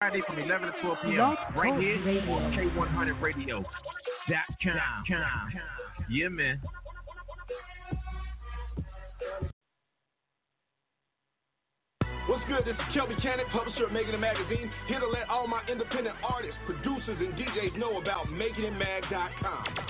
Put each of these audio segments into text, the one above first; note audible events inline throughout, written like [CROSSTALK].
Friday from 11 to 12 p.m. right here on K100 Radio. Dot com. Yeah, man. What's good? This is Kelby Cannon, publisher of Making It Magazine, here to let all my independent artists, producers, and DJs know about MakingItMag.com.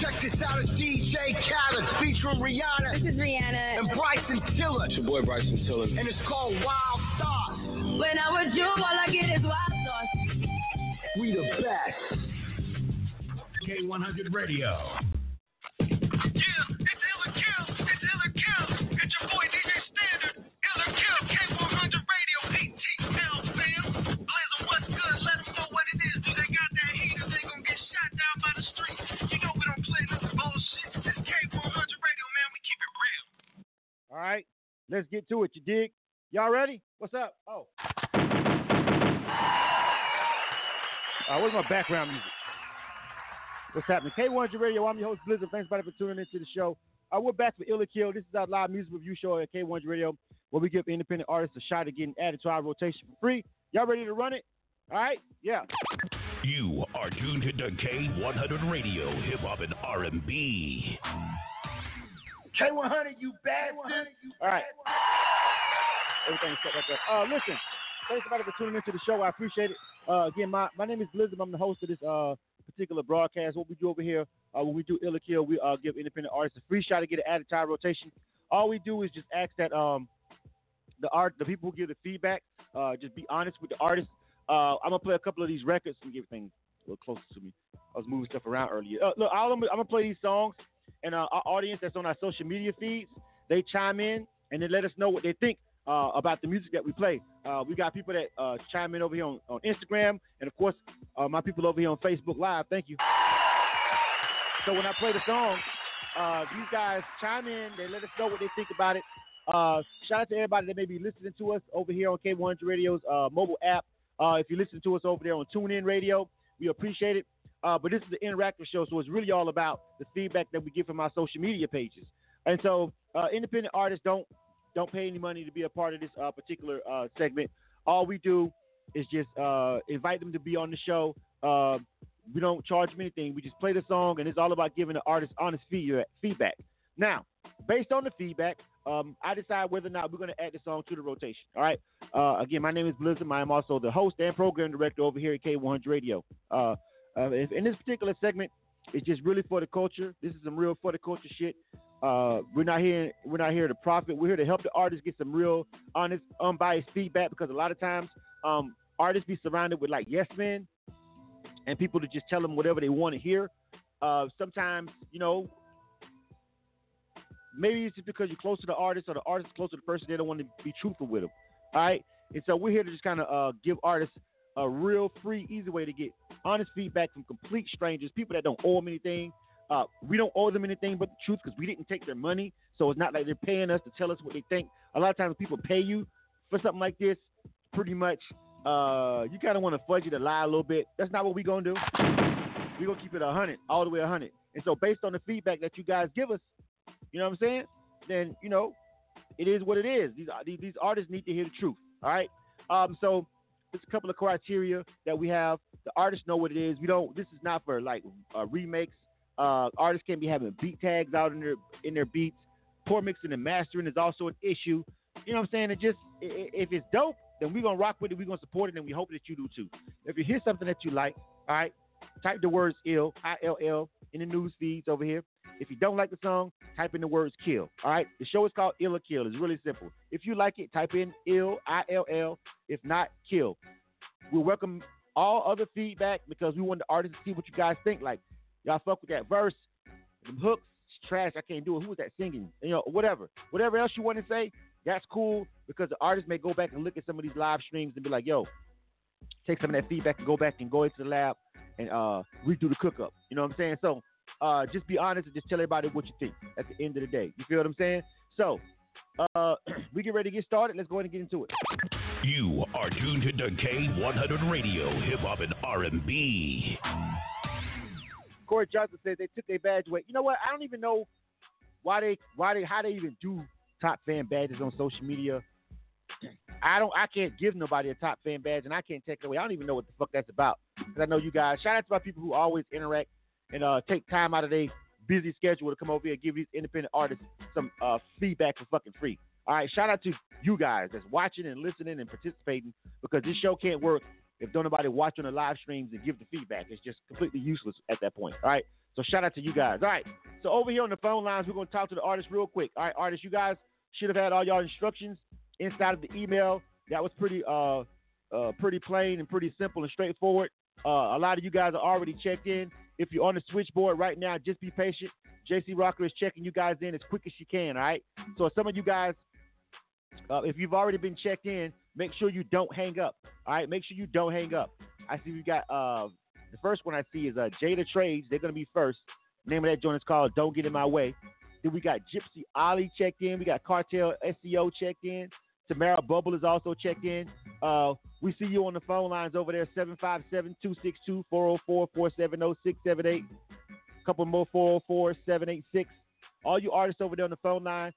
Check this out, it's DJ Khaled featuring Rihanna. This is Rihanna. And Bryson Tiller. It's your boy Bryson Tiller. And it's called Wild Thoughts. When I'm with you, all I get is wild thoughts. We the best. K100 Radio. All right, let's get to it. You dig? Y'all ready? What's up? Oh. Uh, where's my background music? What's happening? K100 Radio. I'm your host, Blizzard. Thanks, everybody, for tuning into the show. Uh, we're back with Ill or Kill. This is our live music review show at K100 Radio, where we give independent artists a shot at getting added to our rotation for free. Y'all ready to run it? All right? Yeah. You are tuned to K100 Radio, hip hop and R&B. K100, you bastard. All right. Everything's set right there. Uh, listen, thanks everybody for tuning into the show. I appreciate it. Uh, again, my, my name is Blizzard. I'm the host of this uh, particular broadcast. What we do over here, uh, when we do Ill or Kill, we uh, give independent artists a free shot to get an added our rotation. All we do is just ask that um, the art, the people who give the feedback, uh, just be honest with the artists. Uh, I'm gonna play a couple of these records and get things a little closer to me. I was moving stuff around earlier. Uh, look, I'm, I'm gonna play these songs, and uh, our audience that's on our social media feeds, they chime in and they let us know what they think uh, about the music that we play. Uh, we got people that uh, chime in over here on, on Instagram, and of course, uh, my people over here on Facebook Live. Thank you. So when I play the song, uh, these guys chime in. They let us know what they think about it. Uh, shout out to everybody that may be listening to us over here on K100 Radio's uh, mobile app. Uh, if you listen to us over there on TuneIn Radio, we appreciate it. Uh, but this is an interactive show, so it's really all about the feedback that we get from our social media pages. And so, uh, independent artists don't don't pay any money to be a part of this uh, particular uh, segment. All we do is just uh, invite them to be on the show. Uh, we don't charge them anything. We just play the song, and it's all about giving the artist honest feedback. Now, based on the feedback, um, I decide whether or not we're going to add the song to the rotation. All right. Again, my name is Blizzard. I am also the host and program director over here at K100 Radio. Uh, if, in this particular segment, it's just really for the culture. This is some real for the culture shit. Uh, we're not here. We're not here to profit. We're here to help the artists get some real, honest, unbiased feedback. Because a lot of times, um, artists be surrounded with like yes men, and people to just tell them whatever they want to hear. Uh, sometimes, you know, maybe it's just because you're close to the artist or the artist is close to the person. They don't want to be truthful with them. All right, and so we're here to just kind of uh, give artists a real free, easy way to get honest feedback from complete strangers, people that don't owe them anything. Uh, we don't owe them anything but the truth because we didn't take their money. So it's not like they're paying us to tell us what they think. A lot of times people pay you for something like this, pretty much uh, you kind of want to fudge it lie a little bit. That's not what we're going to do. We're going to keep it 100, all the way 100. And so based on the feedback that you guys give us, you know what I'm saying? Then, you know, it is what it is. These, these, these artists need to hear the truth. All right? Um, so there's a couple of criteria that we have. The artists know what it is. We don't. This is not for like uh, remakes. Uh, artists can't be having beat tags out in their in their beats. Poor mixing and mastering is also an issue. You know what I'm saying? It just if it's dope, then we're gonna rock with it. We're gonna support it, and we hope that you do too. If you hear something that you like, all right, type the words ill, I L L, in the news feeds over here. If you don't like the song, type in the words kill. All right. The show is called Ill or Kill. It's really simple. If you like it, type in ill, I L L. If not, kill. We welcome all other feedback because we want the artists to see what you guys think. Like, y'all fuck with that verse, them hooks, trash. I can't do it. Who was that singing? You know, whatever. Whatever else you want to say, that's cool because the artist may go back and look at some of these live streams and be like, yo, take some of that feedback and go back and go into the lab and uh, redo the cook up. You know what I'm saying? So uh, just be honest and just tell everybody what you think at the end of the day. You feel what I'm saying? So uh, [CLEARS THROAT] we get ready to get started. Let's go ahead and get into it. You are tuned to the K100 Radio, Hip Hop and R&B. Corey Johnson says they took their badge away. You know what? I don't even know why they, why they, how they even do top fan badges on social media. I don't, I can't give nobody a top fan badge, and I can't take it away. I don't even know what the fuck that's about. Because I know you guys. Shout out to my people who always interact and uh, take time out of their busy schedule to come over here and give these independent artists some uh, feedback for fucking free. All right, shout out to you guys that's watching and listening and participating because this show can't work if don't nobody watch on the live streams and give the feedback. It's just completely useless at that point. All right, so shout out to you guys. All right, so over here on the phone lines, we're gonna talk to the artists real quick. All right, artists, you guys should have had all y'all instructions inside of the email. That was pretty uh, uh pretty plain and pretty simple and straightforward. Uh, a lot of you guys are already checked in. If you're on the switchboard right now, just be patient. JC Rocker is checking you guys in as quick as she can. All right. So some of you guys, uh, if you've already been checked in, make sure you don't hang up. All right. Make sure you don't hang up. I see we got uh, the first one I see is uh, Jada Tradez. They're gonna be first. name of that joint is called "Don't Get in My Way." Then we got Gypsy Ollie checked in. We got Cartel SEO checked in. Tamara Bubble is also checked in. Uh, we see you on the phone lines over there 757 262 404 470 678. A couple more 404 786. All you artists over there on the phone line,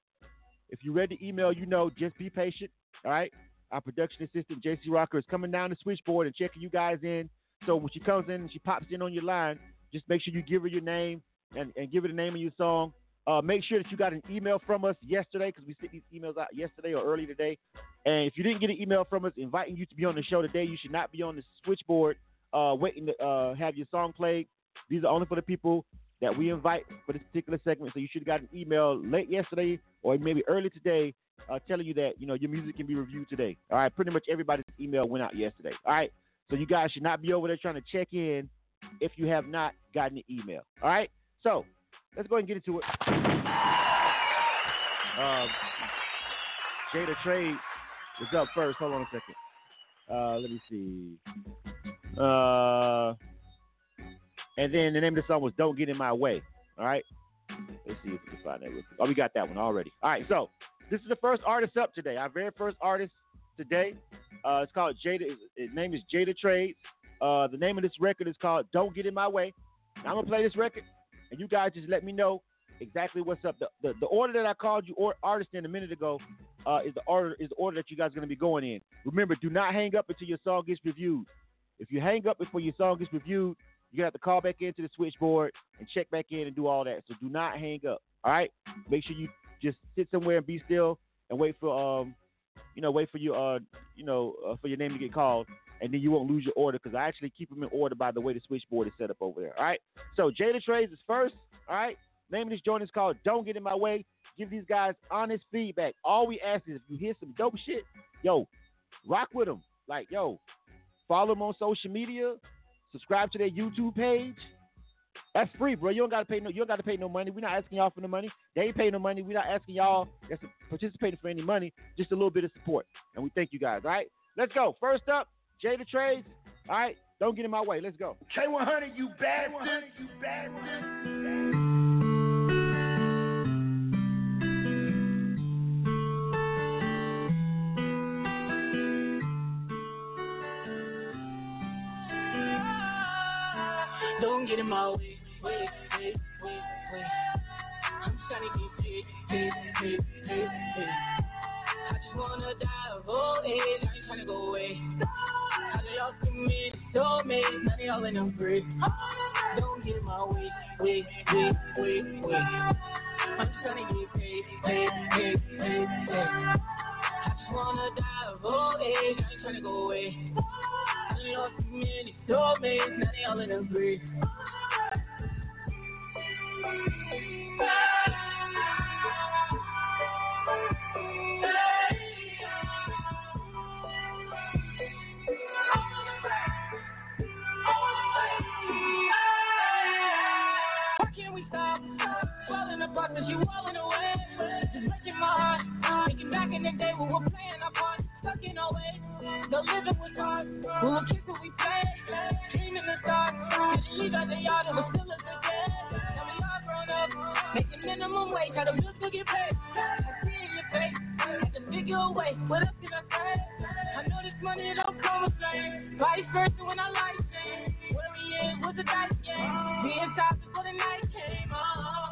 if you're ready to email, you know, just be patient. All right. Our production assistant, JC Rocker, is coming down the switchboard and checking you guys in. So when she comes in and she pops in on your line, just make sure you give her your name and, and give her the name of your song uh, make sure that you got an email from us yesterday because we sent these emails out yesterday or early today. And if you didn't get an email from us inviting you to be on the show today, you should not be on the switchboard uh, waiting to uh, have your song played. These are only for the people that we invite for this particular segment. So you should have got an email late yesterday or maybe early today uh, telling you that you know your music can be reviewed today. All right, pretty much everybody's email went out yesterday. All right, so you guys should not be over there trying to check in if you have not gotten an email. All right, so let's go ahead and get into it. Um, Jada Trade is up first. Hold on a second. Uh, let me see. Uh, and then the name of the song was "Don't Get in My Way." All right. Let's see if we can find that. Oh, we got that one already. All right. So this is the first artist up today. Our very first artist today. Uh, it's called Jada. His name is Jada Tradez. Uh, the name of this record is called "Don't Get in My Way." Now, I'm gonna play this record and you guys just let me know exactly what's up. The, the, the order that I called you or artist in a minute ago uh, is the order is the order that you guys are going to be going in. Remember, do not hang up until your song gets reviewed. If you hang up before your song gets reviewed, you gonna have to call back into the switchboard and check back in and do all that. So do not hang up. All right. Make sure you just sit somewhere and be still and wait for um, you know, wait for you uh, you know, uh, for your name to get called and then you won't lose your order because I actually keep them in order by the way the switchboard is set up over there. All right. So Jada Tradez is first. All right. Name of this joint is called Don't Get in My Way. Give these guys honest feedback. All we ask is if you hear some dope shit, yo, rock with them. Like, yo, follow them on social media, subscribe to their YouTube page. That's free, bro. You don't gotta pay no. You don't gotta pay no money. We're not asking y'all for no money. They ain't paying no money. We're not asking y'all that's participating for any money. Just a little bit of support, and we thank you guys. All right, let's go. First up, Jada Tradez. All right, don't get in my way. Let's go. K100, you bastard. You bastard. Don't get in my way, way, way, way, way. I'm trying to get paid, paid, paid, paid, paid. I just wanna die of old age, I ain't trying to go away. Me, none y'all in them free. Don't get my way, way, way, way, way. I'm trying to get paid, paid, paid, paid, paid. I just wanna die of old age. I ain't trying to go away. I lost too many soulmates. Now they all in the grave. Why back in the day when we were playing our part. Stuck in our way. The living was hard. We were kids when we played. Dreaming the dark. Didn't leave at the yard and we still as a kid. Now we all grown up. Making minimum wage. How the bills still get paid. I see in your face. Had to figure a way. What else can I say? I know this money don't come with flame. Vice versa when I like change. Worry is was a dice game. Being top before the night came. Oh.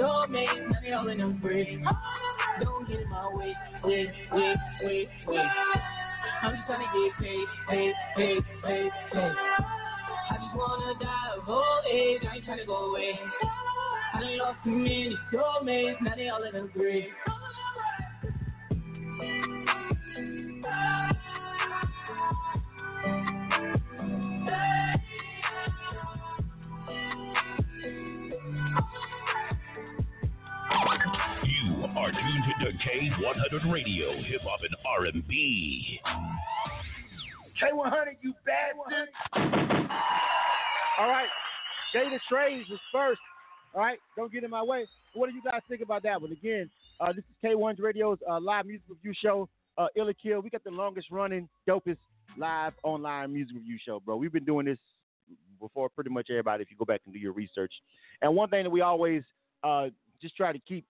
soulmates. Now they all in the grave. Don't get in my way, wait, wait, wait, wait. I'm just trying to get paid, paid, paid, paid, paid. I just wanna die of old age. I ain't trying to go away. I done lost too many soulmates. Now they all in the grave. Are tuned to K100 Radio, Hip Hop and R&B. K100, you bad All right. Jada Tradez was first. All right. Don't get in my way. What do you guys think about that one? Again, uh, this is K1's Radio's uh, live music review show. Uh, Ill or Kill. We got the longest running, dopest live online music review show, bro. We've been doing this before pretty much everybody if you go back and do your research. And one thing that we always uh, just try to keep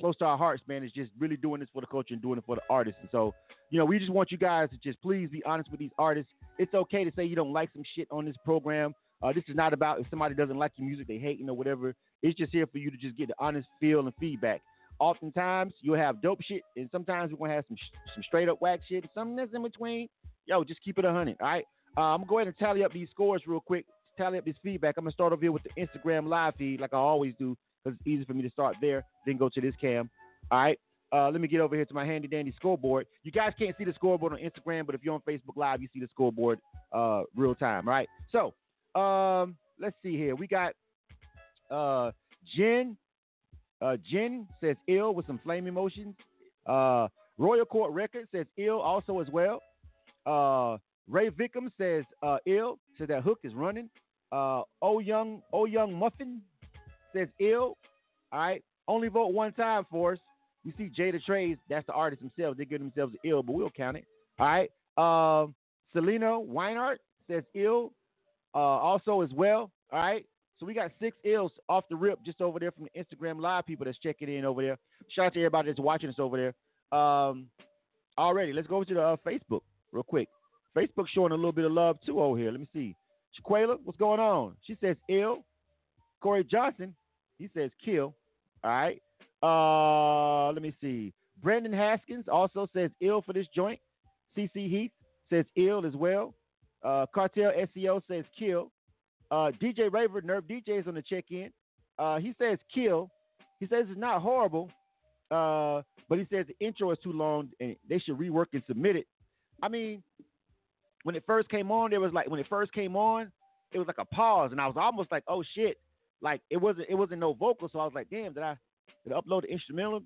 close to our hearts, man, is just really doing this for the culture and doing it for the artists. And so, you know, we just want you guys to just please be honest with these artists. It's okay to say you don't like some shit on this program. Uh, this is not about if somebody doesn't like your music, they hate you know whatever. It's just here for you to just get the honest feel and feedback. Oftentimes you'll have dope shit, and sometimes we're gonna have some some straight up whack shit, something that's in between. Yo, just keep it a hundred. All right. Uh, I'm gonna go ahead and tally up these scores real quick. Tally up this feedback. I'm gonna start over here with the Instagram live feed, like I always do, because it's easy for me to start there, then go to this cam. All right. Uh, let me get over here to my handy dandy scoreboard. You guys can't see the scoreboard on Instagram, but if you're on Facebook Live, you see the scoreboard uh, real time. All right. So um, let's see here. We got uh, Jen. Uh, Jen says ill with some flame emotions. Uh, Royal Court Records says ill also as well. Uh, Ray Vickham says ill. Says that hook is running. Oh young, oh young muffin says ill. All right. Only vote one time for us. You see Jada Tradez, that's the artist themselves. They give themselves ill, but we'll count it. All right. Um, Selena Weinart says ill uh, also as well. All right. So we got six ills off the rip just over there from the Instagram live people that's checking in over there. Shout out to everybody that's watching us over there. Um, already, let's go to the uh, Facebook real quick. Facebook showing a little bit of love too over here. Let me see. Shaquela, what's going on? She says ill. Corey Johnson, he says kill. All right. Uh, let me see. Brandon Haskins also says ill for this joint. CC Heath says ill as well. Uh, Cartel SEO says kill. Uh, DJ Raver, Nerve DJ is on the check in. Uh, he says kill. He says it's not horrible, uh, but he says the intro is too long and they should rework and submit it. I mean, when it first came on, there was like when it first came on, it was like a pause, and I was almost like, oh shit, like it wasn't it wasn't no vocal, so I was like, damn, did I did I upload the instrumental?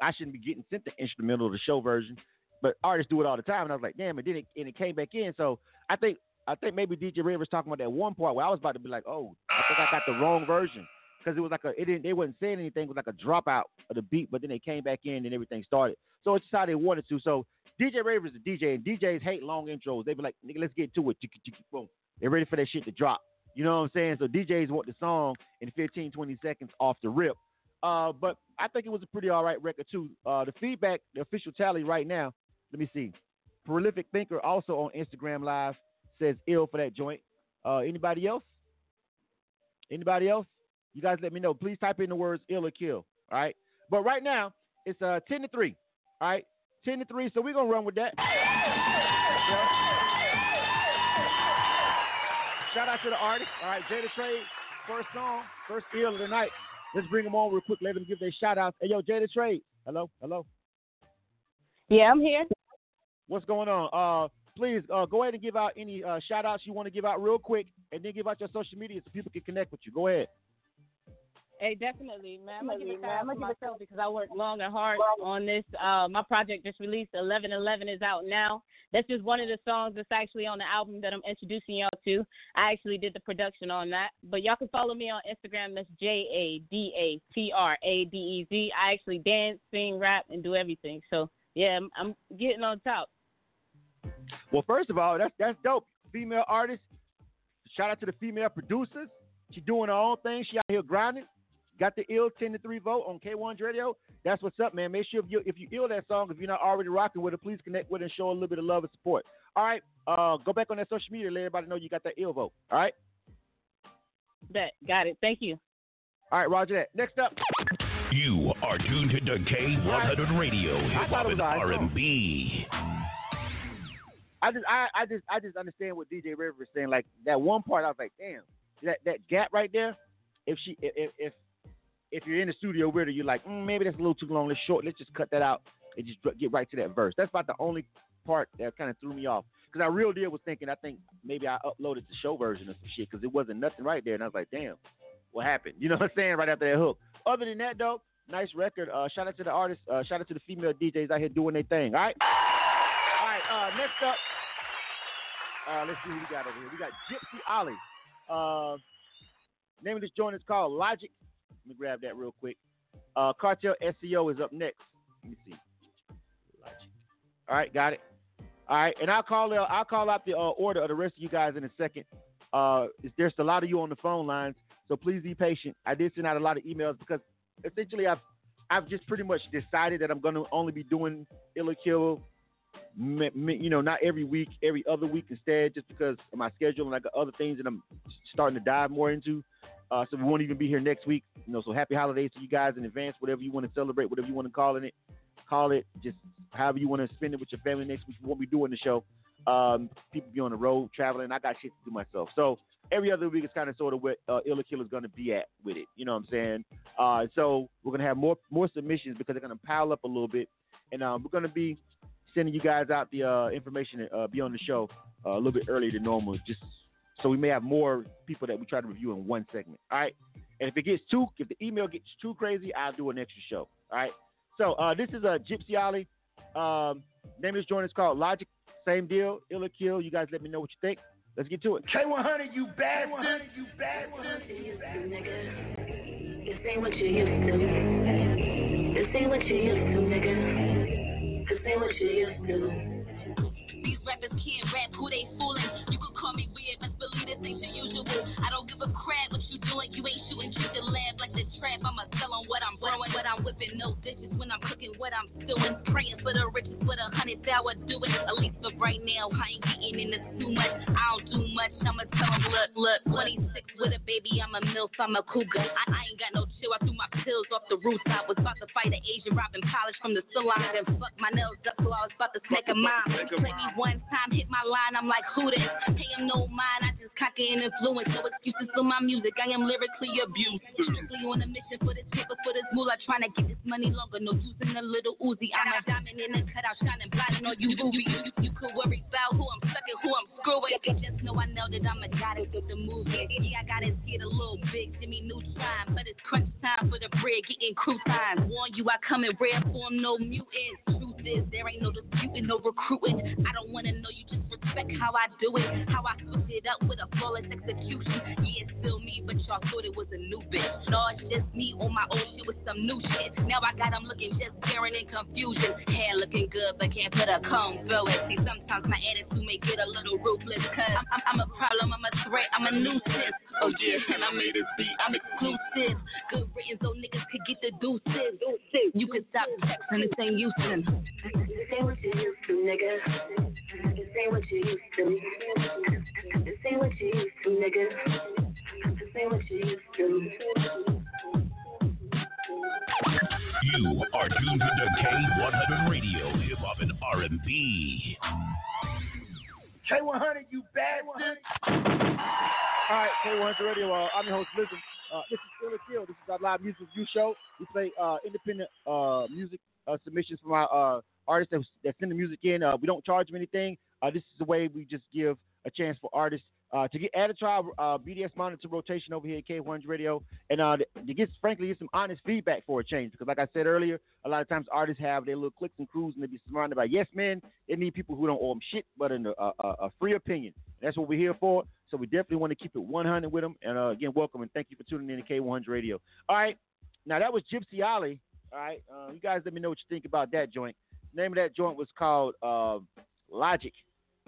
I shouldn't be getting sent the instrumental, the show version, but artists do it all the time, and I was like, damn, and then it, and it came back in, so I think I think maybe DJ was talking about that one part where I was about to be like, oh, I think I got the wrong version because it was like a it didn't they wasn't saying anything it was like a dropout of the beat, but then they came back in and everything started. So it's just how they wanted to. So DJ Raver's a DJ, and DJs hate long intros. They be like, nigga, let's get to it. Boom. They're ready for that shit to drop. You know what I'm saying? So DJs want the song in 15, 20 seconds off the rip. Uh, but I think it was a pretty all right record too. Uh, the feedback, the official tally right now. Let me see. Prolific Thinker also on Instagram Live says ill for that joint. Uh, anybody else? Anybody else? You guys let me know. Please type in the words ill or kill. All right. But right now it's uh 10 to 3. All right. 10 to 3. So we're gonna run with that. Shout out to the artist. All right, Jada Trade, first song, first ill of the night. Let's bring them on real quick. Let them give their shout outs. Hey, yo, Jada Trade. Hello, hello. Yeah, I'm here. What's going on? Uh, please uh, go ahead and give out any uh, shout outs you want to give out real quick, and then give out your social media so people can connect with you. Go ahead. Hey, definitely, man. I'm gonna give it out to myself because I worked long and hard on this. Uh, my project just released. Eleven Eleven is out now. That's just one of the songs that's actually on the album that I'm introducing y'all to. I actually did the production on that. But y'all can follow me on Instagram. That's J A D A T R A D E Z. I actually dance, sing, rap, and do everything. So yeah, I'm, I'm getting on top. Well, first of all, that's that's dope. Female artist. Shout out to the female producers. She doing her own thing. She out here grinding. Got the ill 10 to 3 vote on K1 Radio. That's what's up, man. Make sure if you if you ill that song, if you're not already rocking with it, please connect with it and show a little bit of love and support. All right. Uh, go back on that social media, let everybody know you got that ill vote. All right. Bet. Got it. Thank you. All right, Roger that. Next up. You are tuned to K100 Radio, hip hop and. R&B. I just I, I just I just understand what DJ River is saying. Like that one part, I was like, damn, that that gap right there. If she if if if you're in the studio with her, you're like, mm, maybe that's a little too long. Let's short. Let's just cut that out and just get right to that verse. That's about the only part that kind of threw me off. Because I real deal was thinking, I think maybe I uploaded the show version of some shit because it wasn't nothing right there, and I was like, damn, what happened? [LAUGHS] You know what I'm saying? Right after that hook. Other than that, though, nice record. Uh, shout out to the artists. Uh, shout out to the female DJs out here doing their thing. All right. All right. Uh, next up. Uh, let's see who we got over here. We got Gypsy Ollie. Uh, name of this joint is called Logic. Let me grab that real quick. Uh, Cartel SEO is up next. Let me see. All right, got it. All right, and I'll call out. I'll call out the uh, order of the rest of you guys in a second. Uh, there's a lot of you on the phone lines, so please be patient. I did send out a lot of emails because essentially I've I've just pretty much decided that I'm going to only be doing Ill or Kill you know, not every week, every other week instead, just because of my schedule and I got other things that I'm starting to dive more into. Uh, so we won't even be here next week. You know, so happy holidays to you guys in advance. Whatever you want to celebrate, whatever you want to call it, call it. Just however you want to spend it with your family next week. What we won't be doing the show. Um, people be on the road traveling. I got shit to do myself. So every other week is kind of sort of what uh, Ill or Kill is going to be at with it. You know what I'm saying? Uh, so we're gonna have more more submissions because they're gonna pile up a little bit, and um, we're gonna be sending you guys out the uh, information to uh, be on the show uh, a little bit earlier than normal, just so we may have more people that we try to review in one segment. All right. And if it gets too, if the email gets too crazy, I'll do an extra show. All right. So uh, this is a Gypsy Ollie. Um, name of this joint is called Logic. Same deal. Ill or Kill. You guys let me know what you think. Let's get to it. K100, you bastard. You bastard. This ain't what you used to. This ain't what you used to, nigga. This ain't what you used to. Rappers can't rap, who they fooling? You can call me weird, best believe this ain't your usual. I don't give a crap what you doing, you ain't shooting shit the lab like the trap. I'ma sell on what I'm throwing, what I'm whipping, no dishes when I'm cooking, what I'm stewing. Praying for the riches, for the hundred hour doing. At least for right now, I ain't getting in this too much. I don't do much, I'ma tell tell 'em, look, look, 26 with a baby, I'm a MILF, I'm a cougar. I, I ain't got no chill, I threw my pills off the rooftop. I was about to fight an Asian robbing polish from the salon and fuck my nails up, so I was about to smack a mom. Play me one time, hit my line, I'm like, who this? Pay him no mind, I just cocky and influence. No excuses for my music, I am lyrically abused. Strictly on a mission for this paper, for this moolah, trying to get this money longer. No using a little Uzi. I'm a diamond in the cutout, shining bright on you rubies. You, you could worry about who I'm sucking, who I'm screwing. Just know I know that I'm a goddess of the movie. Yeah, I gotta get a little big, Jimmy Neutron. But it's crunch time for the bread, getting crew time. Warn you, I come in rare form, no mutants. Truth is, there ain't no disputing, no recruiting. I don't wanna know you just respect how I do it. How I switch it up with a flawless execution. Yeah, it's still me, but y'all thought it was a new bitch. No, it's just me on my old shit with some new shit. Now I got them looking just staring in confusion. Hair looking good, but can't put a comb through it. See, sometimes my attitude may get a little ruthless. Cause I'm, I'm, I'm a problem, I'm a threat, I'm a nuisance. Oh yeah, and I made a beat. I'm exclusive. Good written so niggas could get the deuces. You can stop texting, this ain't Houston. This ain't what you used to, nigga. This ain't what you used to. This ain't what you used to, nigga. This ain't what you used to. You are tuned to K100 Radio, Hip Hop and R&B. K100, you bastard. All right, K100 Radio. Uh, I'm your host, Listen. Uh, this is Still a Kill. This is our live music review show. We play uh, independent uh, music uh, submissions from our uh, artists that, that send the music in. We don't charge them anything. This is the way we just give a chance for artists uh, to get added to our uh, BDS monitor rotation over here at K100 Radio, and uh, to get frankly get some honest feedback for a change. Because like I said earlier, a lot of times artists have their little clicks and crews, and they be surrounded by yes men. They need people who don't owe them shit, but in a, a, a free opinion. That's what we're here for. So we definitely want to keep it 100 with them. And uh, again, welcome and thank you for tuning in to K100 Radio. All right, now that was Gypsy Alley. All right, uh, you guys let me know what you think about that joint. The name of that joint was called uh, Logic.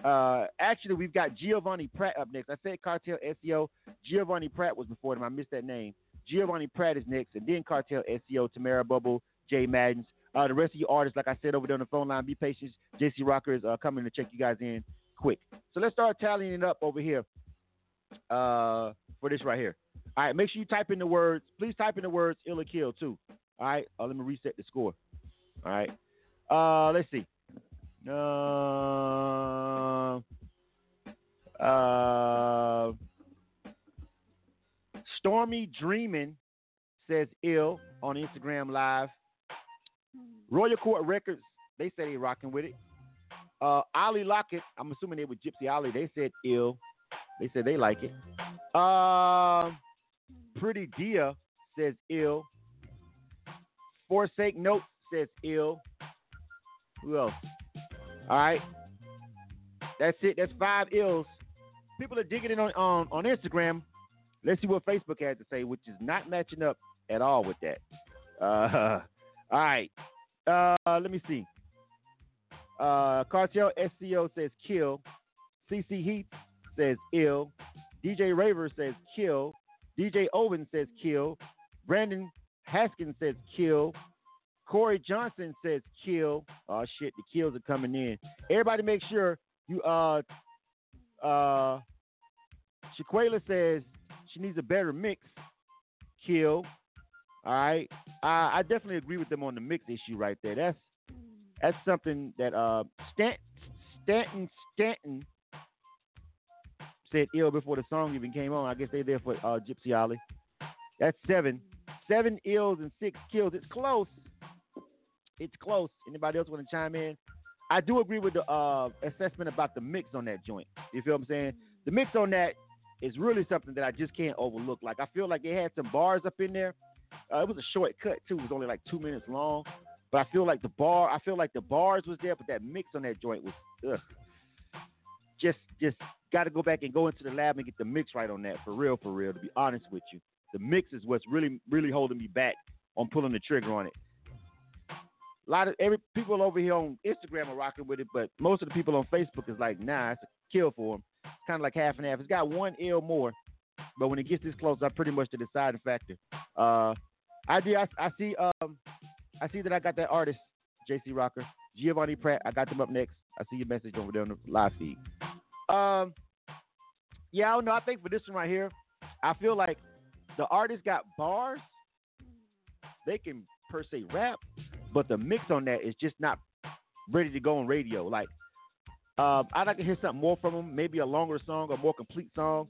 Uh, actually, we've got Giovanni Pratt up next. I said Cartel SEO. Giovanni Pratt was before him. I missed that name. Giovanni Pratt is next, and then Cartel SEO, Tamara Bubble, Jay Maddens. Uh, the rest of you artists, like I said over there on the phone line, be patient. JC Rocker is uh, coming to check you guys in quick. So let's start tallying it up over here uh, for this right here. All right, make sure you type in the words. Please type in the words ill or kill too. All right, uh, let me reset the score. All right, uh, let's see. Uh, uh, Stormy Dreaming says ill on Instagram Live. Royal Court Records, they say they rocking with it. Uh, Ali Lockett, I'm assuming they were Gypsy Ali. They said ill. They said they like it. Uh, Pretty Dia says ill. Forsake Note says ill. Who else? All right. That's it. That's five ills. People are digging in on, on, on Instagram. Let's see what Facebook has to say, which is not matching up at all with that. Uh, [LAUGHS] all right. Uh, let me see. Uh, Cartel SEO says kill. CC Heath says ill. DJ Raver says kill. DJ Owen says kill. Brandon Haskins says kill. Corey Johnson says kill. Oh shit, the kills are coming in. Everybody make sure you uh uh Shaquela says she needs a better mix. Kill. All right. I, I definitely agree with them on the mix issue right there. That's that's something that uh Stant, Stanton Stanton said ill before the song even came on. I guess they're there for uh, Gypsy Ollie. That's seven. Seven ills and six kills. It's close. It's close. Anybody else want to chime in? I do agree with the uh, assessment about the mix on that joint. You feel what I'm saying? The mix on that is really something that I just can't overlook. Like I feel like it had some bars up in there. Uh, it was a short cut too. It was only like two minutes long. But I feel like the bar, I feel like the bars was there, but that mix on that joint was ugh. just just got to go back and go into the lab and get the mix right on that for real, for real. To be honest with you, the mix is what's really really holding me back on pulling the trigger on it a lot of every people over here on Instagram are rocking with it, but most of the people on Facebook is like, nah, it's a kill for them. It's kind of like half and half. It's got one ill more, but when it gets this close, I'm pretty much the deciding factor. Uh, I do. I, I see. Um, I see that I got that artist, JC Rocker, Giovanni Pratt. I got them up next. I see your message over there on the live feed. Um, yeah, I don't know. I think for this one right here, I feel like the artist got bars. They can per se rap, but the mix on that is just not ready to go on radio. Like, um, I'd like to hear something more from them, maybe a longer song, a more complete song.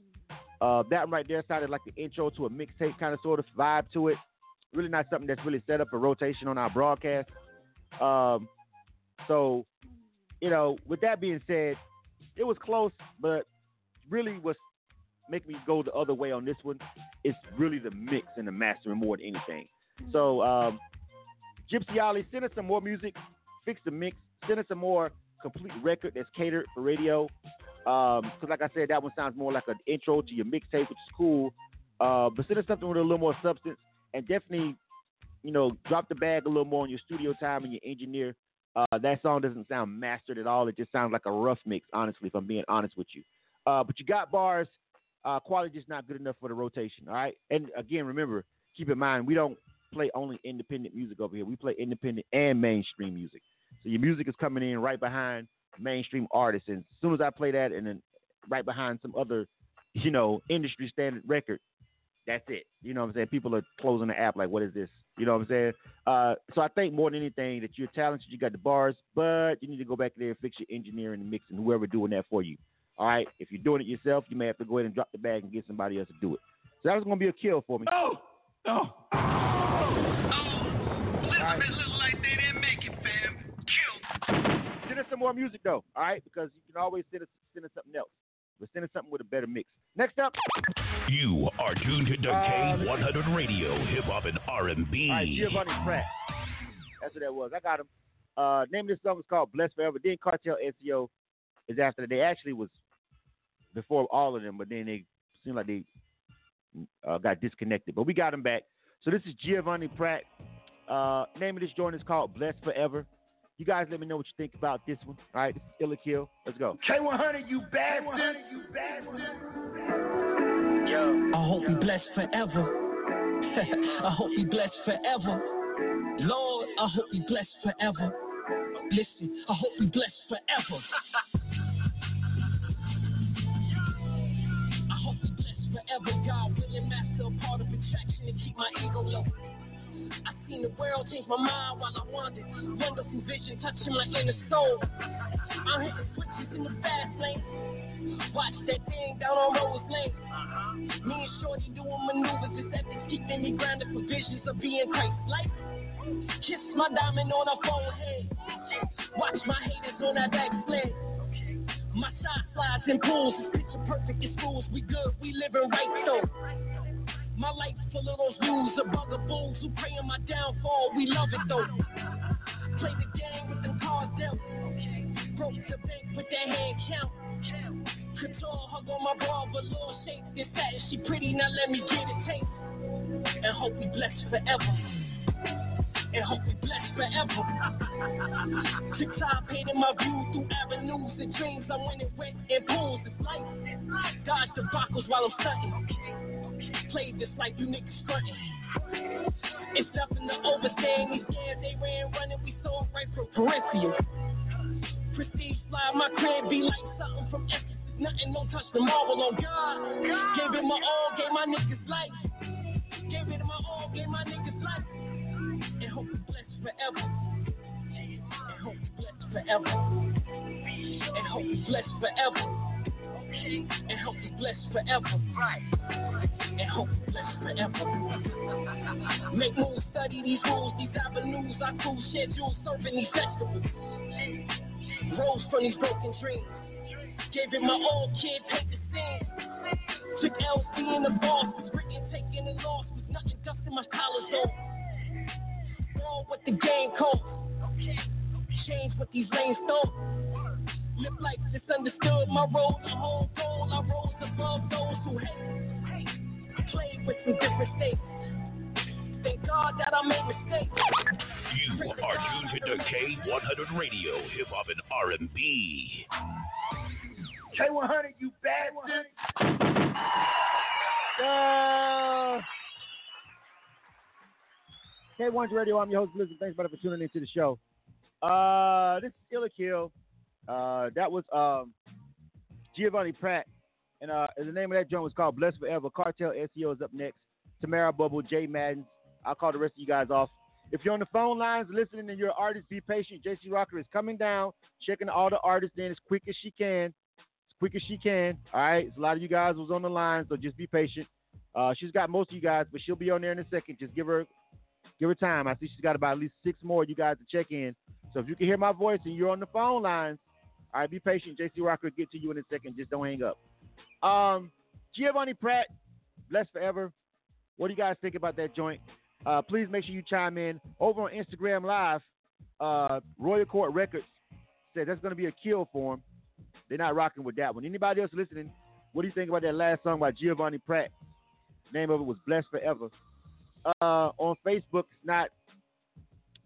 Uh, that right there sounded like the intro to a mixtape kind of sort of vibe to it. Really not something that's really set up for rotation on our broadcast. Um, so, you know, with that being said, it was close, but really was making me go the other way on this one. It's really the mix and the mastering more than anything. So, um, Gypsy Ollie, send us some more music, fix the mix, send us a more complete record that's catered for radio. Because, um, like I said, that one sounds more like an intro to your mixtape, which is cool. Uh, but send us something with a little more substance and definitely, you know, drop the bag a little more on your studio time and your engineer. Uh, that song doesn't sound mastered at all. It just sounds like a rough mix, honestly, if I'm being honest with you. Uh, but you got bars. uh, quality just not good enough for the rotation. All right. And again, remember, keep in mind, we don't play only independent music over here. We play independent and mainstream music. So your music is coming in right behind mainstream artists. And as soon as I play that, and then right behind some other, you know, industry standard record, that's it. You know what I'm saying? People are closing the app like, what is this? You know what I'm saying? Uh, so I think more than anything that you're talented, you got the bars, but you need to go back there and fix your engineering and mixing, whoever doing that for you. All right. If you're doing it yourself, you may have to go ahead and drop the bag and get somebody else to do it. So that was going to be a kill for me. Oh, no. Right. like they didn't make it, fam. Kill. Send us some more music though, all right? Because you can always send us send us something else. But send us something with a better mix. Next up. You are tuned to Uh, K100 Radio, Hip Hop and R&B. All right, Giovanni Pratt. That's what that was. I got him. Uh, name of this song is called "Blessed Forever." Then Cartel SEO is after that. They actually was before all of them, but then they seemed like they uh, got disconnected. But we got them back. So this is Giovanni Pratt. Uh, name of this joint is called "Blessed Forever." You guys, let me know what you think about this one. All right, this is Ill or Kill. Let's go. K100, you bastard. You bad yo I hope he blessed forever. [LAUGHS] I hope he blessed forever. Lord, I hope he blessed forever. Listen, I hope he blessed forever. [LAUGHS] I hope he blessed forever. God willing, master, part of attraction to keep my ego low. I seen the world change my mind while I wandered. Wonderful vision touching my inner soul. I'm hitting switches in the fast lane. Watch that thing down on Rose Lane. Me and Shorty doing maneuvers. This ethics keeping me grounded for visions of being Christ like. Kiss my diamond on her forehead. Watch my haters on that backsled. My shot slides and pulls. Picture perfect in schools. We good, we living right though. My life full of those rules of bugaboos who pray on my downfall. We love it though. Play the game with them cards dealt. Broke the bank with that hand count. Couture hug on my bra, but Lord shaped this fat she pretty. Now let me get a taste. And hope we blessed forever. And hope we blessed forever. Took time painting my view through avenues and dreams. I went and went in pools. It's life. Dodge the buckles while I'm stunting. Play this like you niggas frontin'. It's nothing to overstand. These scared they ran running. We saw right from Corinthians. Prestige fly, my crib be like something from Ephesus. Nothing, don't touch the marble on God. Gave it my all, gave my niggas life. Gave it my all, gave my niggas life. And hope we blessed forever. And hope we blessed forever. And hope we blessed forever. And hope we blessed forever. Right. And hope we blessed forever. Make moves, study these rules, these avenues. I cruise schedules, serving these festivals. Rose from these broken dreams. Gave it my all, kid, paint the scene. Took LC in the boss, was written, taking and lost. Was nothing, dusting my collar zone. All what the game costs. Change what these lanes don't. Live like misunderstood my role, the whole goal. I rose above those who hate. Play with some different states. Thank God that I made mistakes. You are tuned to K100 Radio, Hip Hop and R&B. K100, you bastard. Uh, K100 Radio, I'm your host, Blizzard. Thanks, brother, for tuning into the show. Uh, this is Ill or Kill. Uh, that was um, Giovanni Pratt. And uh, the name of that joint was called Blessed Forever. Cartel SEO is up next. Tamara Bubble, Jay Madden. I'll call the rest of you guys off. If you're on the phone lines listening and you're an artist, be patient. JC Rocker is coming down, checking all the artists in as quick as she can. As quick as she can. All right. A lot of you guys was on the line, so just be patient. Uh, she's got most of you guys, but she'll be on there in a second. Just give her give her time. I see she's got about at least six more of you guys to check in. So if you can hear my voice and you're on the phone lines, all right, be patient. JC Rocker get to you in a second. Just don't hang up. Um, Giovanni Pratt, blessed forever. What do you guys think about that joint? Uh, please make sure you chime in over on Instagram Live. Uh, Royal Court Records said that's going to be a kill for them. They're not rocking with that one. Anybody else listening? What do you think about that last song by Giovanni Pratt? name of it was Blessed Forever. Uh, on Facebook, it's not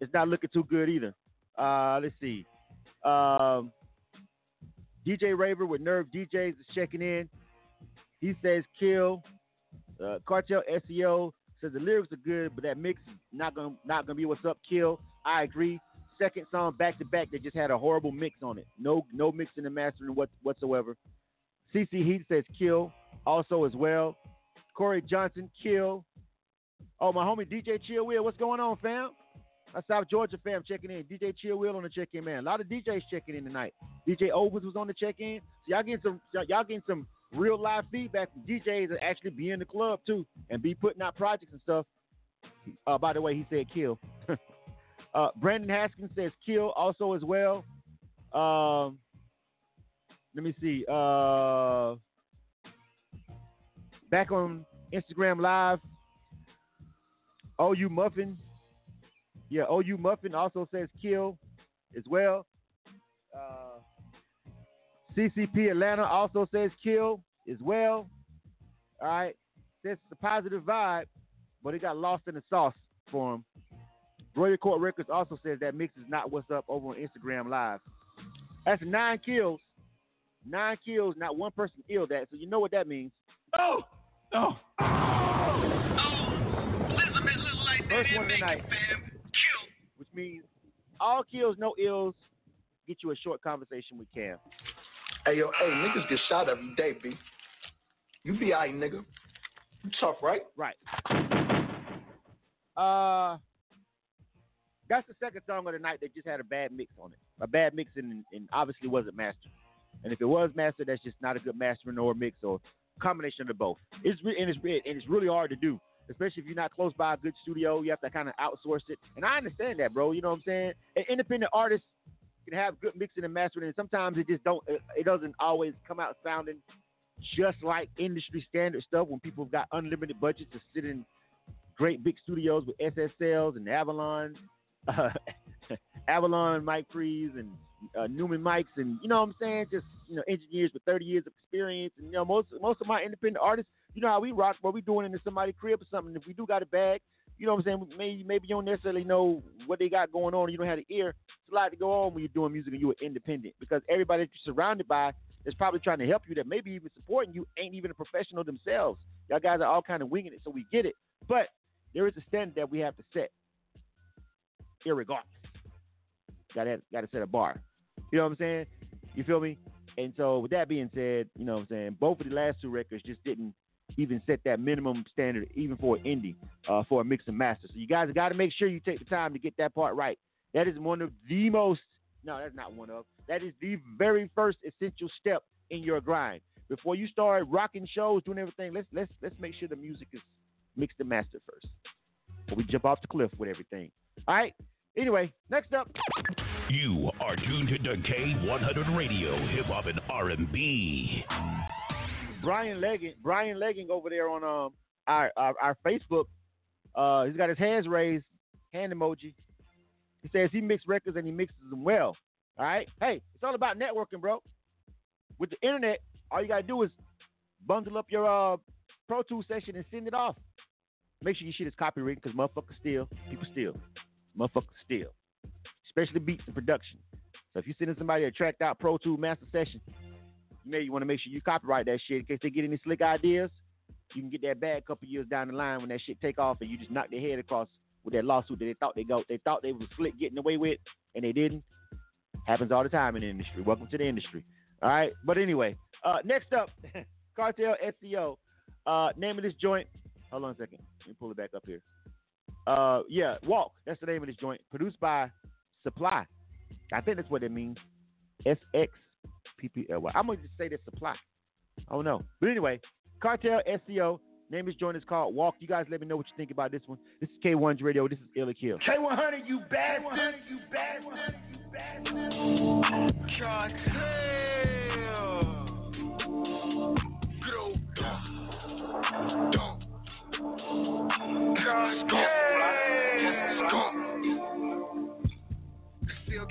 it's not looking too good either. Uh, let's see. Um, DJ Raver with Nerve DJs is checking in. He says kill. Uh, Cartel SEO says the lyrics are good, but that mix is not gonna not gonna be what's up. Kill. I agree. Second song back to back, they just had a horrible mix on it. No no mixing and mastering what, whatsoever. CC Heath says kill. Also as well. Corey Johnson kill. Oh my homie DJ Chill Will, what's going on, fam? That's South Georgia fam checking in. DJ Chill Will on the check in, man. A lot of DJs checking in tonight. DJ Overs was on the check in. So y'all getting some y'all getting some real live feedback from DJs that actually be in the club too and be putting out projects and stuff. Uh, by the way, he said kill. [LAUGHS] uh, Brandon Haskins says kill also as well. Um, let me see. Uh, back on Instagram Live, Oh, you Muffin. Yeah, OU Muffin also says kill as well. Uh, CCP Atlanta also says kill as well. All right. Says it's a positive vibe, but it got lost in the sauce for him. Royal Court Records also says that mix is not what's up over on Instagram Live. That's nine kills. Nine kills, not one person killed that. So you know what that means. Oh, no. First one tonight. Which means all kills, no ills. Get you a short conversation with Cam. Hey yo, hey, niggas get shot every day, B. You be alright, nigga. You tough, right? Right. Uh, that's the second song of the night that just had a bad mix on it. A bad mix and, and obviously wasn't mastered. And if it was mastered, that's just not a good mastering or mix or combination of the both. It's re- and it's re- and it's really hard to do, especially if you're not close by a good studio. You have to kind of outsource it, and I understand that, bro. You know what I'm saying? An independent artist can have good mixing and mastering, and sometimes it just don't. It, doesn't always come out sounding just like industry standard stuff when people have got unlimited budgets to sit in great big studios with SSLs and Avalon, uh, [LAUGHS] Avalon mic pres and uh, Neumann mics, and you know what I'm saying, just you know engineers with 30 years of experience, and you know most most of my independent artists, you know how we rock, what we doing in somebody's crib or something. If we do got a bag, you know what I'm saying, maybe maybe you don't necessarily know what they got going on, you don't have the ear. It's a lot to go on when you're doing music and you're independent because everybody that you're surrounded by is probably trying to help you that maybe even supporting you ain't even a professional themselves. Y'all guys are all kind of winging it, so we get it. But there is a standard that we have to set, irregardless. Got to got to set a bar. You know what I'm saying? You feel me? And so with that being said, you know what I'm saying, both of the last two records just didn't even set that minimum standard even for an indie, uh, for a mix and master. So you guys got to make sure you take the time to get that part right. That is one of the most no, that's not one of. That is the very first essential step in your grind. Before you start rocking shows, doing everything, let's let's let's make sure the music is mixed and mastered first. Before we jump off the cliff with everything. All right. Anyway, next up. You are tuned to K100 Radio, Hip Hop and R&B. Brian Legging, Brian Legging over there on um our our, our Facebook. Uh, he's got his hands raised, hand emoji. He says he mixes records and he mixes them well. All right. Hey, it's all about networking, bro. With the internet, all you gotta do is bundle up your uh, Pro Tools session and send it off. Make sure your shit is copyrighted because motherfuckers steal. People steal. Motherfuckers steal. Especially beats and production. So if you're sending somebody a tracked out Pro Tools master session, you may want to make sure you copyright that shit in case they get any slick ideas. You can get that bag a couple years down the line when that shit take off and you just knock their head across with that lawsuit that they thought they go they thought they was slick getting away with and they didn't. Happens all the time in the industry. Welcome to the industry. All right. But anyway, uh, next up, [LAUGHS] Cartel SEO. Uh, name of this joint. Hold on a second. Let me pull it back up here. Uh, yeah, Walk. That's the name of this joint. Produced by Supply. I think that's what it means. S X P P L Y. I'm gonna just say that Supply. I don't know. But anyway, Cartel SEO. Name is joint is called Walk. You guys let me know what you think about this one. This is K1's Radio. This is Ill or Kill. K100, you bastard. You bastard. You bastard. Cartel. Good old dog.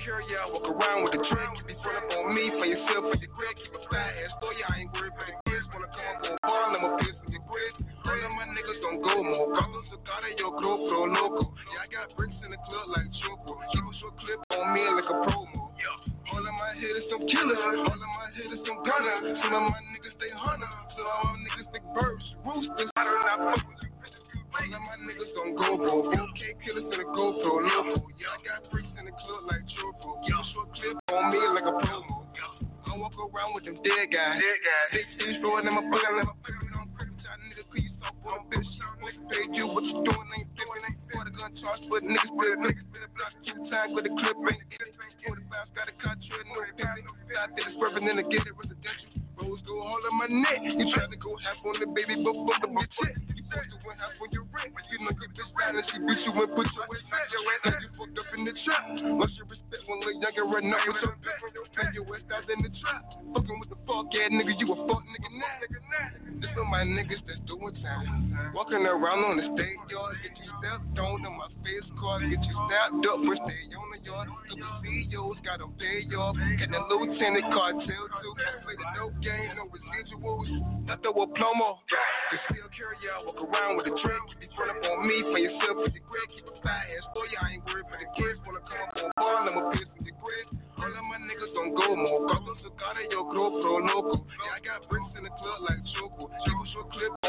Carry out, walk around with a drink. Keep it front up on me for yourself, for your grit. Keep a fat ass story. I ain't worried for the kids. Wanna come up on bar, let me piss with your grit. All of my niggas don't go more. Carlos Socada, yo, creo, pro loco. Yeah, I got bricks in the club like Choco. Keep a short clip on me like a promo. Yeah. All of my hitters some killers. All of my hitters some gunners. Some of my niggas stay hunter. So all my niggas big birds, roosters. I don't know you. All of my niggas gon' go, bro. 4K killers in a GoPro, loco. Yeah, I got freaks in the club like Choco. Yeah, short clip on me like a promo. I walk around with them dead guys. Dead guys. Big fish throwing in my butt. I'm nigga, cause you so boy, bitch. Nigga paid you, what you doing? Ain't doing, ain't for the gun charge, but niggas spit, niggas spit block, keep time with the clip, ain't it? 45 got a contract, no pity. Out there swerving in the get it residential. Rose go all on my neck. You try to go half on the baby, but fuck the bitch it. You on your rent. You and she beat you and put back. Your ass like you fucked up in the trap. Lost your respect when little younger run up with your back. Man, your ass out in the trap. Fucking with the fuck nigga, you a fuck nigga now. This are my niggas that's doing time. Walking around on the state yard, get you stepped on in my face card, get you snapped up, first stay on the yard. Couple CEOs got them pay off, the lieutenant cartel too. Play the dope game, no residuals. I throw a plomo. You still carry out, around with a trick. Keep it front up on me for yourself, for your grid. Keep it fat ass you. I ain't worried for the kids. Wanna come up on ball, I'm a bitch with the grid. All of my niggas don't go more. Carlos Socada, yo, grow pro loco. Yeah, I got bricks in the club like Choco. Show short clip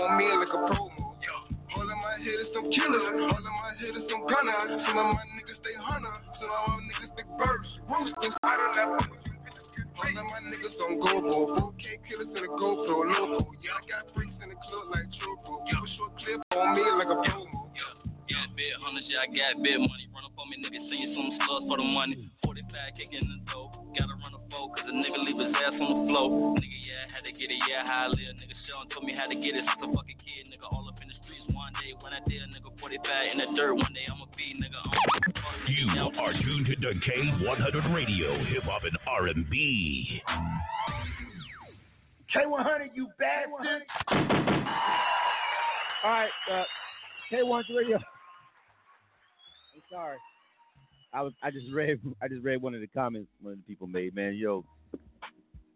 R&B. K100, you bastard. All right, uh, K1 Radio. I'm sorry. I was I just read I just read one of the comments one of the people made, man. Yo,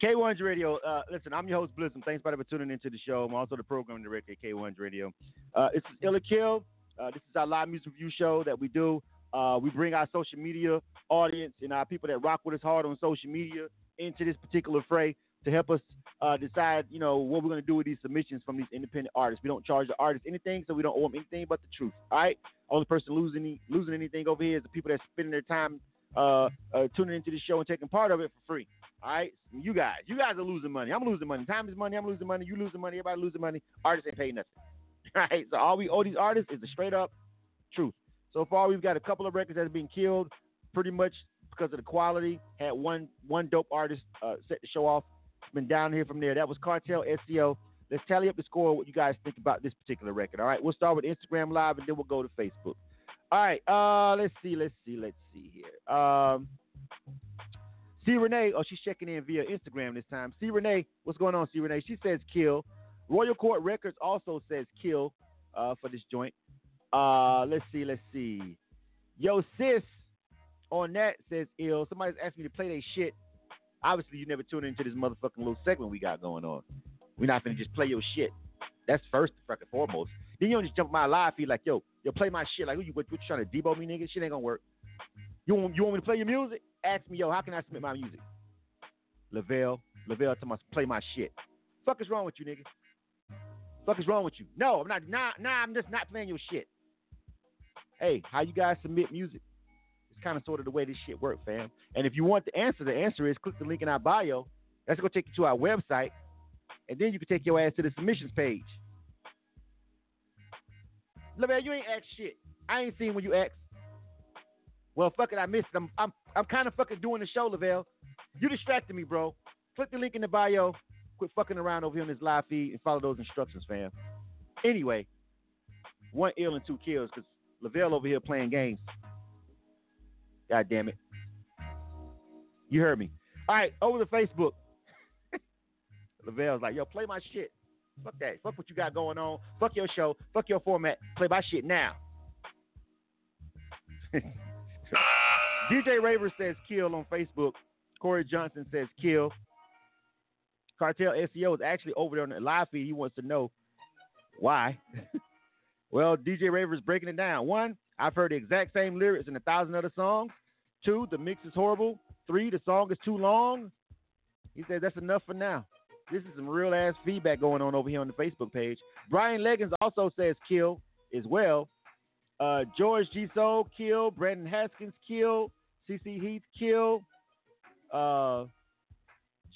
K1's Radio. Uh, listen, I'm your host Blizzum. Thanks for tuning into the show. I'm also the program director at K1's Radio. Uh, this is Ill or Kill. Uh, this is our live music review show that we do. Uh, we bring our social media audience and our people that rock with us hard on social media into this particular fray to help us uh, decide, you know, what we're going to do with these submissions from these independent artists. We don't charge the artists anything, so we don't owe them anything but the truth. All right. Only person losing losing anything over here is the people that's spending their time uh, uh, tuning into the show and taking part of it for free. All right, you guys, you guys are losing money. I'm losing money. Time is money. I'm losing money. You losing money. Everybody losing money. Artists ain't paying nothing. [LAUGHS] All right, so all we owe these artists is the straight up truth. So far, we've got a couple of records that have been killed, pretty much because of the quality. Had one one dope artist uh, set the show off. Been down here from there. That was Cartel SEO. Let's tally up the score. What you guys think about this particular record? All right, we'll start with Instagram Live and then we'll go to Facebook. All right, uh, let's see, let's see, let's see here. Um, C Renee, oh, she's checking in via Instagram this time. C Renee, what's going on, C Renee? She says kill. Royal Court Records also says kill uh, for this joint. Uh, let's see, let's see. Yo, sis, on that says ill. Somebody's asked me to play their shit. Obviously, you never tune into this motherfucking little segment we got going on. We're not gonna just play your shit. That's first fucking foremost. Then you don't just jump my live feed like, yo, yo, play my shit. Like, who you, what, what you trying to debo me, nigga? Shit ain't gonna work. You want, you want me to play your music? Ask me, yo, how can I submit my music? Lavelle, Lavelle, to my play my shit. Fuck is wrong with you, nigga? Fuck is wrong with you? No, I'm not. Nah, nah, I'm just not playing your shit. Hey, how you guys submit music? It's kind of sort of the way this shit works, fam. And if you want the answer, the answer is click the link in our bio. That's gonna take you to our website, and then you can take your ass to the submissions page. Lavelle, you ain't asked shit. I ain't seen when you asked. Well, fuck it, I missed it. I'm I'm I'm kind of fucking doing the show, Lavelle. You distracted me, bro. Click the link in the bio. Quit fucking around over here on this live feed and follow those instructions, fam. Anyway, one ill and two kills because Lavelle over here playing games. God damn it. You heard me. All right, over to Facebook. [LAUGHS] Lavelle's like, yo, play my shit. Fuck that. Fuck what you got going on. Fuck your show. Fuck your format. Play my shit now. [LAUGHS] DJ Raver says kill on Facebook. Corey Johnson says kill. Cartel SEO is actually over there on the live feed. He wants to know why. [LAUGHS] well, DJ Raver is breaking it down. One, I've heard the exact same lyrics in a thousand other songs. Two, the mix is horrible. Three, the song is too long. He says that's enough for now. This is some real ass feedback going on over here on the Facebook page. Brian Leggins also says kill as well. Uh, George G. Soul, kill. Brandon Haskins, kill. CC Heath, kill. Uh,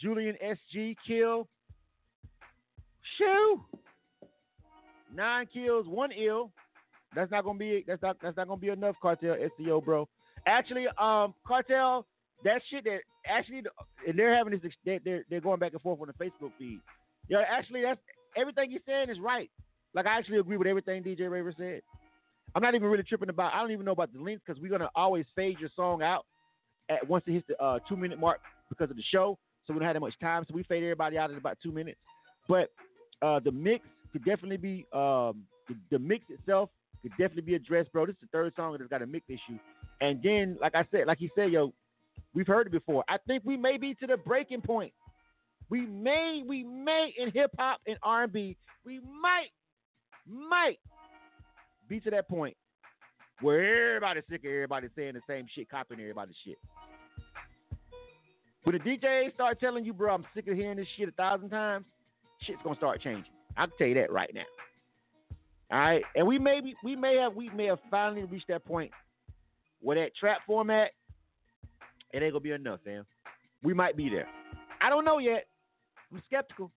Julian SG, kill. Shoo! Nine kills, one ill. That's not gonna be that's not that's not gonna be enough, Cartel SEO, bro. Actually, um, Cartel, that shit that actually and they're having this they- they're they're going back and forth on the Facebook feed. Yeah, actually, that's everything you're saying is right. Like I actually agree with everything DJ Raver said. I'm not even really tripping about. I don't even know about the links because we're gonna always fade your song out at once it hits the uh, two minute mark because of the show. So we don't have that much time. So we fade everybody out at about two minutes. But uh, the mix could definitely be um, the, the mix itself could definitely be addressed, bro. This is the third song that's got a mix issue. And then, like I said, like he said, yo, we've heard it before. I think we may be to the breaking point. We may, we may in hip hop and R and B, we might, might be to that point where everybody's sick of everybody saying the same shit, copying everybody's shit. When the DJ start telling you, bro, I'm sick of hearing this shit a thousand times, shit's gonna start changing. I can tell you that right now. All right, and we may be, we may have we may have finally reached that point where that trap format it ain't gonna be enough, fam. We might be there. I don't know yet. I'm skeptical,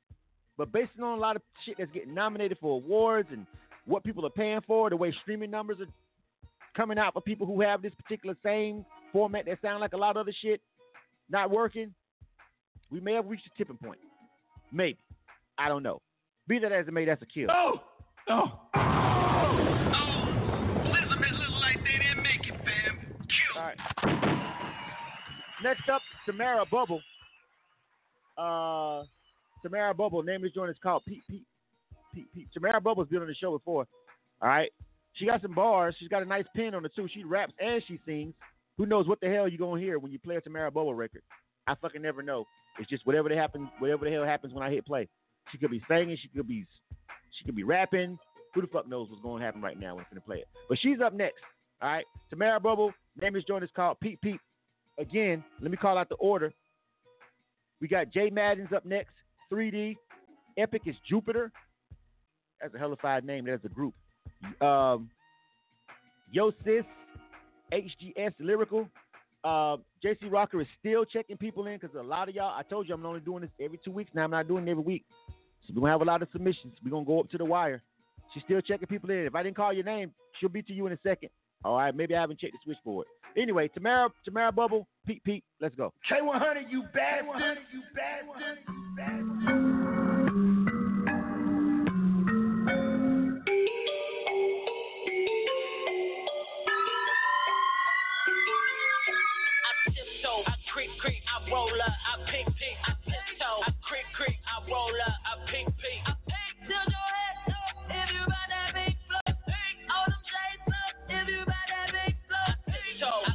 but based on a lot of shit that's getting nominated for awards and what people are paying for, the way streaming numbers are coming out for people who have this particular same format that sound like a lot of other shit not working, we may have reached a tipping point. Maybe. I don't know. Be that as it may, that's a kill. Oh! Oh! All right. Next up, Tamara Bubble. Uh, Tamara Bubble. Name of this joint is called Pete Pete Pete Pete. Tamara Bubble's been on the show before. All right. She got some bars. She's got a nice pen on it too. She raps and she sings. Who knows what the hell you're gonna hear when you play a Tamara Bubble record? I fucking never know. It's just whatever the happens, whatever the hell happens when I hit play. She could be singing. She could be, she could be rapping. Who the fuck knows what's going to happen right now when I'm gonna play it? But she's up next. All right. Tamara Bubble. Name is joint is called Pete Pete. Again, let me call out the order. We got Jay Madden's up next. 3D. Epic is Jupiter. That's a hellified name. That's a group. Um, Yo Sis, HGS Lyrical. Uh, JC Rocker is still checking people in because a lot of y'all, I told you I'm only doing this every two weeks now. I'm not doing it every week. So we're going to have a lot of submissions. We're going to go up to the wire. She's still checking people in. If I didn't call your name, she'll be to you in a second. All right, maybe I haven't checked the switchboard. Anyway, Tamara, Tamara Bubble, Pete, Pete, let's go. K100, you bastard! You bastard! Roll up, I pink, pink, I tiptoe, I creep, creep, I roll up, I pink, pink. I pink till your head if you buy that big flow, all them shades up, if you buy that big flow. I tiptoe, I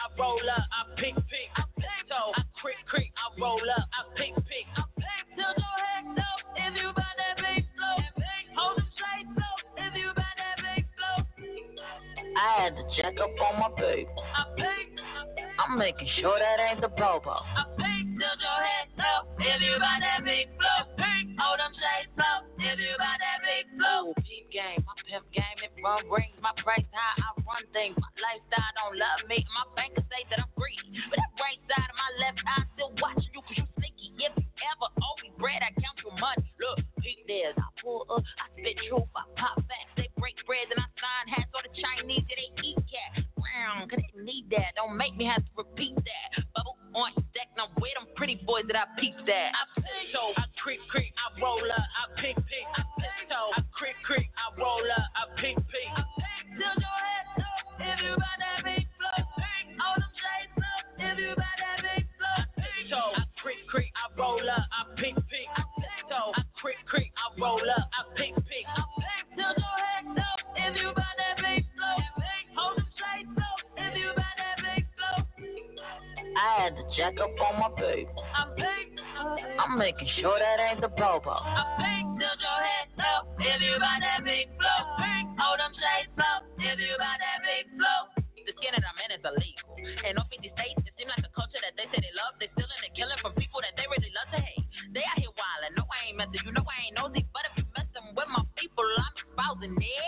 I roll up, I pink, pink, I tiptoe, I I roll up, I pink, pink. I pink till your head if you buy that big flow, all them shades up, if you buy that big flow. I had to check up on my baby. I'm making sure that ain't the bobo. I pink till your head up if you buy that big flow. Pink, hold them shades up if you buy that big flow. Peep game, my pimp game, it run rings, my price high, I run things. My lifestyle don't love me, my banker say that I'm greedy. But that right side of my left eye still watching you cause you sneaky. If you ever owe me bread, I count your money. Look, peep this, I pull up, I spit truth, I pop facts, they break bread, and I sign hats on the Chinese that they eat cat. Brown, cause they need that, don't make me have to that I peeped at. I tiptoe, I making sure that ain't the Bobo. Bang, tilt your head up if you buy that big flow. Bang, hold them shades up if you buy that big flow. The skin that I'm is illegal. And all 50 states, it seems like the culture that they say they love, they're stealing and killing from people that they really love to hate. They out here wildin'. No, I ain't messing. You know I ain't nosy, but if you messin' with my people, I'm exposing it.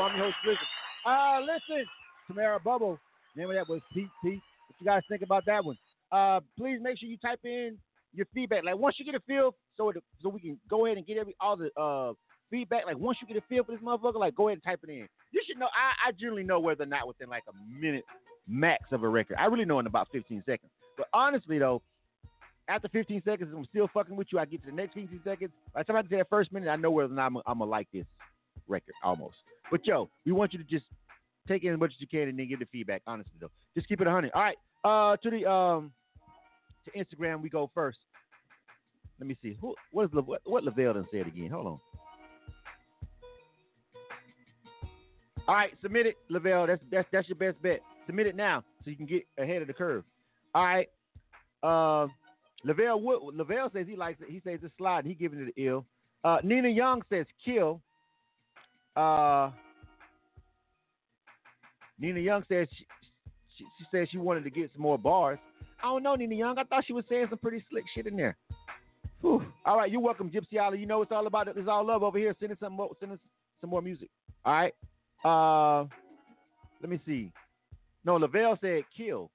K100 the radio. I'm your host, Blizzard. Uh, listen, Tamara Bubble. Name of that was Pete Pete. What you guys think about that one? Uh, please make sure you type in your feedback. Like once you get a feel, so it, so we can go ahead and get every all the uh feedback. Like once you get a feel for this motherfucker, like go ahead and type it in. You should know. I, I generally know whether or not within like a minute max of a record. I really know in about 15 seconds. But honestly though, after 15 seconds, I'm still fucking with you. I get to the next 15 seconds. By the time I get to that first minute, I know whether or not I'm, I'm gonna like this record almost. But yo, we want you to just take in as much as you can and then give the feedback. Honestly though, just keep it a 100. All right. Uh, to the um to Instagram we go first. Let me see. Who, what is Le, what, what Lavelle done said again? Hold on. All right, submit it, Lavelle. That's that's that's your best bet. Submit it now so you can get ahead of the curve. All right. Uh, Lavelle Wood, Lavelle says he likes it. He says it's slide. He giving it an ill. Uh, Nina Young says kill. Uh, Nina Young said she, she, she says she wanted to get some more bars. I don't know, Nina Young. I thought she was saying some pretty slick shit in there. Whew. All right, you're welcome, Gypsy Alley. You know it's all about it. It's all love over here. Send us some more. Send us some more music. All right. Uh, let me see. No, Lavelle said kill.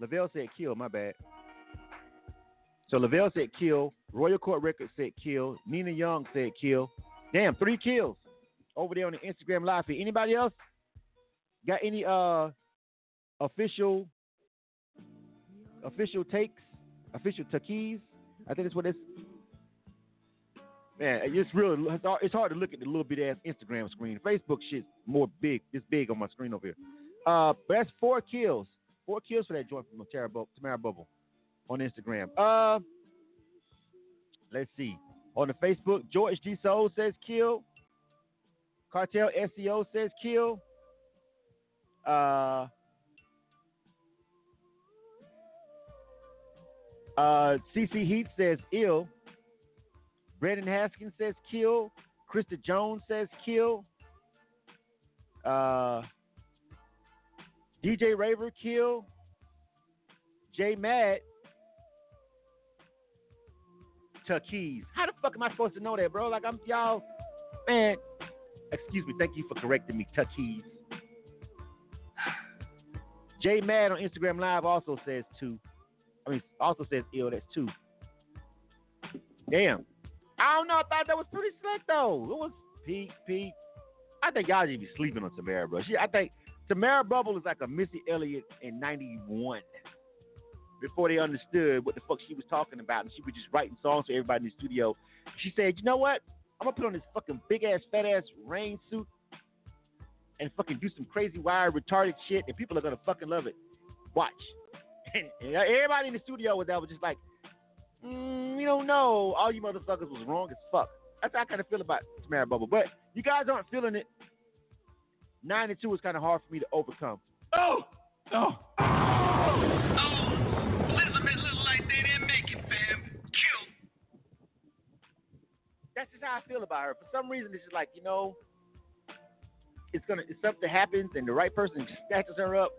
Lavelle said kill. My bad. So Lavelle said kill. Royal Court Records said kill. Nina Young said kill. Damn, three kills over there on the Instagram live feed. Anybody else got any uh official official takes, official takees? I think that's what it's. Man, it's real. It's hard to look at the little bit ass Instagram screen. Facebook shit's more big. It's big on my screen over here. Uh, but that's four kills. Four kills for that joint from Tamara Bubble on Instagram. Uh, let's see. On the Facebook, George G Soul says kill. Cartel SEO says kill. Uh, uh, CC Heath says ill. Brandon Haskins says kill. Krista Jones says kill. Uh, DJ Raver kill. J Mad. Tuckeys. How the fuck am I supposed to know that, bro? Like I'm y'all, man. Excuse me. Thank you for correcting me, Tuckeys. [SIGHS] J Mad on Instagram Live also says two. I mean, also says ill. That's two. Damn. I don't know. I thought that was pretty slick though. It was peak, peak. I think y'all should be sleeping on Tamara, bro. She, I think Tamara Bubble is like a Missy Elliott in '91. Before they understood what the fuck she was talking about, and she was just writing songs for everybody in the studio. She said, "You know what? I'm gonna put on this fucking big ass, fat ass rain suit and fucking do some crazy wire retarded shit, and people are gonna fucking love it. Watch." And, [LAUGHS] and everybody in the studio with that was just like, mm, "We don't know. All you motherfuckers was wrong as fuck." That's how I kind of feel about Tamara Bubble. But you guys aren't feeling it. Nine and two is kind of hard for me to overcome. Oh, oh. That's just how I feel about her. For some reason, it's just like you know, it's gonna if something happens and the right person just snatches her up,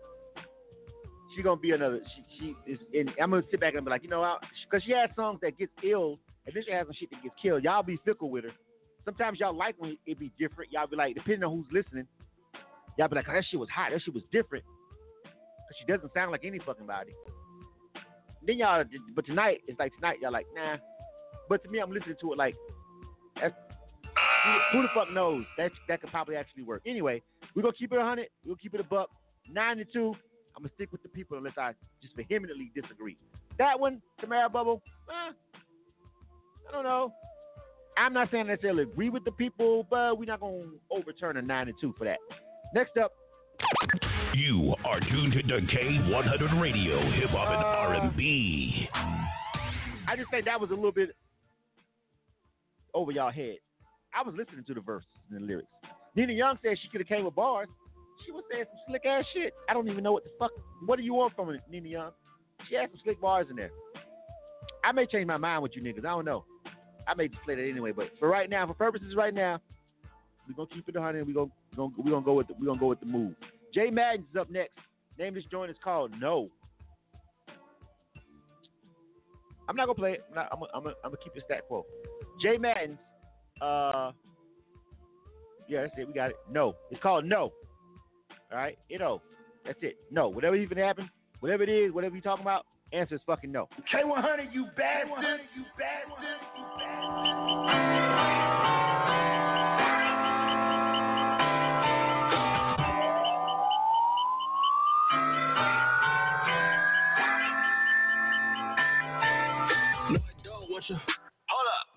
she gonna be another. She she is. And I'm gonna sit back and be like, you know, because she has songs that gets ill, and then she has some shit that gets killed. Y'all be fickle with her. Sometimes y'all like when it be different. Y'all be like, depending on who's listening, y'all be like, oh, that shit was hot. That shit was different. Cause she doesn't sound like any fucking body. Then y'all, but tonight it's like tonight y'all like, nah. But to me, I'm listening to it like, who, the fuck knows? That that could probably actually work. Anyway, we're gonna keep it 100. We'll keep it a buck. Nine to two. I'm gonna stick with the people unless I just vehemently disagree. That one, Tamara Bubble. Eh, I don't know. I'm not saying necessarily agree with the people, but we're not gonna overturn a nine and two for that. Next up, You are tuned to K100 Radio, Hip Hop and Uh, R&B. I just think that was a little bit over y'all head. I was listening to the verses and the lyrics. Nina Young said she could have came with bars. She was saying some slick ass shit. I don't even know what the fuck. What do you want from her, Nina Young? She had some slick bars in there. I may change my mind with you niggas. I don't know. I may just play that anyway. But for right now, for purposes right now, we're gonna keep it 100. We're gonna we're gonna, we gonna go with we're gonna go with the move. Jay Madden's is up next. Name this joint is called No. I'm not gonna play it. I'm, gonna, I'm, gonna, I'm keep it stat quo. Jay Madden's. Uh, yeah, that's it. We got it. No, it's called no. All right, you know, that's it. No, whatever even happen, whatever it is, whatever you talking about, answer is fucking no. K100, you bastard. You bastard. You bastard. No,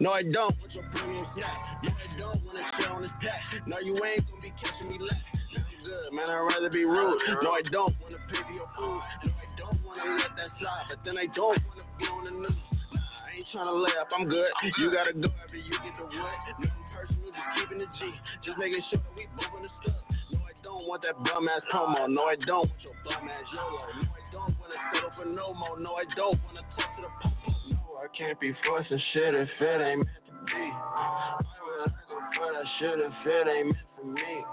No, I don't want your premium snack. No, I don't want to shit on this pack. No, you ain't gonna be catching me. Now I'm good, man. I'd rather be rude. No, I don't want to pay for your food. No, I don't want to let that slide. But then I don't want to be on the news. Nah, I ain't trying to lay up. I'm good. You gotta go after you get the what? Nothing personal, just keeping the G. Just making sure that we moving the stuff. No, I don't want that bum ass promo. No, I don't want your bum ass YOLO. No, I don't want to settle for no more. No, I don't want to talk to the can't be forcing shit if it ain't meant to be. Why would I go for that shit if it ain't meant for me?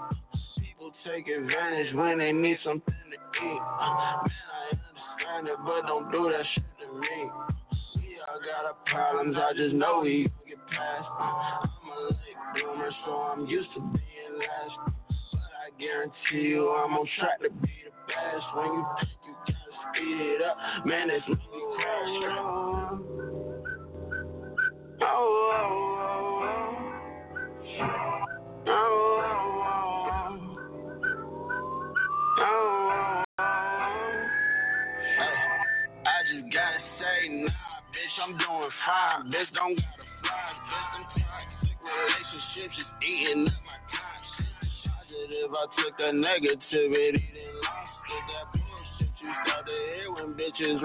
People take advantage when they need something to eat. Man, I understand it, but don't do that shit to me. We all got our problems, I just know we gon' get past. I'm a late bloomer, so I'm used to being last. But I guarantee you, I'm on track to be the best. When you think you gotta speed it up, man, it's when we crash. I'm doing fine. Bitch, don't gotta fly. Bitch, them toxic relationships just eating up my conscience. Positive, I took the negativity, then lost it. That bullshit you start to hear when bitches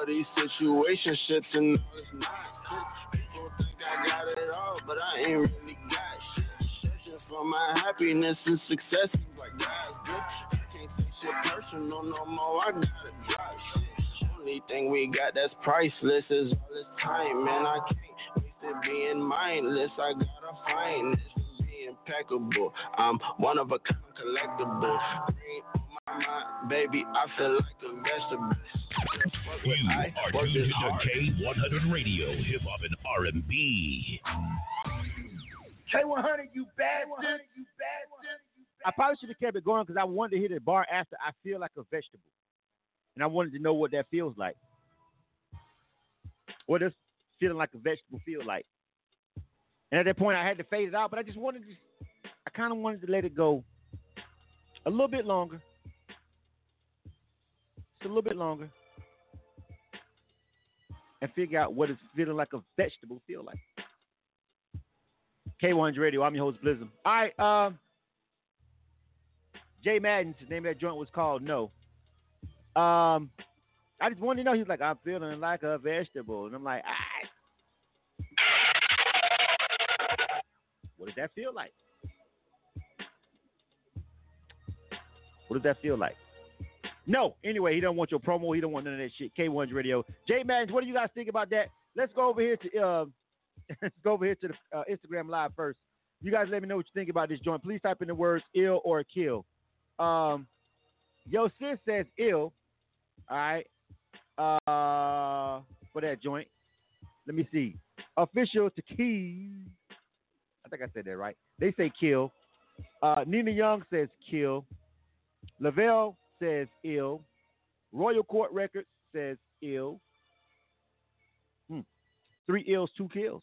of these situationships and all this nonsense. People think I got it all, but I ain't really got shit. Searching for my happiness and success seems like God's good. I can't take shit personal no more. I gotta drop shit. Only thing we got that's priceless is all this time, man. I can't waste it being mindless. I gotta find this be impeccable. I'm one of a kind collectible. Green on my mind, baby. I feel like a vegetable. You are tuned to K100 Radio, Hip Hop and R&B. K100, you bastard. You bastard. I probably should have kept it going because I wanted to hit the bar after I feel like a vegetable, and I wanted to know what that feels like. What does feeling like a vegetable feel like? And at that point, I had to fade it out, but I just wanted to. I kind of wanted to let it go a little bit longer. Just a little bit longer. And figure out what does feeling like a vegetable feel like. K100 Radio. I'm your host, Blizzard. All right. Um, Jay Madden's the name of that joint was called No. Um, I just wanted to know. He was like, I'm feeling like a vegetable. And I'm like, ah. What does that feel like? What does that feel like? No. Anyway, he don't want your promo. He don't want none of that shit. K1's Radio. Jay Madden, what do you guys think about that? Let's go over here to uh, [LAUGHS] let's go over here to the uh, Instagram live first. You guys let me know what you think about this joint. Please type in the words ill or kill. Um, Yo sis says ill. All right. Uh, for that joint. Let me see. Official to key. I think I said that right. They say kill. Uh, Nina Young says kill. Lavelle says ill. Royal Court Records says ill. Hmm. Three ills, two kills.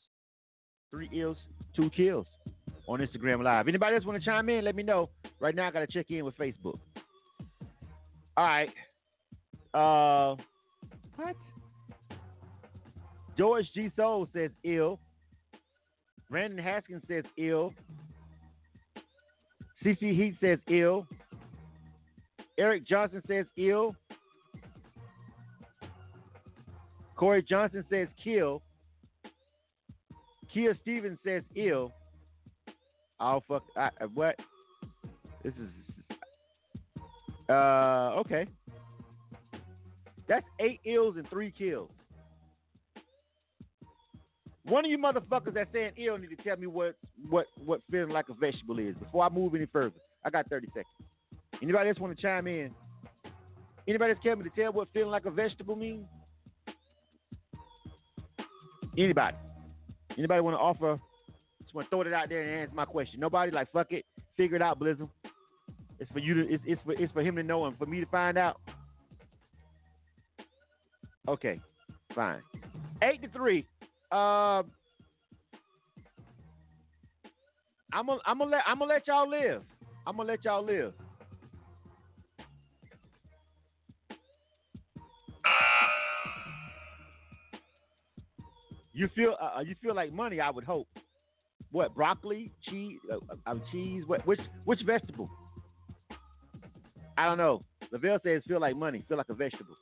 Three ills, two kills on Instagram Live. Anybody else want to chime in? Let me know. Right now, I got to check in with Facebook. All right. Uh, what? George G. Soul says ill. Brandon Haskins says ill. CC Heath says ill. Eric Johnson says ill. Corey Johnson says kill. Kia Stevens says ill. Oh fuck! I, what? This is uh okay. That's eight ills and three kills. One of you motherfuckers that's saying ill need to tell me what what what feeling like a vegetable is before I move any further. I got thirty seconds. Anybody else want to chime in? Anybody else care me to tell what feeling like a vegetable means? Anybody? Anybody want to offer? Just want to throw it out there and answer my question. Nobody like fuck it. Figure it out, Blizzard. It's for you to. It's, it's for it's for him to know and for me to find out. Okay, fine. Eight to three. Um, I'm gonna I'm gonna let I'm gonna let y'all live. I'm gonna let y'all live. You feel uh, you feel like money? I would hope. What broccoli, cheese, uh, uh, cheese? What which which vegetable? I don't know. Lavelle says feel like money, feel like a vegetable.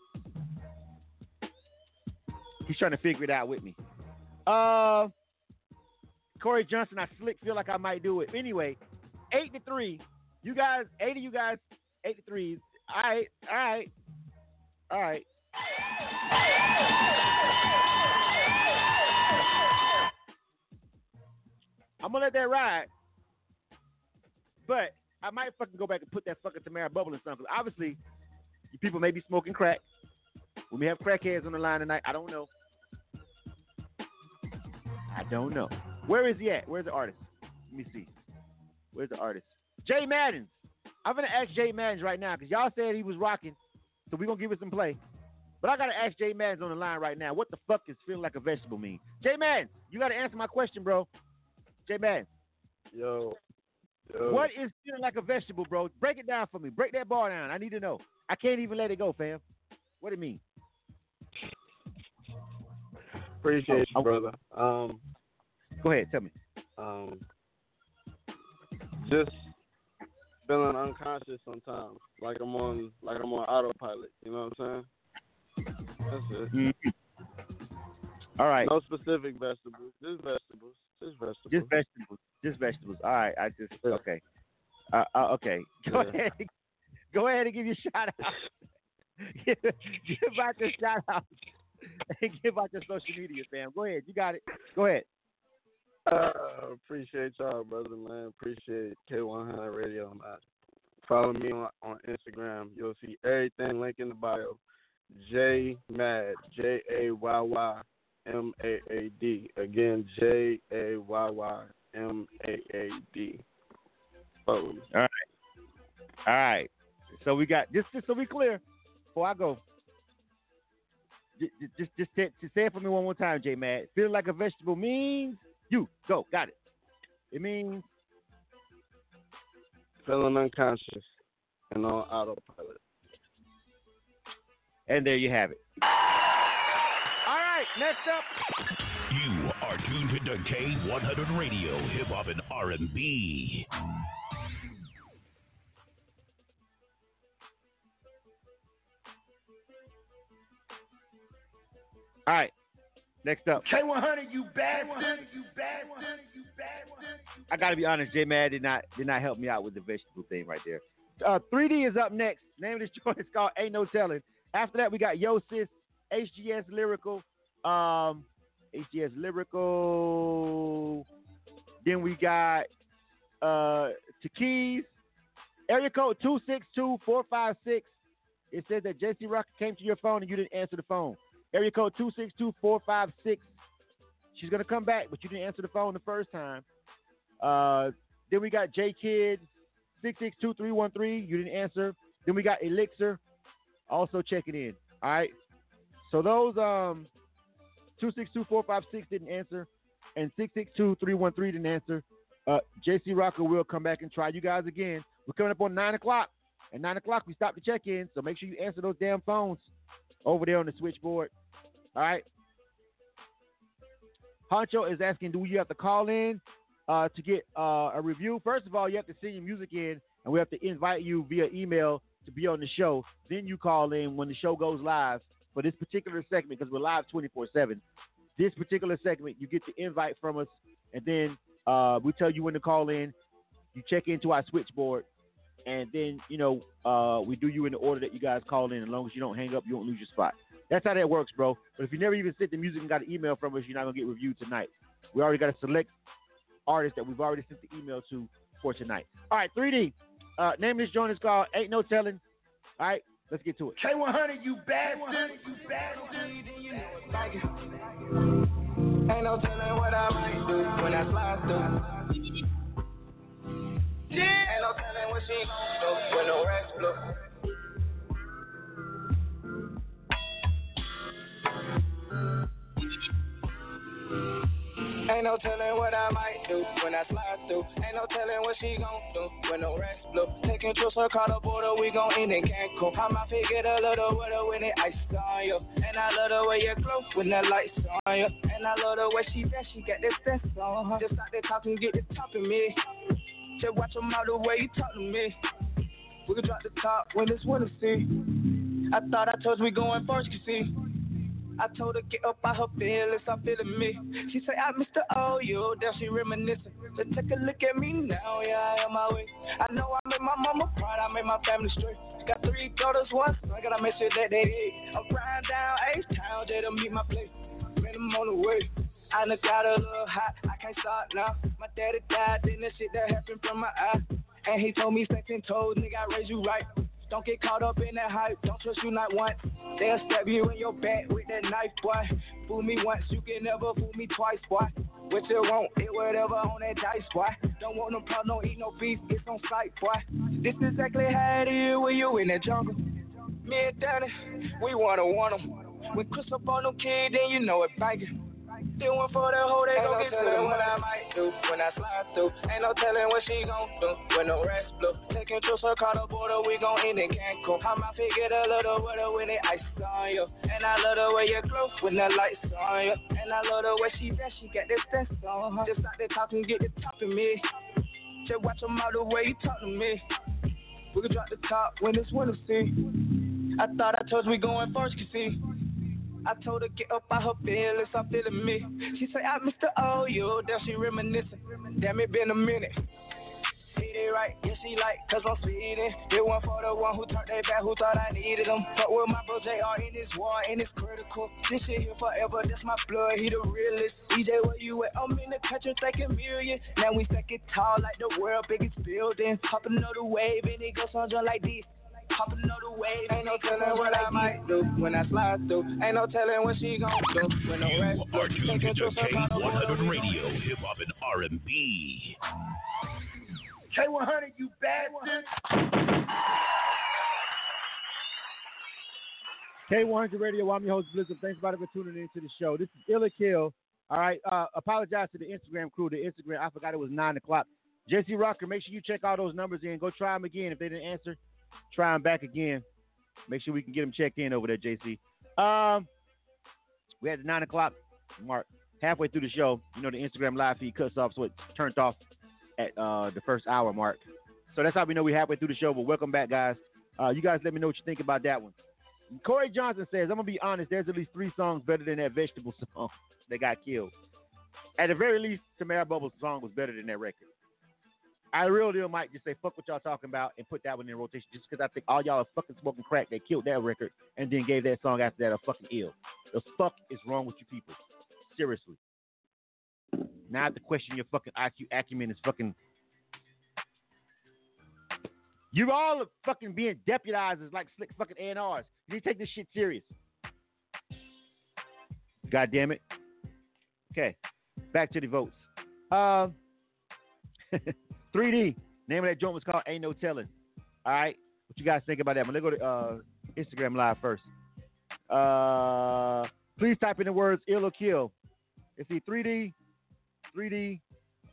He's trying to figure it out with me. Uh, Corey Johnson, I slick feel like I might do it. Anyway, eight to three. You guys, eight of you guys, eight to three. All right, all right, all right. I'm gonna let that ride, but I might fucking go back and put that fucking Tamara bubble in something. Obviously, you people may be smoking crack. We may have crackheads on the line tonight. I don't know. I don't know. Where is he at? Where's the artist? Let me see. Where's the artist? Jay Madden. I'm gonna ask Jay Madden right now because y'all said he was rocking, so we're gonna give it some play. But I gotta ask Jay Madden on the line right now. What the fuck is feeling like a vegetable mean? Jay Madden, you gotta answer my question, bro. Jay Madden. Yo. Yo. What is feeling like a vegetable, bro? Break it down for me. Break that bar down. I need to know. I can't even let it go, fam. What do it mean? Appreciate Oh, you, brother. Um, Go ahead, tell me. um, just feeling unconscious sometimes, like I'm on, like I'm on autopilot. You know what I'm saying? That's it. Mm-hmm. All right. No specific vegetables, just vegetables, just vegetables. Just vegetables. Just vegetables. All right. I just okay. Uh, uh, okay. Go Yeah. ahead. [LAUGHS] Go ahead and give your shout out. [LAUGHS] give, give out your shout out [LAUGHS] and give out your social media, fam. Go ahead. You got it. Go ahead. Uh, appreciate y'all, brother, man. Appreciate K100 Radio. Man. Follow me on, on Instagram. You'll see everything link in the bio. J Mad, J A Y Y M A A D. Again, J A Y Y M A A D. All right. All right. So we got just just so we clear before I go. Just just just, say, just say it for me one more time, J Matt. Feeling like a vegetable means you go. Got it. It means Feeling unconscious and on autopilot. and there you have it. All right, next up. You are tuned to K100 Radio, Hip Hop and R&B. All right, next up. K100, you bastard. You bastard. You bastard. I got to be honest, J Mad did not did not help me out with the vegetable thing right there. Uh, 3D is up next. Name of this [LAUGHS] joint is called Ain't No Telling. After that, we got Yo Sis, HGS Lyrical, um, HGS Lyrical. Then we got uh, Takees, area code two six two four five six. It says that Jesse Rock came to your phone and you didn't answer the phone. Area code two six two four five six. She's gonna come back, but you didn't answer the phone the first time. Uh, then we got J Kid six six two three one three. You didn't answer. Then we got Elixir, also checking in. All right. So those um two six two four five six didn't answer, and six six two three one three didn't answer. Uh, JC Rocker will come back and try you guys again. We're coming up on nine o'clock. At nine o'clock, we stop the check in, so make sure you answer those damn phones over there on the switchboard. All right. Honcho is asking, do you have to call in uh, to get uh, a review? First of all, you have to send your music in, and we have to invite you via email to be on the show. Then you call in when the show goes live for this particular segment because we're live 24 7. This particular segment, you get the invite from us, and then uh, we tell you when to call in. You check into our switchboard, and then you know uh, we do you in the order that you guys call in. As long as you don't hang up, you won't lose your spot. That's how that works, bro. But if you never even sent the music and got an email from us, you're not gonna get reviewed tonight. We already got a select artist that we've already sent the email to for tonight. All right, 3D. Uh, name of this joint is called Ain't No Telling. All right, let's get to it. K100, you bastard. You bastard. no telling what I might do when I slide through. Yeah. Ain't no telling what she gon' do when the rest blow. Ain't no telling what I might do when I slide through. Ain't no telling what she gon' do when the rest blow. Taking trips across the border, we gon' end in Cancun. I might forget a little weather when it ice on you. And I love the way you glow when the lights on you. And I love the way she dance, she got that sense on her. Just like they talking, get the top of me. Just watch them out the way you talk to me. We can drop the top when it's winter, see. I thought I told you we going first, you see. I told her get up out her feelings, I'm feeling me. She say I ah, missed the old you, then she reminiscing. So take a look at me now, yeah, I am my way. I know I made my mama proud, I made my family straight. Got three daughters, one son, gotta make sure that they eat. I'm riding down H-Town, they to meet my place. Man, I'm on the way. I done got a little hot, I can't stop now. My daddy died, then the shit that happened from my eye. And he told me ten toes, nigga, I raised you right. Don't get caught up in that hype, don't trust you not once. They'll stab you in your back with that knife, boy. Fool me once, you can never fool me twice, boy. What you want, it whatever on that dice, boy. Don't want no problem, don't eat no beef, it's on sight, boy. This is exactly how it is when you in the jungle. Me and Danny, we wanna want 'em. When Chris up on them kid, then you know it banging. Want for the whole, they gon' get to what I might do when I slide through. Ain't no telling what she gon' do when the rest blow. Taking trips across the border, we gon' end in Cancun. I might forget a little weather when it ice on you. And I love the way you glow when the lights on you. And I love the way she dance, she got this sense on her. Just like they talking, get the top of me. Just watch them out the way you talk to me. We can drop the top when it's winter, see. I thought I told you we going first, you see. I told her get up out her feelings, I'm feeling me. She say I ah, missed the old you, then she reminiscing. Damn it been a minute. Hit it right, yeah she like, cause I'm speeding. It one for the one who turned their back, who thought I needed them. But with my bro JR in this war, and it's critical. This shit here forever, that's my blood, he the realest. DJ, where you at? I'm in the country thinking million. Now we second tall like the world biggest building. Hop another wave, and it goes on just like this. Hop another wave, ain't no telling what I might do when I slide through. Ain't no telling what she gon' do when the rest You are tuned to K100 Radio, Hip Hop and R&B. K100, you bastard. K100 Radio, I'm your host, Blizzard. Thanks everybody for tuning in to the show. This is Ill or Kill. All right, uh, apologize to the Instagram crew. The Instagram, I forgot it was 9 o'clock. JC Rocker, make sure you check all those numbers in. Go try them again. If they didn't answer, try them back again. Make sure we can get them checked in over there, JC. Um, we had the 9 o'clock mark halfway through the show. You know, the Instagram live feed cuts off, so it turned off at uh, the first hour mark. So that's how we know we're halfway through the show. But welcome back, guys. Uh, you guys let me know what you think about that one. Corey Johnson says, I'm to be honest, there's at least three songs better than that vegetable song [LAUGHS] that got killed. At the very least, Tamara Bubbles' song was better than that record. I really deal might just say, fuck what y'all talking about and put that one in rotation just because I think all y'all are fucking smoking crack. They killed that record and then gave that song after that a fucking ill. The fuck is wrong with you people? Seriously. Now have to question your fucking IQ acumen is fucking. You all are fucking being deputized as like slick fucking A&Rs. You need to take this shit serious. God damn it. Okay, back to the votes. Um, [LAUGHS] 3D. Name of that joint was called Ain't No Telling. All right, what you guys think about that? But let's go to uh, Instagram Live first. Uh, please type in the words ill or kill. Let's see, 3D, 3D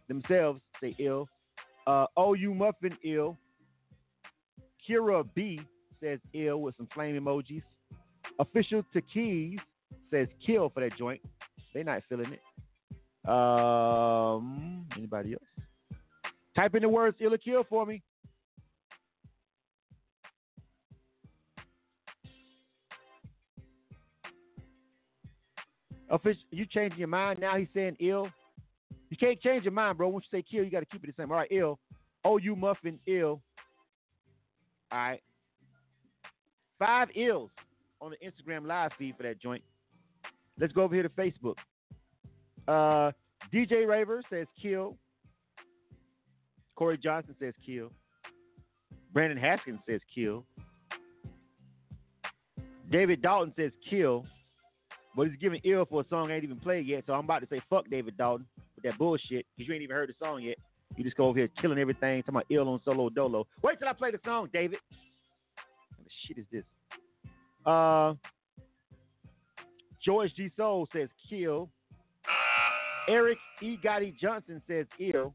themselves say ill. Uh, OU Muffin ill. Kira B says ill with some flame emojis. Official Takees says kill for that joint. They not feeling it. Um, anybody else? Type in the words ill or kill for me. Official, you changing your mind now? He's saying ill. You can't change your mind, bro. Once you say kill, you got to keep it the same. All right, ill. Oh, you muffin ill. All right. Five ills on the Instagram live feed for that joint. Let's go over here to Facebook. Uh, DJ Raver says kill. Corey Johnson says kill. Brandon Haskins says kill. David Dalton says kill. But he's giving ill for a song I ain't even played yet. So I'm about to say fuck David Dalton with that bullshit because you ain't even heard the song yet. You just go over here killing everything, talking about ill on solo dolo. Wait till I play the song, David. What the shit is this? Uh, George G. Soul says kill. Eric E. Gotti Johnson says ill.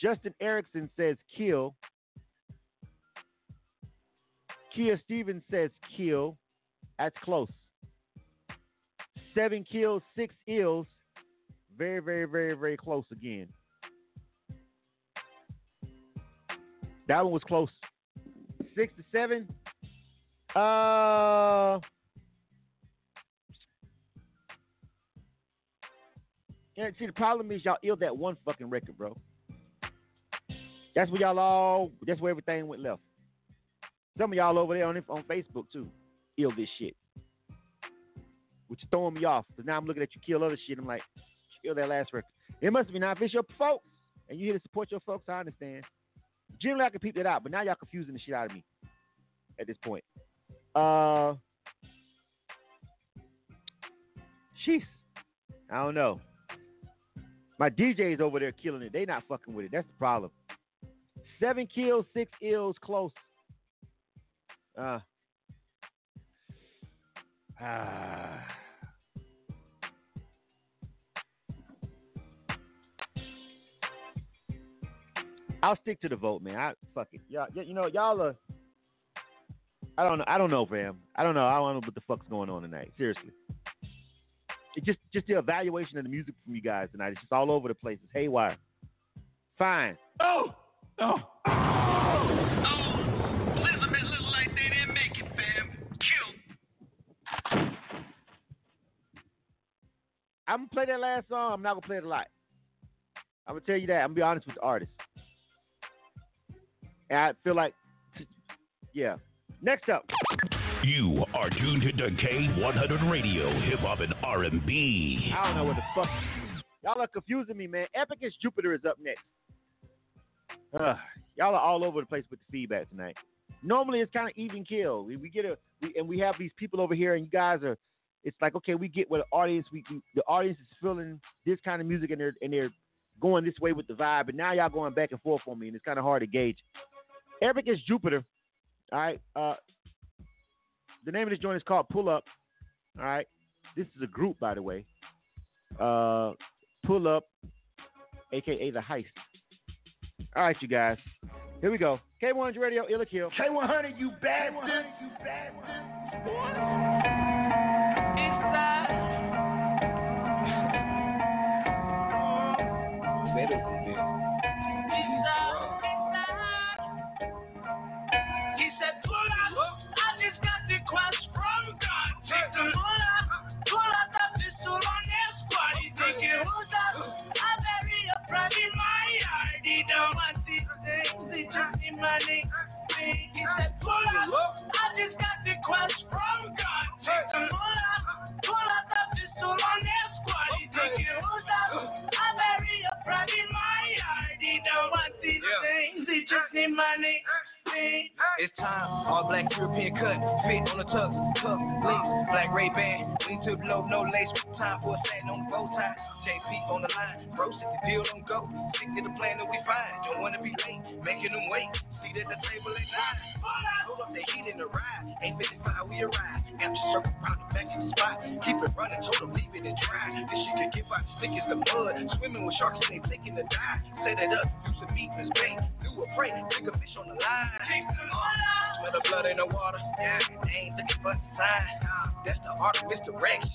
Justin Erickson says kill. Kia Stevens says kill. That's close. Seven kills, six ills. Very, very, very, very close again. That one was close. Six to seven. Uh Yeah, see the problem is y'all ill that one fucking record, bro. That's where y'all all that's where everything went left. Some of y'all over there on on Facebook too. Ill this shit. Which is throwing me off. Because now I'm looking at you kill other shit. I'm like, kill that last record. It must be now if it's your folks and you here to support your folks, I understand. Generally I can peep that out, but now y'all confusing the shit out of me at this point. Uh Jeez. I don't know. My DJs over there killing it. They not fucking with it. That's the problem. Seven kills, six ills, close. Uh, ah. I'll stick to the vote, man. I fuck it. Y'all, you know, y'all are. I don't know. I don't know, fam. I don't know. I don't know what the fuck's going on tonight. Seriously. It just just the evaluation of the music from you guys tonight. It's just all over the place. It's haywire. Fine. Oh, oh, oh! Elizabeth looked like they didn't make it, fam. Kill. I'm gonna play that last song. I'm not gonna play it a lot. I'm gonna tell you that. I'm gonna be honest with the artist. And I feel like, yeah. Next up. You are tuned to K100 Radio, Hip Hop and R&B. I don't know what the fuck. Y'all are confusing me, man. Epic Epicus Jupiter is up next. Ugh, y'all are all over the place with the feedback tonight. Normally it's kind of even kill. We, we get a we, and we have these people over here, and you guys are. It's like okay, we get what the audience we the audience is feeling this kind of music, and they're and they're going this way with the vibe. But now y'all going back and forth on me, and it's kind of hard to gauge. Eric is Jupiter. All right. Uh, the name of this joint is called Pull Up. All right. This is a group, by the way. Uh, Pull Up, aka the Heist. All right, you guys. Here we go. K100 Radio, Ill or Kill. K100, you bastard. You bastard. He time, all black European cut, fit on the tux, cuff, links, black Ray Ban, wing to blow, no lace, time for a stand on the bow tie, JP on the line, bro, sit the deal don't go, stick to the plan that we find, don't wanna be late, making them wait, See that the table at nine, up the heat in the ride, 855 we arrive, after circle round the back of the spot, keep it running, told them leave it and dry, this shit can get by slick as the mud, swimming with sharks and they taking the dive, set it up, use some meat and bait, do a prey, take a fish on the line. Smell the blood in the water. Yeah, they ain't looking for a sign. That's the art of misdirection.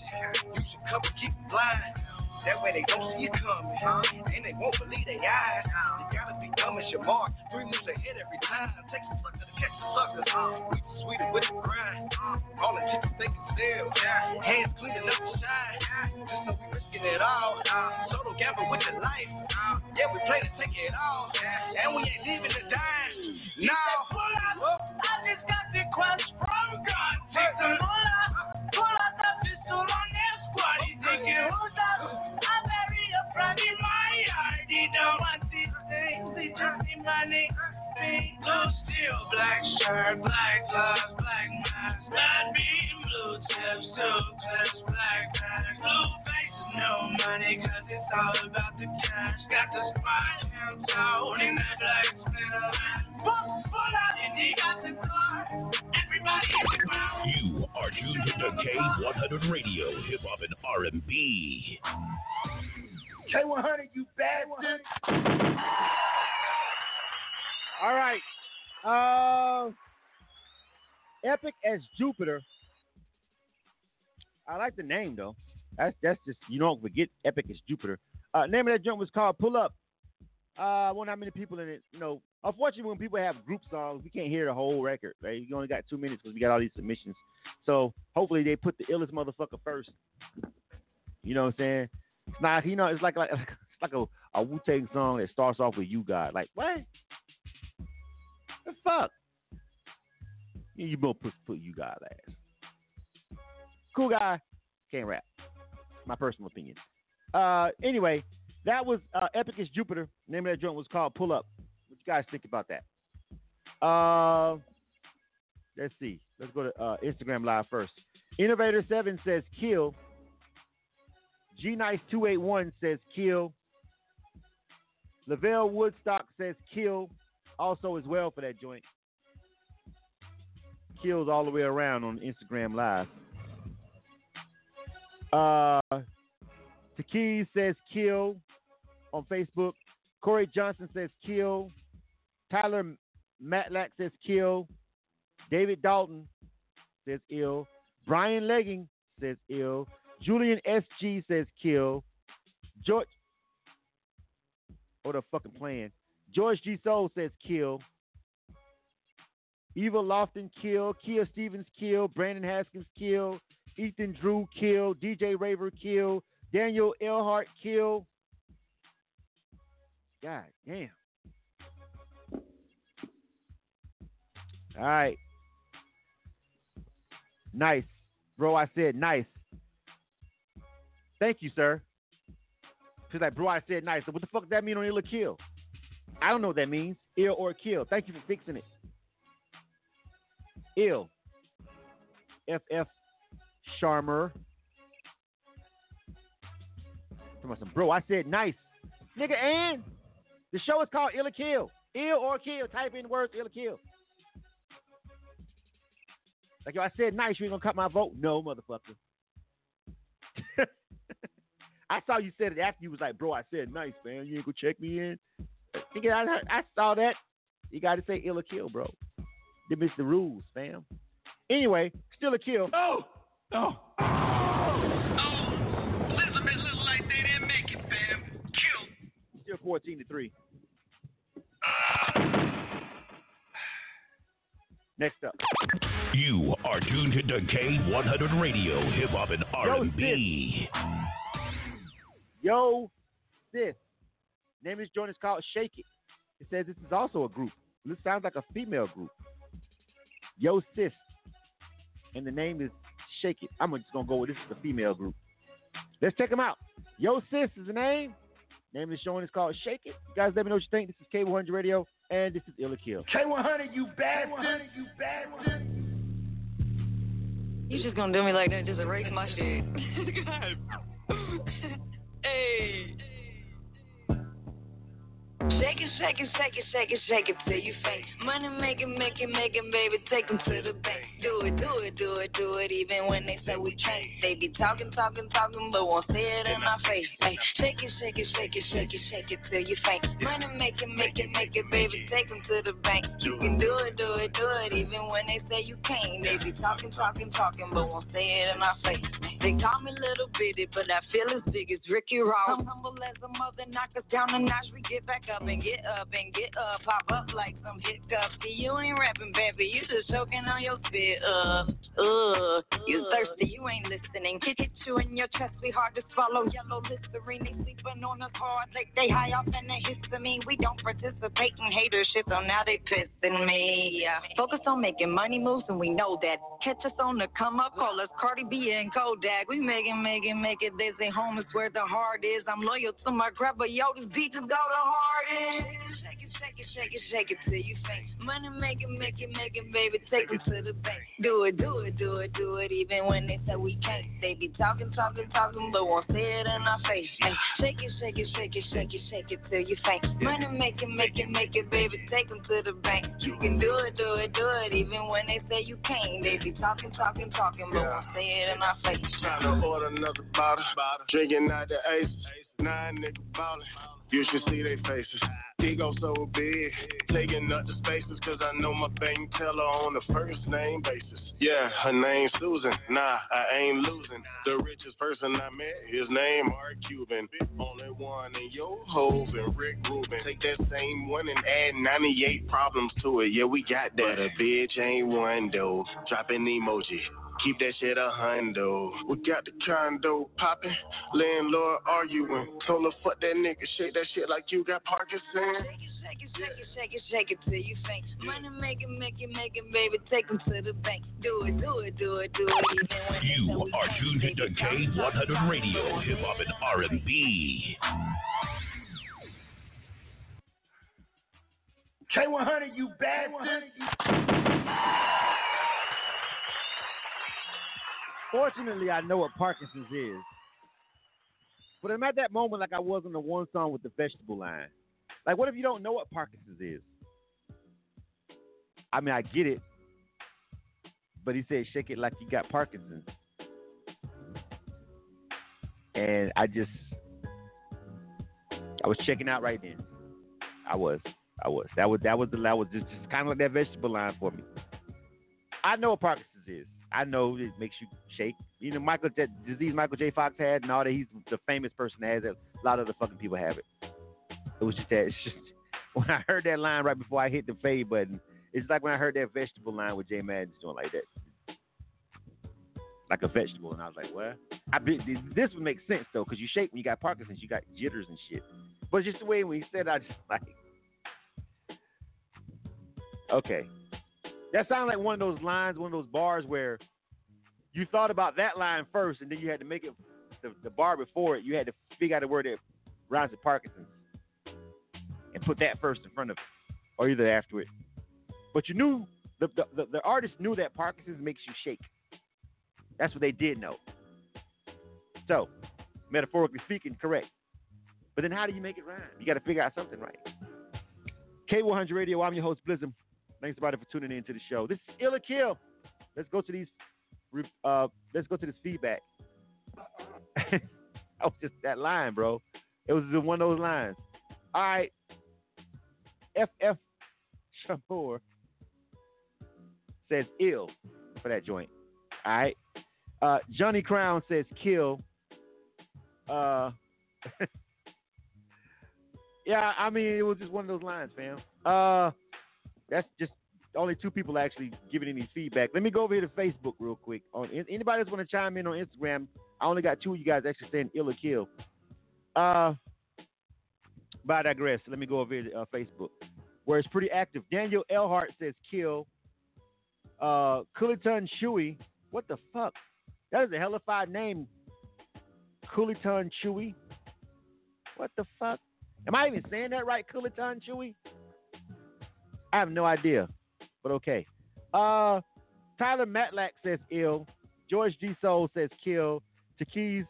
You should cover, keep it blind. That way they don't see you coming. And they won't believe their eyes. You gotta be dumb as your mark. Three moves ahead every time. Take a sucker to catch the suckers. We the sweeter with the grind. All the chicks it's still. Yeah. Hands clean enough to shine. Just know we risking it all. So don't gamble with your life. Yeah, we play to take it all. And we ain't leaving to die. He said, pull up. I just got the quest from God. Take the pull up. Pull up the pistol on their squad. He thinking, who's want these things. He just need money. Pink, blue black shirt, black gloves, black mask, red beam, blue tips, two money cause it's all about the cash. Got the spot out in that black crowd. You are tuned to K100 Radio, Hip Hop and R&B. K100, you bastard. All right. Uh, Epic as Jupiter. I like the name though. That's that's just you don't forget Epic as Jupiter. Uh, name of that joint was called Pull Up. Uh, wonder how many people in it. You know, unfortunately, when people have group songs, we can't hear the whole record. Right? You only got two minutes because we got all these submissions. So hopefully they put the illest motherfucker first. You know what I'm saying? Not, you know, it's like like [LAUGHS] it's like a, a Wu Tang song that starts off with "You God." Like what? The fuck? You, both put put "You God" ass. Cool guy, can't rap. My personal opinion. Uh, anyway, that was uh, Epic as Jupiter. name of that joint was called Pull Up. What you guys think about that? Uh, let's see. Let's go to uh, Instagram Live first. Innovator Seven says kill. G Nice two eight one says kill. Lavelle Woodstock says kill. Also as well for that joint. Kills all the way around on Instagram Live. Uh, Taki says kill on Facebook. Corey Johnson says kill. Tyler Matlack says kill. David Dalton says ill. Brian Legging says ill. Julian SG says kill. George. What a fucking plan. George G. Soul says kill. Eva Lofton kill. Kia Stevens kill. Brandon Haskins kill. Ethan Drew kill. DJ Raver kill. Daniel Elhart kill. God damn. All right. Nice. Bro, I said nice. Thank you, sir. She's like, bro, I said nice. So what the fuck does that mean on ill or kill? I don't know what that means. Ill or kill. Thank you for fixing it. Ill. FF Sharmer. Bro, I said nice. Nigga, and the show is called Ill or Kill. Ill or Kill. Type in words Ill or Kill. Like, yo, I said nice. You ain't gonna cut my vote? No, motherfucker. [LAUGHS] I saw you said it after you was like, bro, I said nice, man. You ain't gonna check me in? Nigga, I, I saw that. You gotta say ill or kill, bro. They missed the rules, fam. Anyway, still a kill. Oh, oh. Oh, Elizabeth looked like they didn't make it, fam. Kill. Still 14 to 3. Next up. You are tuned to K100 Radio, Hip Hop and R&B. Yo, sis. Name of this joint is called Shake It. It says this is also a group. This sounds like a female group. Yo, sis. And the name is Shake It. I'm just going to go with this is a female group. Let's check them out. Yo, sis is the name. Name of the show is called Shake It. You guys let me know what you think. This is K100 Radio, and this is Ill or Kill. K100, you bastard. You bastard. You just gonna do me like that? Just erase my shit. [LAUGHS] [LAUGHS] hey. Shake it, shake it, shake it, shake it, shake it till you faint. Money making, making, making, baby, take them to the bank. Do it, do it, do it, do it, even when they say we can't. They be talking, talking, talking, but won't say it in our face. Hey, shake it, shake it, shake it, shake it, shake it till you faint. Money making, making, making, baby, take them to the bank. You can do it, do it, do it, even when they say you can't. They be talking, talking, talking, but won't say it in our face. They call me little bitty, but I feel as big as Ricky Ross. I'm humble as a mother, knock us down a notch, we get back up and get up and get up, pop up like some hiccups. You ain't rapping, baby, you just choking on your spit. Uh, you thirsty, you ain't listening. Hit, hit you in your chest, we hard to swallow. Yellow Listerine, they sleeping on us hard, like they high off and they histamine. We don't participate in hater shit, so now they pissing me. Focus on making money moves, and we know that. Catch us on the come up, call us Cardi B and Kodak. We making, making, make it. They say home is where the heart is. I'm loyal to my grabber, yo, this beat just go the Shake it, shake it, shake it, shake it till you faint. Money make it, make it, make it, baby. Take them to the bank. Do it, do it, do it, do it. Even when they say we can't, they be talking, talking, talking, but won't say it in our face. Ay, shake it, shake it, shake it, shake it, shake it till you faint. Money make it, make it, make it, baby. Take them to the bank. You can do it, do it, do it. Even when they say you can't, they be talking, talking, talking, but won't say it in our face. Trying to order another bottle. Drinking out the ace. Nine niggas ballin'. You should see their faces. Ego so big, taking up the spaces, cause I know my bank teller on a first name basis. Yeah, her name's Susan. Nah, I ain't losing. The richest person I met, his name Mark Cuban. Only one in your hove and Rick Rubin. Take that same one and add 98 problems to it. Yeah, we got that. But a bitch ain't one though. Drop an emoji. Keep that shit a hundo. We got the condo poppin', landlord arguing. Told her fuck that nigga, shake that shit like you got Parkinson. Shake it, shake it, shake it, shake it till you faint. Money make it, make it, make it, baby. Take them to the bank. Do it, do it, do it, do it. Even when You are tuned they into be talking, talking, K100 Radio, Hip Hop and R&B. K100, you bastard. Fortunately, I know what Parkinson's is. But I'm at that moment like I was on the one song with the vegetable line. Like, what if you don't know what Parkinson's is? I mean, I get it. But he said, shake it like you got Parkinson's. And I just, I was checking out right then. I was. I was. That was that was the that was just, just kind of like that vegetable line for me. I know what Parkinson's is. I know it makes you shake. You know, Michael that disease Michael J. Fox had and all that. He's the famous person that has it. A lot of the fucking people have it. It was just that. It's just [LAUGHS] when I heard that line right before I hit the fade button. It's like when I heard that vegetable line with Jay Madden's doing like that, like a vegetable, and I was like, "What?" I this would make sense though, because you shake when you got Parkinson's, you got jitters and shit. But just the way when he said, it, I just [LAUGHS] like, okay, that sounded like one of those lines, one of those bars where you thought about that line first, and then you had to make it the, the bar before it. You had to figure out a word that rhymes with Parkinson's put that first in front of it, or either after it. But you knew the the, the, the artist knew that Parkinson's makes you shake. That's what they did know. So, metaphorically speaking, correct. But then how do you make it rhyme? You got to figure out something right. K100 Radio, I'm your host, Blizzum. Thanks everybody for tuning in to the show. This is Ill or Kill. Let's go to these. Uh, let's go to this feedback. [LAUGHS] that was just that line, bro. It was just one of those lines. All right. FF Shamour says ill for that joint. All right. Uh, Johnny Crown says kill. Uh, [LAUGHS] yeah, I mean it was just one of those lines, fam. Uh, that's just only two people actually giving any feedback. Let me go over here to Facebook real quick. On anybody that's want to chime in on Instagram, I only got two of you guys actually saying ill or kill. Uh, but I digress. Let me go over to uh, Facebook, where it's pretty active. Daniel Elhart says kill. Uh, Kuliton Chewy. What the fuck? That is a hellified name. Kuliton Chewy. What the fuck? Am I even saying that right? Kuliton Chewy? I have no idea, but okay. Uh, Tyler Matlack says ill. George G. Soul says kill. Takees,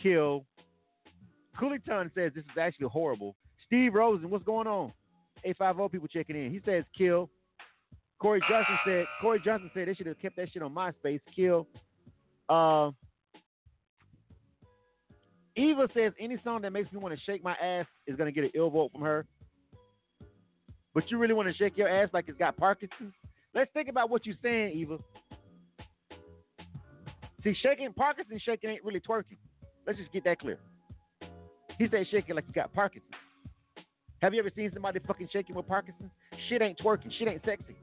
kill. Cooliton says this is actually horrible. Steve Rosen, what's going on? 850 people checking in. He says kill. Corey Johnson said Corey Johnson said they should have kept that shit on MySpace. Kill. Uh, Eva says any song that makes me want to shake my ass is gonna get an ill vote from her. But you really want to shake your ass like it's got Parkinson's? Let's think about what you're saying, Eva. See, shaking Parkinson's shaking ain't really twerking. Let's just get that clear. He said shaking like you got Parkinson's. Have you ever seen somebody fucking shaking with Parkinson's? Shit ain't twerking. Shit ain't sexy.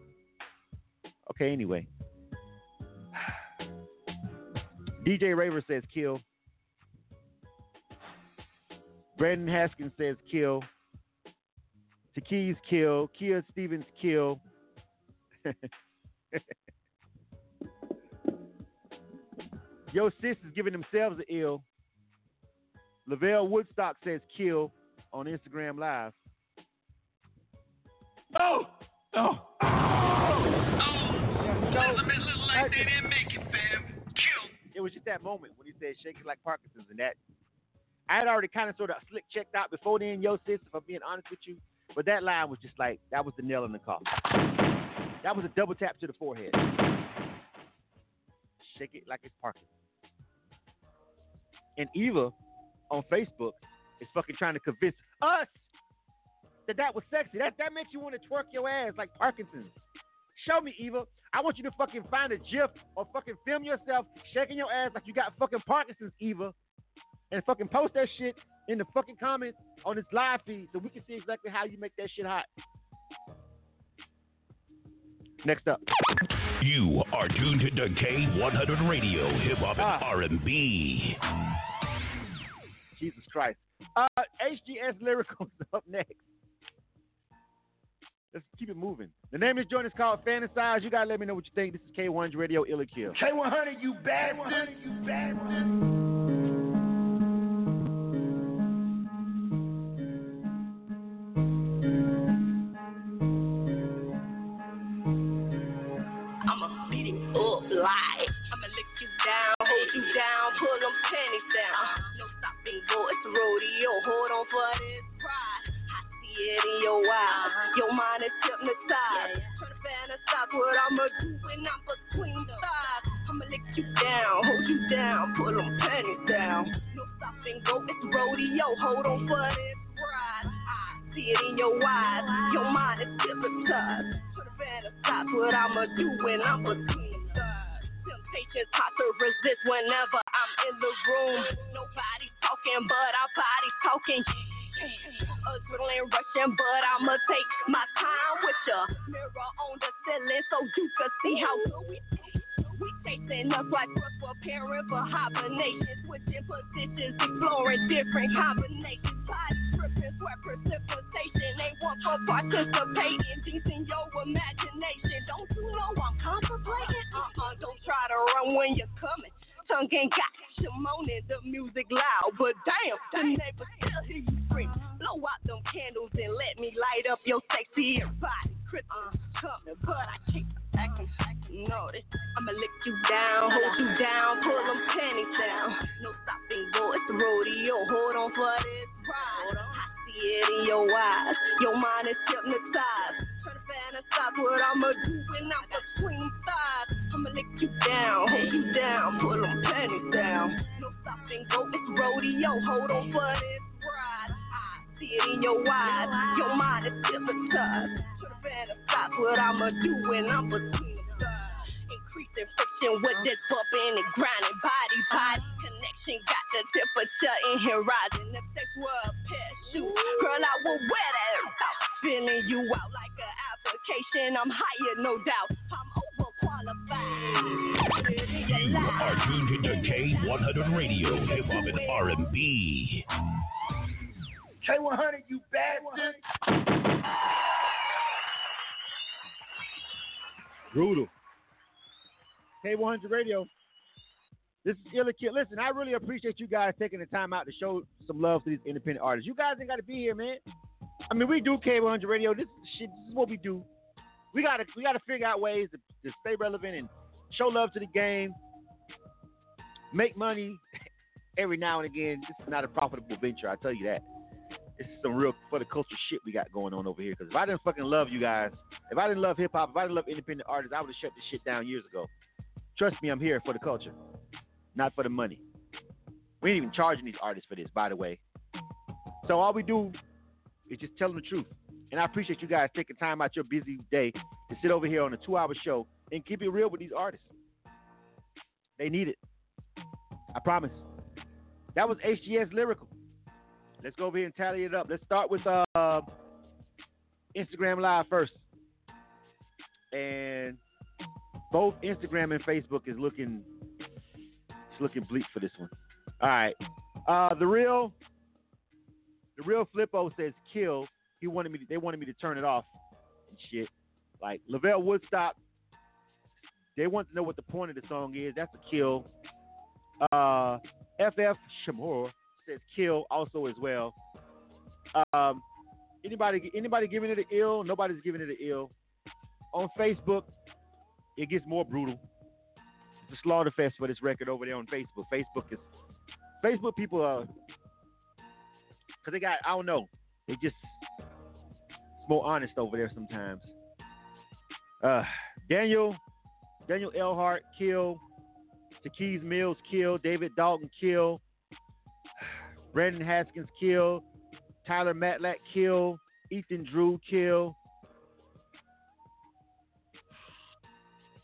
Okay, anyway. [SIGHS] DJ Raver says kill. Brandon Haskins says kill. Takees kill. Kia Stevens kill. [LAUGHS] Yo, sis is giving themselves an ill. Lavelle Woodstock says kill on Instagram Live. Oh, oh, like they didn't make it, fam. It was just that moment when he said "shake it like Parkinson's," and that I had already kind of sort of slick checked out before then, yo sis. If I'm being honest with you, but that line was just like that was the nail in the coffin. That was a double tap to the forehead. Shake it like it's Parkinson's. And Eva on Facebook is fucking trying to convince us that that was sexy. That that makes you want to twerk your ass like Parkinson's. Show me, Eva. I want you to fucking find a GIF or fucking film yourself shaking your ass like you got fucking Parkinson's, Eva, and fucking post that shit in the fucking comments on this live feed so we can see exactly how you make that shit hot. Next up. You are tuned to K100 Radio, Hip Hop and Ah. R&B. Jesus Christ. Uh, HGS Lyrical is up next. Let's keep it moving. The name of this joint is called Fantasize. You gotta let me know what you think. This is K1's Radio Ill or Kill. K100, you bastard. You bastard. Really appreciate you guys taking the time out to show some love to these independent artists. You guys ain't got to be here, man. I mean, we do K100 Radio. This is shit. This is what we do. We gotta we gotta figure out ways to, to stay relevant and show love to the game. Make money [LAUGHS] every now and again. This is not a profitable venture. I tell you that. This is some real for the culture shit we got going on over here. Because if I didn't fucking love you guys, if I didn't love hip hop, if I didn't love independent artists, I would have shut this shit down years ago. Trust me, I'm here for the culture, not for the money. We ain't even charging these artists for this, by the way. So all we do is just tell them the truth. And I appreciate you guys taking time out your busy day to sit over here on a two-hour show and keep it real with these artists. They need it. I promise. That was HGS Lyrical. Let's go over here and tally it up. Let's start with uh, Instagram Live first. And both Instagram and Facebook is looking it's looking bleak for this one. All right. Uh, the real the real Flippo says kill. He wanted me to, they wanted me to turn it off and shit. Like Lavelle Woodstock, they want to know what the point of the song is. That's a kill. Uh, FF Shamor says kill also as well. Um, Anybody anybody giving it an ill? Nobody's giving it an ill. On Facebook, it gets more brutal. It's a slaughter fest for this record over there on Facebook. Facebook is Facebook people are because they got I don't know they just more honest over there sometimes. Uh, Daniel Daniel Elhart kill, Takees Mills kill, David Dalton kill, [SIGHS] Brandon Haskins kill, Tyler Matlack kill, Ethan Drew kill,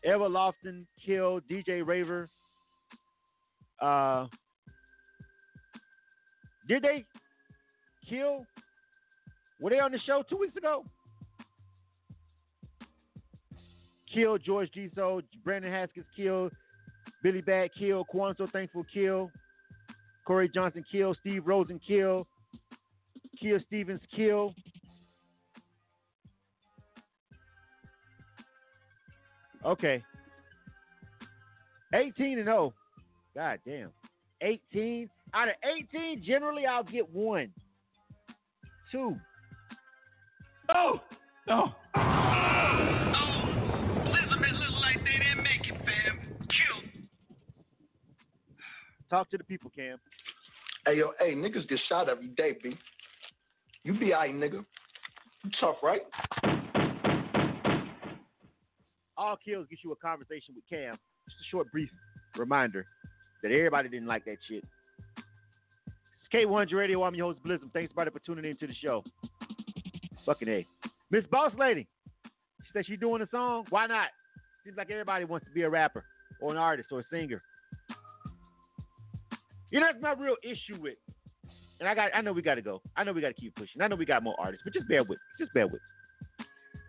Eva Lofton kill, DJ Raver. Uh, did they kill? Were they on the show two weeks ago? Kill George G. Soul, Brandon Haskins kill, Billy Bad kill, Kwanzo Thankful kill, Corey Johnson kill, Steve Rosen kill, Kia Stevens kill. Okay. 18 and 0. God damn. 18. Out of 18, generally I'll get one. Two. Oh! No. Talk to the people, Cam. Hey yo, hey, niggas get shot every day, B. You be alright, nigga. You tough, right? All kills get you a conversation with Cam. Just a short, brief reminder that everybody didn't like that shit. It's K100 Radio. I'm your host, Blizzum. Thanks, everybody, for tuning in to the show. Fucking A. Miss Boss Lady. She said she's doing a song. Why not? Seems like everybody wants to be a rapper or an artist or a singer. You know, that's my real issue with. And I got, I know we got to go. I know we got to keep pushing. I know we got more artists, but just bear with. Just bear with.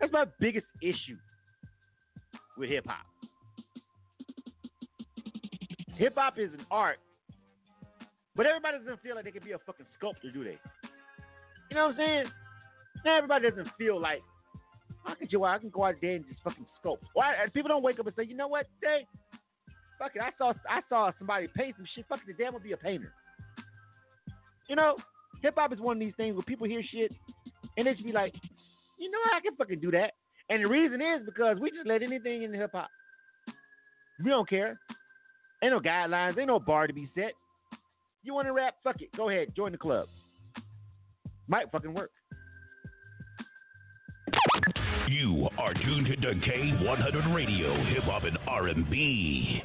That's my biggest issue with hip hop. Hip hop is an art, but everybody doesn't feel like they can be a fucking sculptor, do they? You know what I'm saying? Everybody doesn't feel like I can go out, I can go out there and just fucking sculpt. Why? People don't wake up and say, you know what, today, fuck it, I saw I saw somebody paint some shit. Fuck it, the damn will be a painter. You know, hip hop is one of these things where people hear shit and they just be like, you know, I can fucking do that. And the reason is because we just let anything in hip hop. We don't care. Ain't no guidelines. Ain't no bar to be set. You want to rap? Fuck it. Go ahead. Join the club. Might fucking work. You are tuned to K100 Radio, Hip Hop and R&B.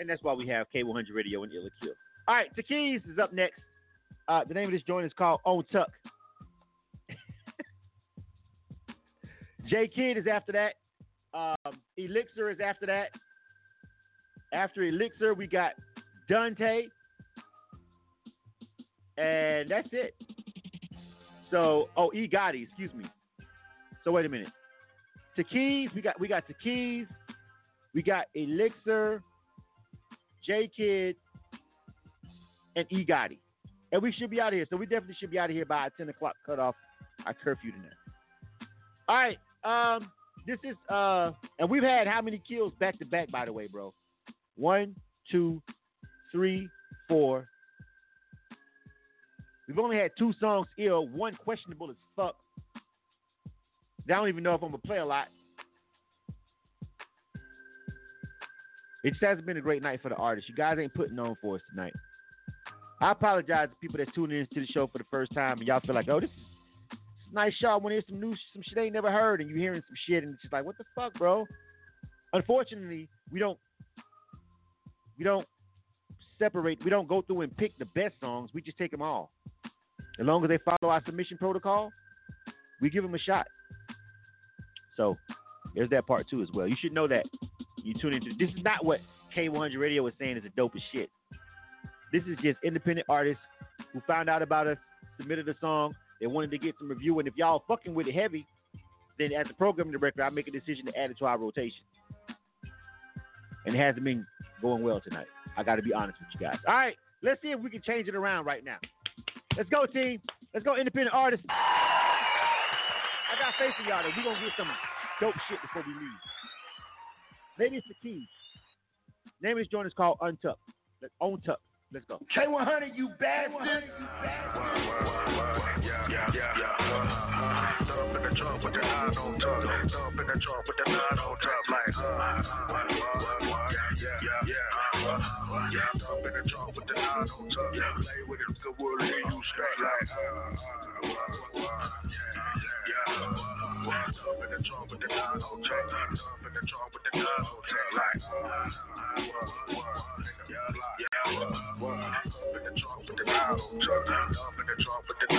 And that's why we have K100 Radio and Ill or Kill. All right, Takees is up next. Uh, the name of this joint is called On Tuck. [LAUGHS] J Kid is after that. Um, Elixir is after that. After Elixir, we got Dante. And that's it. So, oh, E Gotti, excuse me. So wait a minute. Takees, we got we got Takees, we got Elixir, J Kid, and E Gotti. And we should be out of here. So we definitely should be out of here by 10 o'clock cut off our curfew tonight. All right. Um, this is uh and we've had how many kills back to back, by the way, bro? One, two, three, four. We've only had two songs ill, one questionable as fuck. I don't even know if I'm gonna play a lot. It just hasn't been a great night for the artists. You guys ain't putting on for us tonight. I apologize to people that tune in to the show for the first time and y'all feel like, oh, this is nice. I want to hear some new some shit they ain't never heard, and you hearing some shit, and it's just like, what the fuck, bro? Unfortunately, we don't we don't separate. We don't go through and pick the best songs. We just take them all. As long as they follow our submission protocol, we give them a shot. So there's that part too as well. You should know that. You tune into this is not what K100 Radio is saying is the dopest shit. This is just independent artists who found out about us, submitted a song, they wanted to get some review, and if y'all fucking with it heavy, then as a program director, I make a decision to add it to our rotation. And it hasn't been going well tonight. I got to be honest with you guys. All right, let's see if we can change it around right now. Let's go, team. Let's go, independent artists. I got faith in y'all that we're going to get some dope shit before we leave. Maybe it's the key. Name of this joint is called Untucked. On Tuck. Let's go. K100, you bastard. Yeah, yeah, yeah. Thump in the trunk with the nine on top. Thump in the trunk with the nine on top. Like, uh, yeah, yeah, yeah. Yeah, thump in the trunk with the nine on top. Play with it, good will leave you straight. Like, uh, yeah, yeah. Thump in the trunk with the nine on top. Thump in the trunk with the nine on top. Like, uh, yeah, yeah. The the the the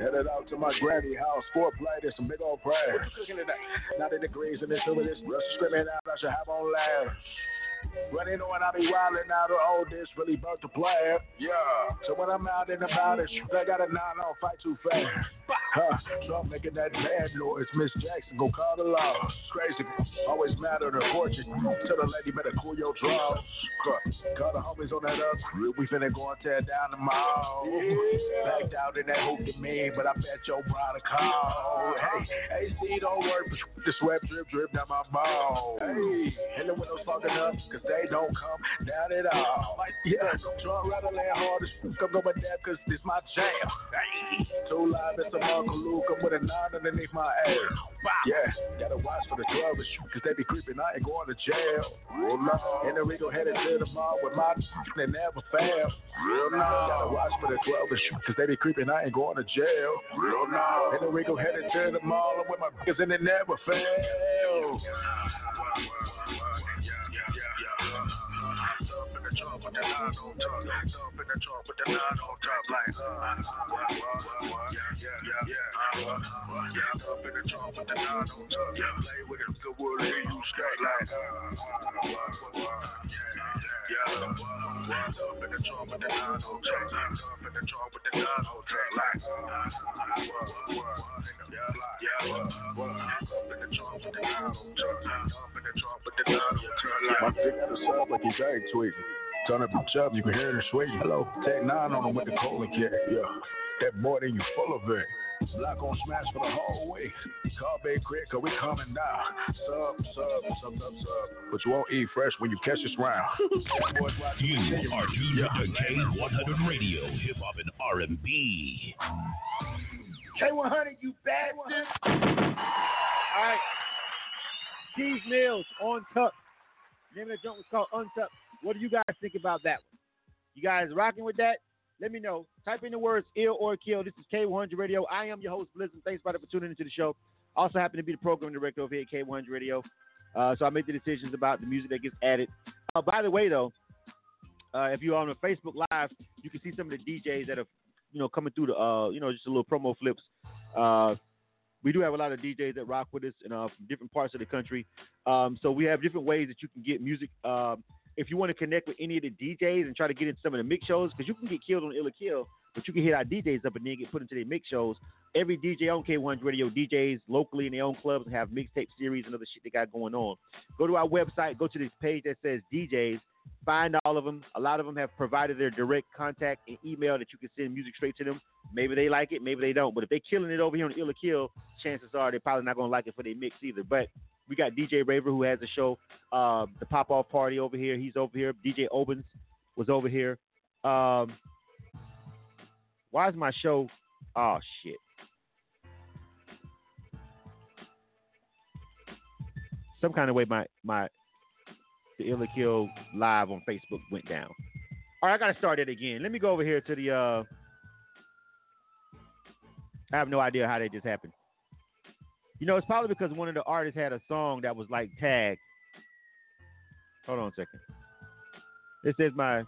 Headed out to my granny house, foreplay, there's some big old prayers. Now the degrees in over this, Russell screaming out, I should have on loud. Running on, I be wildin' out of all this, really about to play. Yeah. So when I'm out and about it, I got a nine on, fight too fast. Huh. So I'm making that bad noise. Miss Jackson, go call the law. Crazy. Always mad matter the fortune. Tell the lady better cool your draws. Call the homies on that up. We finna go and tear down the mall. Backed out in that hoop to me, but I bet your brother call. Hey, AC don't work, the sweat drip drip down my ball. Hey, and the windows fogging up, cause they don't come down at all. Yeah, drum rattling hard as fuck, I'm going down cause this my jam. Hey, too live, it's a Uncle Luke, I'm with a nine underneath my ass. Yeah, gotta watch for the 12 cause they be creeping, I ain't going to jail. Real no. And then we go headed to the mall with my [LAUGHS] they never fail. Real no. Gotta watch for the 12 cause they be creeping, I ain't going to jail. Real no. And then we go headed to the mall with my [LAUGHS] and they never fail. With the nine on top. Thump in the trunk with the nine on top. Like, uh, yeah, yeah, yeah, yeah. Yeah, uh, yeah, on top. Like, yeah. Thump in the trunk with the nine on top. On top. My dick the sub like he's egg tweeting. Turn up the chub, you can hear it sweeting. Hello, take nine on him with the colon kit. Yeah, that boy, then you full of it. Block on smash for the whole week. Call Big K.R.I.T., cause we coming down. Sub, sub, sub, sub, sub. But you won't eat fresh when you catch this round. [LAUGHS] That boy's watching You are tuned to K100 Radio, Hip Hop and R&B. K100, you bastard. All right. Keys Mills on Tuck. Name of the joint was called Untucked. What do you guys think about that one? You guys rocking with that? Let me know. Type in the words ill or kill. This is K100 Radio. I am your host, Blizzard. Thanks, brother, for tuning into the show. Also happen to be the program director over here at K100 Radio. Uh, so I make the decisions about the music that gets added. Uh, by the way, though, uh, if you're on the Facebook Live, you can see some of the DJs that are, you know, coming through the, uh, you know, just a little promo flips. Uh, we do have a lot of DJs that rock with us and uh, from different parts of the country. Um, so we have different ways that you can get music. Um, if you want to connect with any of the DJs and try to get into some of the mix shows, because you can get killed on Ill or Kill, but you can hit our DJs up and then get put into their mix shows. Every DJ on K1 Radio, DJs locally in their own clubs have mixtape series and other shit they got going on. Go to our website, go to this page that says DJs, find all of them. A lot of them have provided their direct contact and email that you can send music straight to them. Maybe they like it, maybe they don't. But if they're killing it over here on Ill or Kill, chances are they're probably not going to like it for their mix either. But we got DJ Raver who has a show, uh, the Pop Off Party over here. He's over here. DJ Obens was over here. Um, why is my show? Oh shit. Some kind of way my my the Ill or Kill live on Facebook went down. All right, I gotta start it again. Let me go over here to the. uh I have no idea how that just happened. You know, it's probably because one of the artists had a song that was like tagged. Hold on a second. This is my.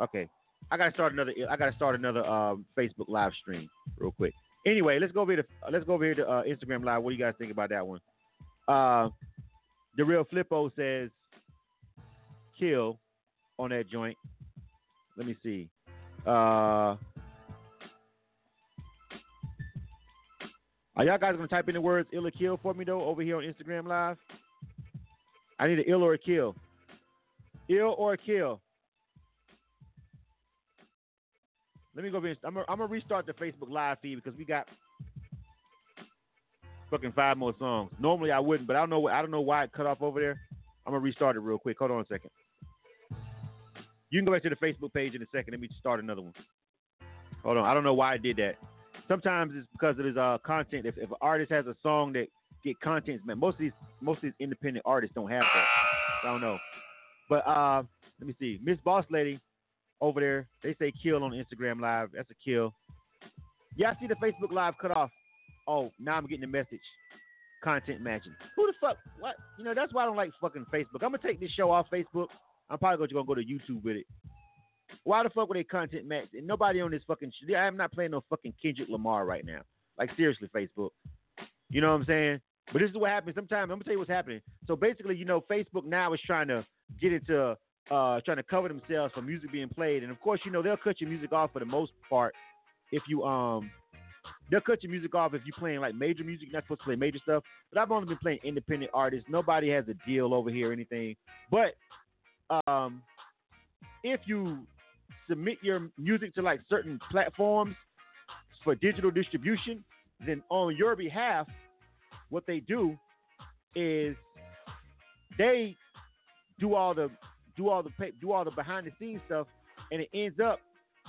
Okay, I gotta start another. I gotta start another um, Facebook live stream real quick. Anyway, let's go over here to let's go over here to uh, Instagram live. What do you guys think about that one? Uh, the real Flippo says kill on that joint. Let me see. Uh, are y'all guys gonna type in the words ill or kill for me though over here on Instagram live? I need an ill or a kill. Ill or a kill. Let me go. over here. I'm gonna, I'm gonna restart the Facebook live feed because we got fucking five more songs. Normally I wouldn't, but I don't know. I don't know why it cut off over there. I'm gonna restart it real quick. Hold on a second. You can go back to the Facebook page in a second. Let me start another one. Hold on. I don't know why I did that. Sometimes it's because of his uh, content. If, if an artist has a song that get content, man, most of these most of these independent artists don't have that. I don't know. But uh, let me see. Miss Boss Lady over there, they say kill on Instagram Live. That's a kill. Yeah, I see the Facebook Live cut off. Oh, now I'm getting the message. Content matching. Who the fuck? What? You know, that's why I don't like fucking Facebook. I'm gonna take this show off Facebook. I'm probably gonna go to YouTube with it. Why the fuck would they content match? And nobody on this fucking. Sh- I'm not playing no fucking Kendrick Lamar right now. Like seriously, Facebook. You know what I'm saying? But this is what happens. Sometimes I'm gonna tell you what's happening. So basically, you know, Facebook now is trying to get into uh, trying to cover themselves for music being played, and of course, you know they'll cut your music off for the most part if you um they'll cut your music off if you're playing like major music. You're not supposed to play major stuff. But I've only been playing independent artists. Nobody has a deal over here or anything. But um, if you submit your music to like certain platforms for digital distribution, then on your behalf, what they do is they do all the do all the do all the behind the scenes stuff, and it ends up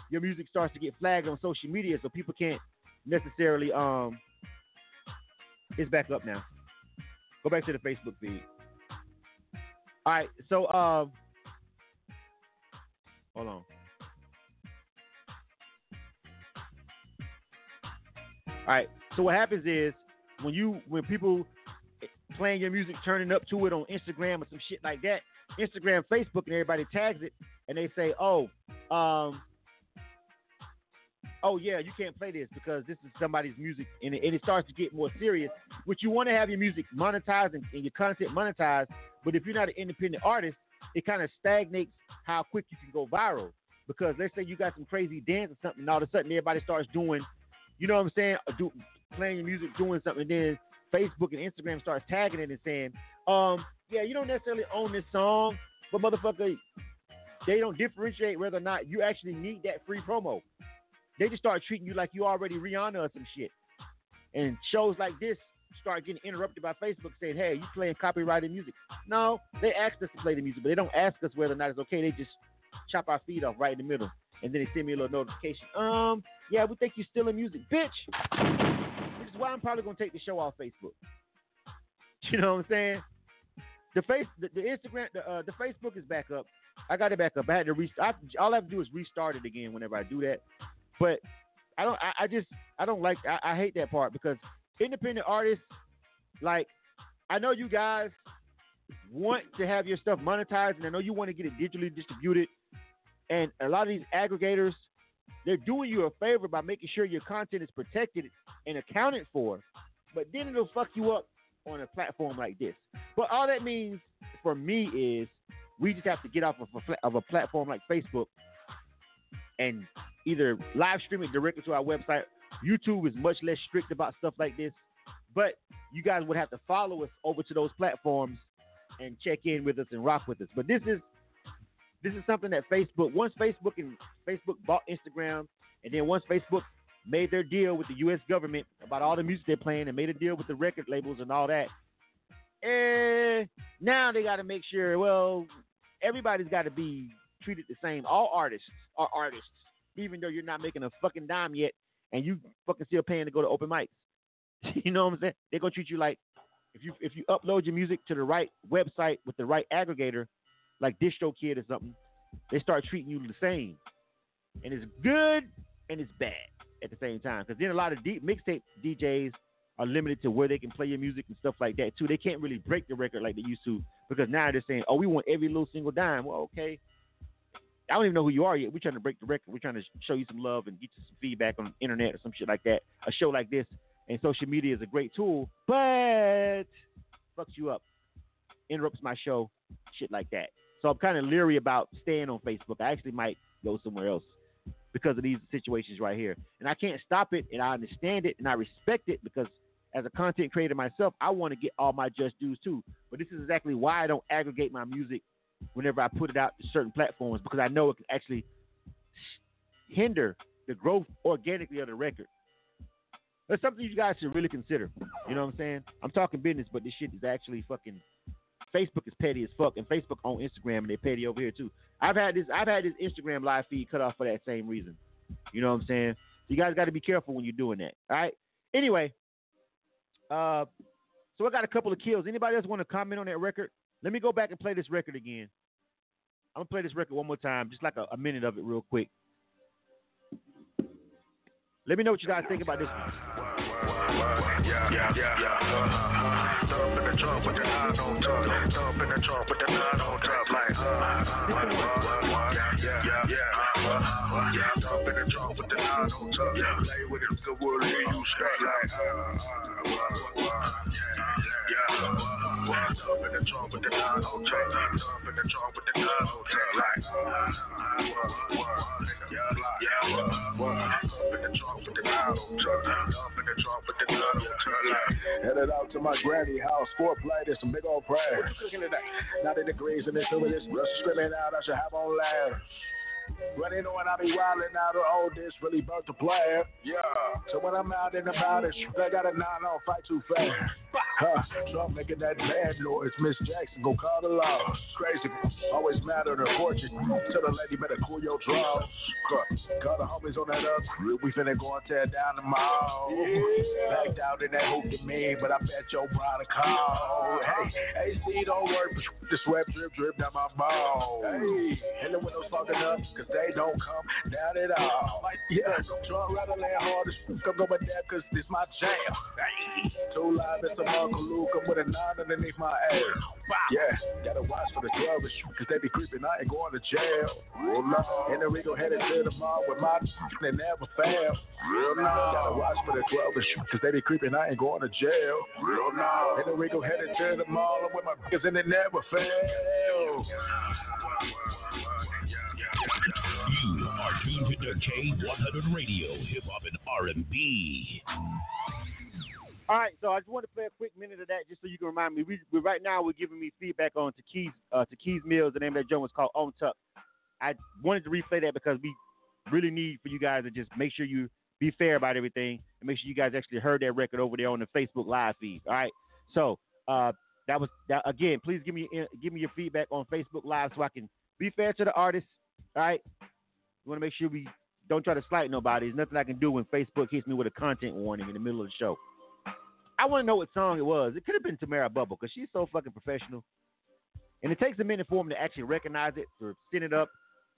your music starts to get flagged on social media, so people can't necessarily um. It's back up now. Go back to the Facebook feed. All right, so um, hold on. All right. So what happens is when you when people playing your music, turning up to it on Instagram or some shit like that, Instagram, Facebook, and everybody tags it, and they say, "Oh, um, oh yeah, you can't play this because this is somebody's music," and it, and it starts to get more serious. Which you want to have your music monetized and, and your content monetized, but if you're not an independent artist, it kind of stagnates how quick you can go viral. Because let's say you got some crazy dance or something, and all of a sudden everybody starts doing, you know what I'm saying, do, playing your music, doing something, and then Facebook and Instagram starts tagging it and saying, um, yeah, you don't necessarily own this song, but motherfucker, they don't differentiate whether or not you actually need that free promo. They just start treating you like you already Rihanna or some shit. And shows like this start getting interrupted by Facebook saying, hey, you playing copyrighted music. No, they ask us to play the music, but they don't ask us whether or not it's okay. They just chop our feet off right in the middle. And then they send me a little notification. Um, yeah, we think you're stealing music. Bitch! Which is why I'm probably to take the show off Facebook. [LAUGHS] You know what I'm saying? The face, the, the Instagram, the, uh, the Facebook is back up. I got it back up. I had to restart. All I have to do is restart it again whenever I do that. But I don't. I, I just. I don't like. I, I hate that part because independent artists, like, I know you guys want to have your stuff monetized, and I know you want to get it digitally distributed. And a lot of these aggregators, they're doing you a favor by making sure your content is protected and accounted for. But then it'll fuck you up on a platform like this. But all that means for me is we just have to get off of a, of a platform like Facebook and either live stream it directly to our website. YouTube is much less strict about stuff like this, but you guys would have to follow us over to those platforms and check in with us and rock with us. But this is this is something that Facebook once Facebook and Facebook bought Instagram, and then once Facebook made their deal with the U.S. government about all the music they're playing and made a deal with the record labels and all that. And now they got to make sure, well, everybody's got to be treated the same. All artists are artists, even though you're not making a fucking dime yet and you fucking still paying to go to open mics. [LAUGHS] you know what I'm saying? They're to treat you like if you if you upload your music to the right website with the right aggregator, like DistroKid or something, they start treating you the same. And it's good and it's bad at the same time. Because then a lot of D- mixtape DJs are limited to where they can play your music and stuff like that too. They can't really break the record like they used to because now they're saying, "Oh, we want every little single dime." Well, okay. I don't even know who you are yet. We're trying to break the record. We're trying to show you some love and get you some feedback on the internet or some shit like that. A show like this and social media is a great tool, but fucks you up, interrupts my show, shit like that. So I'm kind of leery about staying on Facebook. I actually might go somewhere else because of these situations right here. And I can't stop it, and I understand it, and I respect it because as a content creator myself, I want to get all my just dues too. But this is exactly why I don't aggregate my music whenever I put it out to certain platforms because I know it can actually hinder the growth organically of the record. That's something you guys should really consider. You know what I'm saying? I'm talking business, but this shit is actually fucking Facebook is petty as fuck, and Facebook on Instagram and they're petty over here too. I've had this I've had this Instagram live feed cut off for that same reason. You know what I'm saying? So You guys got to be careful when you're doing that. All right. Anyway, uh, so I got a couple of kills. Anybody else want to comment on that record? Let me go back and play this record again. I'm gonna play this record one more time, just like a, a minute of it, real quick. Let me know what you guys think about this one. Yeah, yeah, yeah. Uh, uh, uh, thump in the trunk with the nine on top. Thump in the trunk with the nine on top. Like, uh, uh, uh, yeah, yeah, yeah. Yeah, thump in the trunk with the nine on top. Play with it, we'll leave you straight. Like, uh, yeah. The the the the the the the the Headed out to my granny house, foreplay, there's some big old prayers. Cooking today, 90 degrees in this over this rush screaming out, I should have on loud. Running on, I be wildin' out of all this, really about to play. Yeah. So when I'm out and about it, they got a nine on fight too fast. Huh. Trump making that bad noise. Miss Jackson go call the law. Crazy. Always mad at her fortune. Tell the lady better cool your draws. Call the homies on that up. We finna go and tear down the mall. Backed out in that hoop to me, but I bet your brother call. Hey, AC don't work, but the sweat drip drip down my ball. Hey, and the windows fogging up, cause they don't come down at all. [LAUGHS] Yeah, rather land hard as come go with that, cause this my jam. Hey, too live, a Uncle Luke, I'm with a nine underneath my ass. Yeah, gotta watch for the 12 cause they be creeping, I ain't going to jail. Real no. And then we go headed to the mall with my [LAUGHS] they never fail. Real no. Gotta watch for the 12 cause they be creeping, I ain't going to jail. Real no. And then we go headed to the mall with my niggas [LAUGHS] and they never fail. You are tuned to K100 Radio, Hip Hop and R&B. All right, so I just want to play a quick minute of that just so you can remind me. We, we right now we're giving me feedback on Takees uh, Takees Mills. The name of that joint was called On Tuck. I wanted to replay that because we really need for you guys to just make sure you be fair about everything and make sure you guys actually heard that record over there on the Facebook live feed. All right, so uh, that was that again. Please give me give me your feedback on Facebook Live so I can be fair to the artists. All right, we want to make sure we don't try to slight nobody. There's nothing I can do when Facebook hits me with a content warning in the middle of the show. I want to know what song it was. It could have been Tamara Bubble because she's so fucking professional. And it takes a minute for them to actually recognize it, or send it up,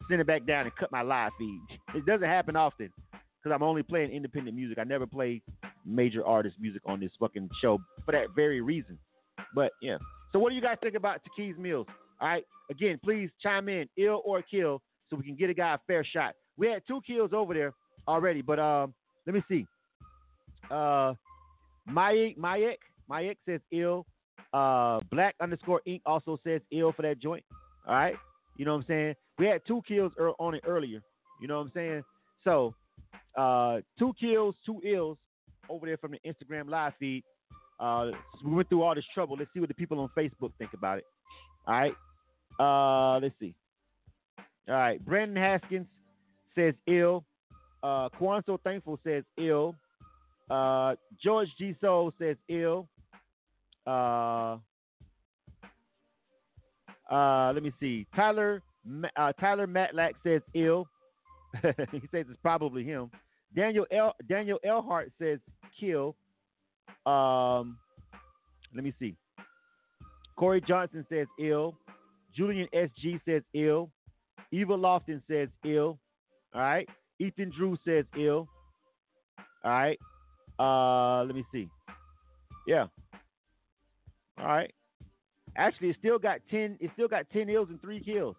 send it back down, and cut my live feed. It doesn't happen often because I'm only playing independent music. I never play major artist music on this fucking show for that very reason. But yeah. So what do you guys think about Takees Mills? All right. Again, please chime in, ill or kill, so we can get a guy a fair shot. We had two kills over there already, but um, let me see. Uh, Mayek, Mayek, Mayek says ill. Uh, Black underscore Ink also says ill for that joint. All right, you know what I'm saying? We had two kills er- on it earlier. You know what I'm saying? So, uh, two kills, two ills over there from the Instagram live feed. Uh, we went through all this trouble. Let's see what the people on Facebook think about it. All right. Uh, let's see. All right. Brandon Haskins says ill. Uh, Quan So Thankful says ill. Uh, George G. Soul says ill. Uh, uh, let me see. Tyler uh, Tyler Matlack says ill. [LAUGHS] he says it's probably him. Daniel L. Daniel Elhart says kill. Um, let me see. Corey Johnson says ill. Julian SG says ill. Eva Lofton says ill. All right. Ethan Drew says ill. All right. Uh, let me see. Yeah. All right. Actually, it still got ten. It still got ten ills and three kills.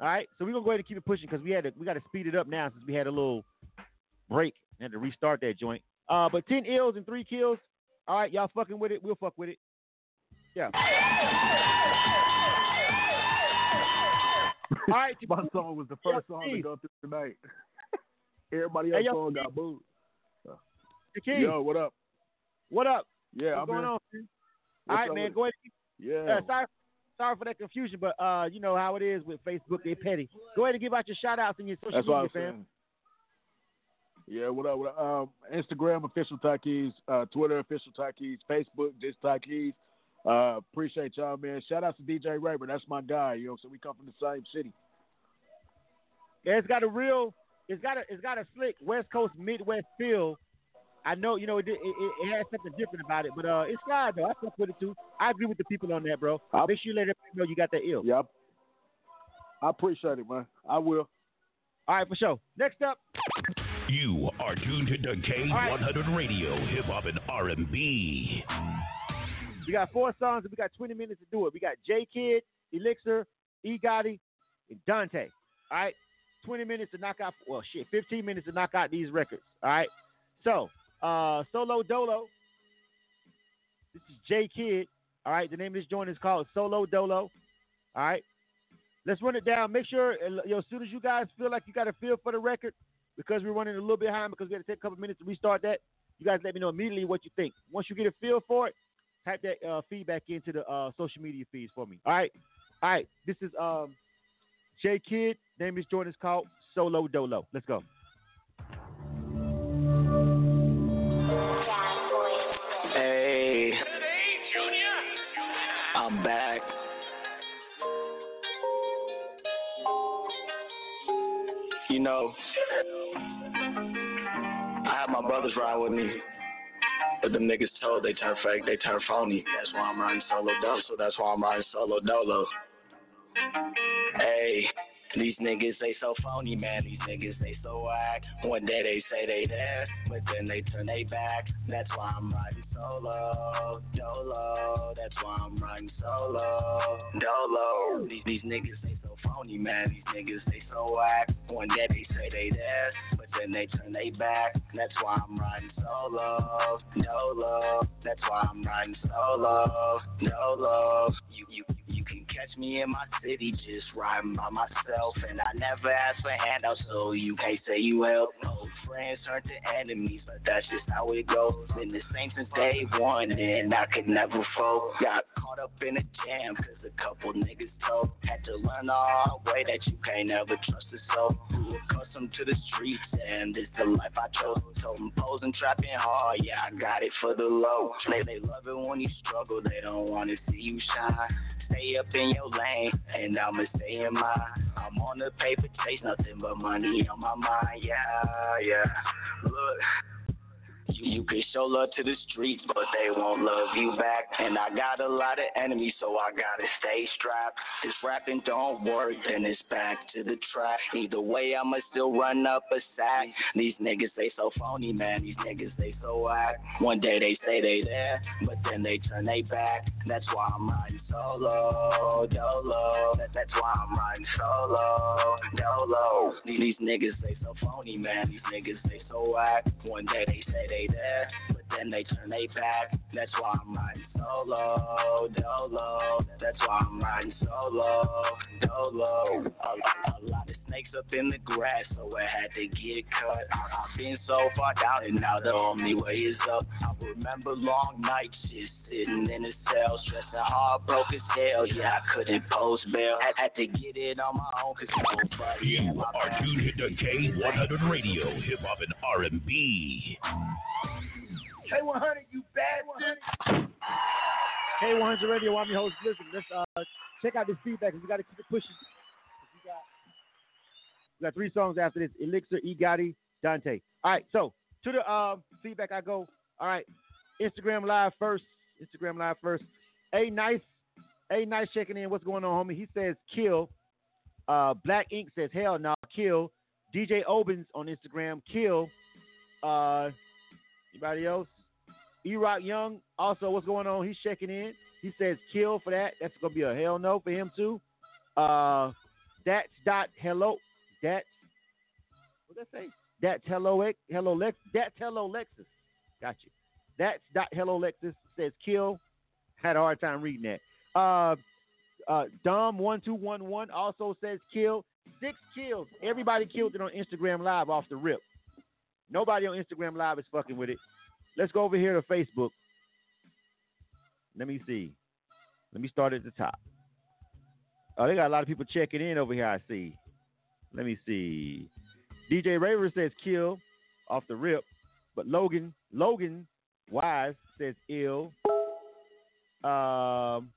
All right. So we're gonna go ahead and keep it pushing because we had to. We got to speed it up now since we had a little break and had to restart that joint. Uh, but ten ills and three kills. All right, y'all fucking with it. We'll fuck with it. Yeah. All right. [LAUGHS] My song was the first song to go through tonight. [LAUGHS] Everybody else Hey, song got booed. Yo, what up? What up? Yeah, What's I'm going here. on? man? All right, man. Go ahead. Yeah. Uh, sorry, sorry for that confusion, but uh, you know how it is with Facebook. They petty. Go ahead and give out your shout outs and your social That's media, fam. saying. Yeah, what up? What up? Um, Instagram official Takees, uh, Twitter official Takees, Facebook just Takees. Uh, appreciate y'all, man. Shout out to DJ Raver. That's my guy. You know, so we come from the same city. Yeah, it's got a real, it's got a, it's got a slick West Coast Midwest feel. I know, you know, it, it, it has something different about it, but uh, it's fine though. I fuck with it too. I agree with the people on that, bro. I'll, Make sure you let everybody know you got that ill. Yep. I appreciate it, man. I will. All right, for sure. Next up. You are tuned to K100 right. Radio, Hip Hop and R&B. We got four songs and we got 20 minutes to do it. We got J Kid, Elixir, E Gotti, and Dante. All right. 20 minutes to knock out, well, shit, 15 minutes to knock out these records. All right. So, uh, Solo Dolo. This is J Kid. All right. The name of this joint is called Solo Dolo. All right. Let's run it down. Make sure, uh, yo, as soon as you guys feel like you got a feel for the record, because we're running a little bit behind because we had to take a couple minutes to restart that, you guys let me know immediately what you think. Once you get a feel for it, type that uh, feedback into the uh, social media feeds for me. All right. All right. This is um, J Kid. Name is Jordan. It's called Solo Dolo. Let's go. Hey, I'm back. You know, I have my brothers ride with me. But them niggas told they turn fake, they turn phony. That's why I'm riding solo dolo, so that's why I'm riding solo dolo. Hey, these niggas they so phony, man. These niggas they so whack. One day they say they there, but then they turn they back. That's why I'm riding solo, dolo. That's why I'm riding solo, dolo. These these niggas they so phony, man. These niggas they so whack. One day they say they there, then they turn they back. That's why I'm riding solo, no love. That's why I'm riding solo, dolo. You you you can catch me in my city just riding by myself, and I never ask for handouts, so you can't say you help. No friends turn to enemies, but that's just how it goes. Been the same since day one, and I could never fold. Got caught up in a jam, cause a couple niggas told. Had to learn the hard way that you can't ever trust soul. Accustomed to the streets, and this the life I chose. Told them posing, trapping hard, yeah, I got it for the low. They, they love it when you struggle, they don't wanna see you shine. Stay up in your lane, and I'ma stay in mine. I'm on the paper, chase nothing but money on my mind, yeah, yeah. Look. You, can show love to the streets, but they won't love you back. And I got a lot of enemies, so I gotta stay strapped. This rapping don't work, then it's back to the track. Either way, I'ma still run up a sack. These niggas they so phony, man. These niggas they so whack. One day they say they there, but then they turn they back. That's why I'm riding solo, dolo. That's why I'm riding solo, dolo. These, niggas they so phony, man. These niggas they so whack. One day they say they there, but then they turn they back. That's why I'm riding solo, dolo. That's why I'm riding solo, dolo. A, a, a lot of snakes up in the grass, so I had to get cut. I've been so far down, and now the only way is up. I remember long nights just sitting in a cell, stressing hard, broke as hell. Yeah, I couldn't post bail. Had, had to get it on my own, cause nobody You had my are back. tuned to K100 Radio, Hip Hop and R&B. K100, you bad one. K100 Radio, I'm your host, Listen. Let's uh, check out this feedback 'cause we got to keep it pushing. We got, three songs after this Elixir, E Dante. All right, so to the uh, feedback I go. All right, Instagram Live first. Instagram Live first. A nice, a nice checking in. What's going on, homie? He says kill. Uh, Black Ink says hell no, kill. DJ Obens on Instagram, kill. Uh, anybody else? E Rock Young, also, what's going on? He's checking in. He says kill for that. That's gonna be a hell no for him too. Uh, that's dot hello. That's what that say? That's hello hello Lex. That's hello Lexus. Got you. That's dot hello Lexus says kill. Had a hard time reading that. Uh, uh, Dom one two one one also says kill. Six kills. Everybody killed it on Instagram Live off the rip. Nobody on Instagram Live is fucking with it. Let's go over here to Facebook. Let me see. Let me start at the top. Oh, they got a lot of people checking in over here, I see. Let me see. DJ Raver says kill off the rip, but Logan Logan Wise says ill. Um,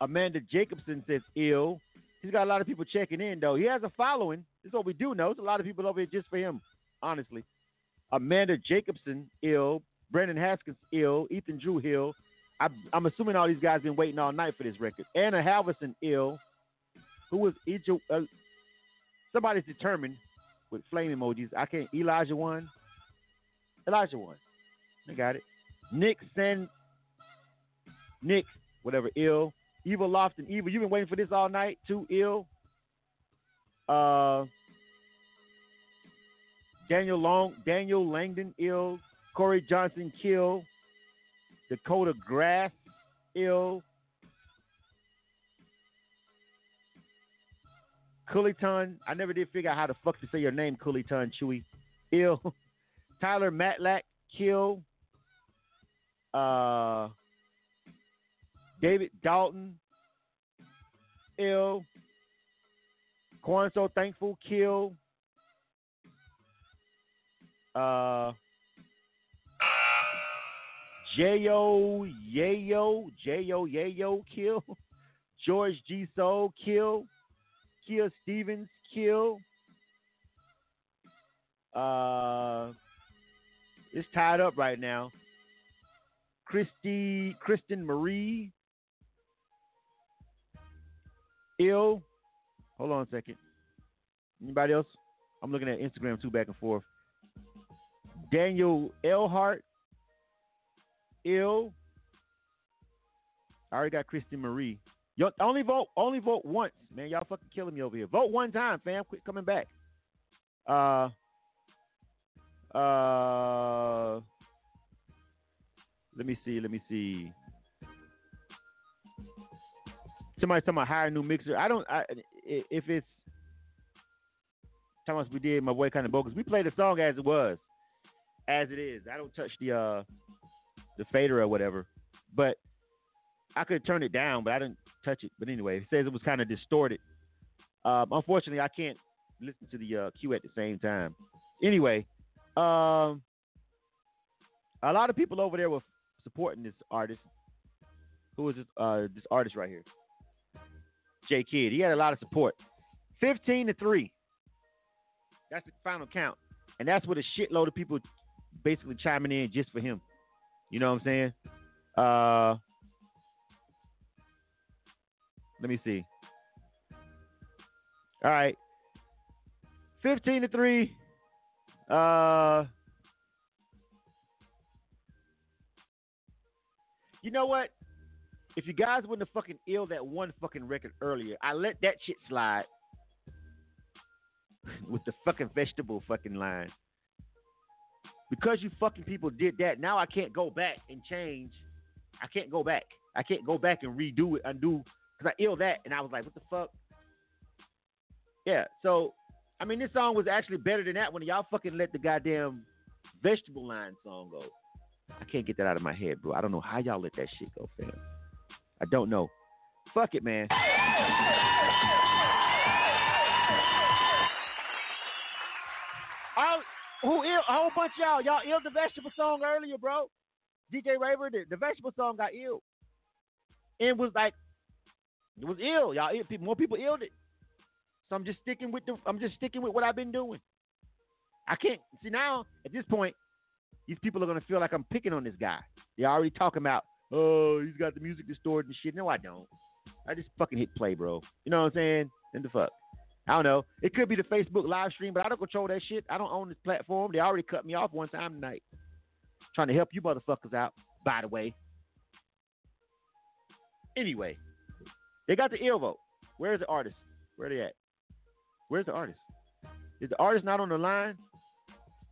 Amanda Jacobson says ill. He's got a lot of people checking in though. He has a following. This is what we do know. There's a lot of people over here just for him, honestly. Amanda Jacobson ill. Brandon Haskins ill. Ethan Drew Hill. I, I'm assuming all these guys been waiting all night for this record. Anna Halverson ill. Who was Egypt? Uh, somebody's determined with flame emojis. I can't. Elijah one. Elijah one. I got it. Nick San. Nick, whatever. Ill. Eva Lofton. Eva, you've been waiting for this all night. Too ill. Uh. Daniel Long. Daniel Langdon. Ill. Corey Johnson. Kill. Dakota Grass. Ill. Cooliton. I never did figure out how the fuck to say your name, Cooliton Chewy. Ill. [LAUGHS] Tyler Matlack. Kill. Uh, David Dalton. Ill. Quan So Thankful. Kill. Uh, J.O. Yayo. J.O. Yayo. Kill. [LAUGHS] George G. Soul. Kill. Kia Stevens. Kill. Uh, it's tied up right now. Christy, Kristen Marie, ill. Hold on a second. Anybody else? I'm looking at Instagram too, back and forth. Daniel Elhart, ill. I already got Kristen Marie. Yo, only vote, only vote once, man. Y'all fucking killing me over here. Vote one time, fam. Quit coming back. Uh, uh, let me see. Let me see. Somebody talking about hire a new mixer. I don't. I, if it's Thomas, we did my boy kind of bogus. We played the song as it was, as it is. I don't touch the uh the fader or whatever. But I could turn it down, but I didn't touch it. But anyway, it says it was kind of distorted. Um, unfortunately, I can't listen to the uh, cue at the same time. Anyway, um, a lot of people over there were supporting this artist. Who is this? Uh, this artist right here, J Kid. He had a lot of support. Fifteen to three. That's the final count, and that's with a shitload of people basically chiming in just for him. You know what I'm saying? Uh, let me see. All right. 15 to 3. Uh You know what? If you guys wouldn't have fucking ill that one fucking record earlier, I let that shit slide [LAUGHS] with the fucking vegetable fucking line. Because you fucking people did that, now I can't go back and change. I can't go back. I can't go back and redo it, undo, because I ill that, and I was like, what the fuck? Yeah, so, I mean, this song was actually better than that when y'all fucking let the goddamn vegetable line song go. I can't get that out of my head, bro. I don't know how y'all let that shit go, fam. I don't know. Fuck it, man. All, who ill? A whole bunch y'all. Y'all ill the vegetable song earlier, bro. DJ Raver, the, the vegetable song got ill. And was like, it was ill. Y'all, more people illed it. So I'm just sticking with the. I'm just sticking with what I've been doing. I can't see now. At this point, these people are gonna feel like I'm picking on this guy. They're already talking about, oh, he's got the music distorted and shit. No, I don't. I just fucking hit play, bro. You know what I'm saying? And the fuck. I don't know. It could be the Facebook live stream, but I don't control that shit. I don't own this platform. They already cut me off one time tonight. Trying to help you motherfuckers out, by the way. Anyway, they got the ill vote. Where's the artist? Where are they at? Where's the artist? Is the artist not on the line?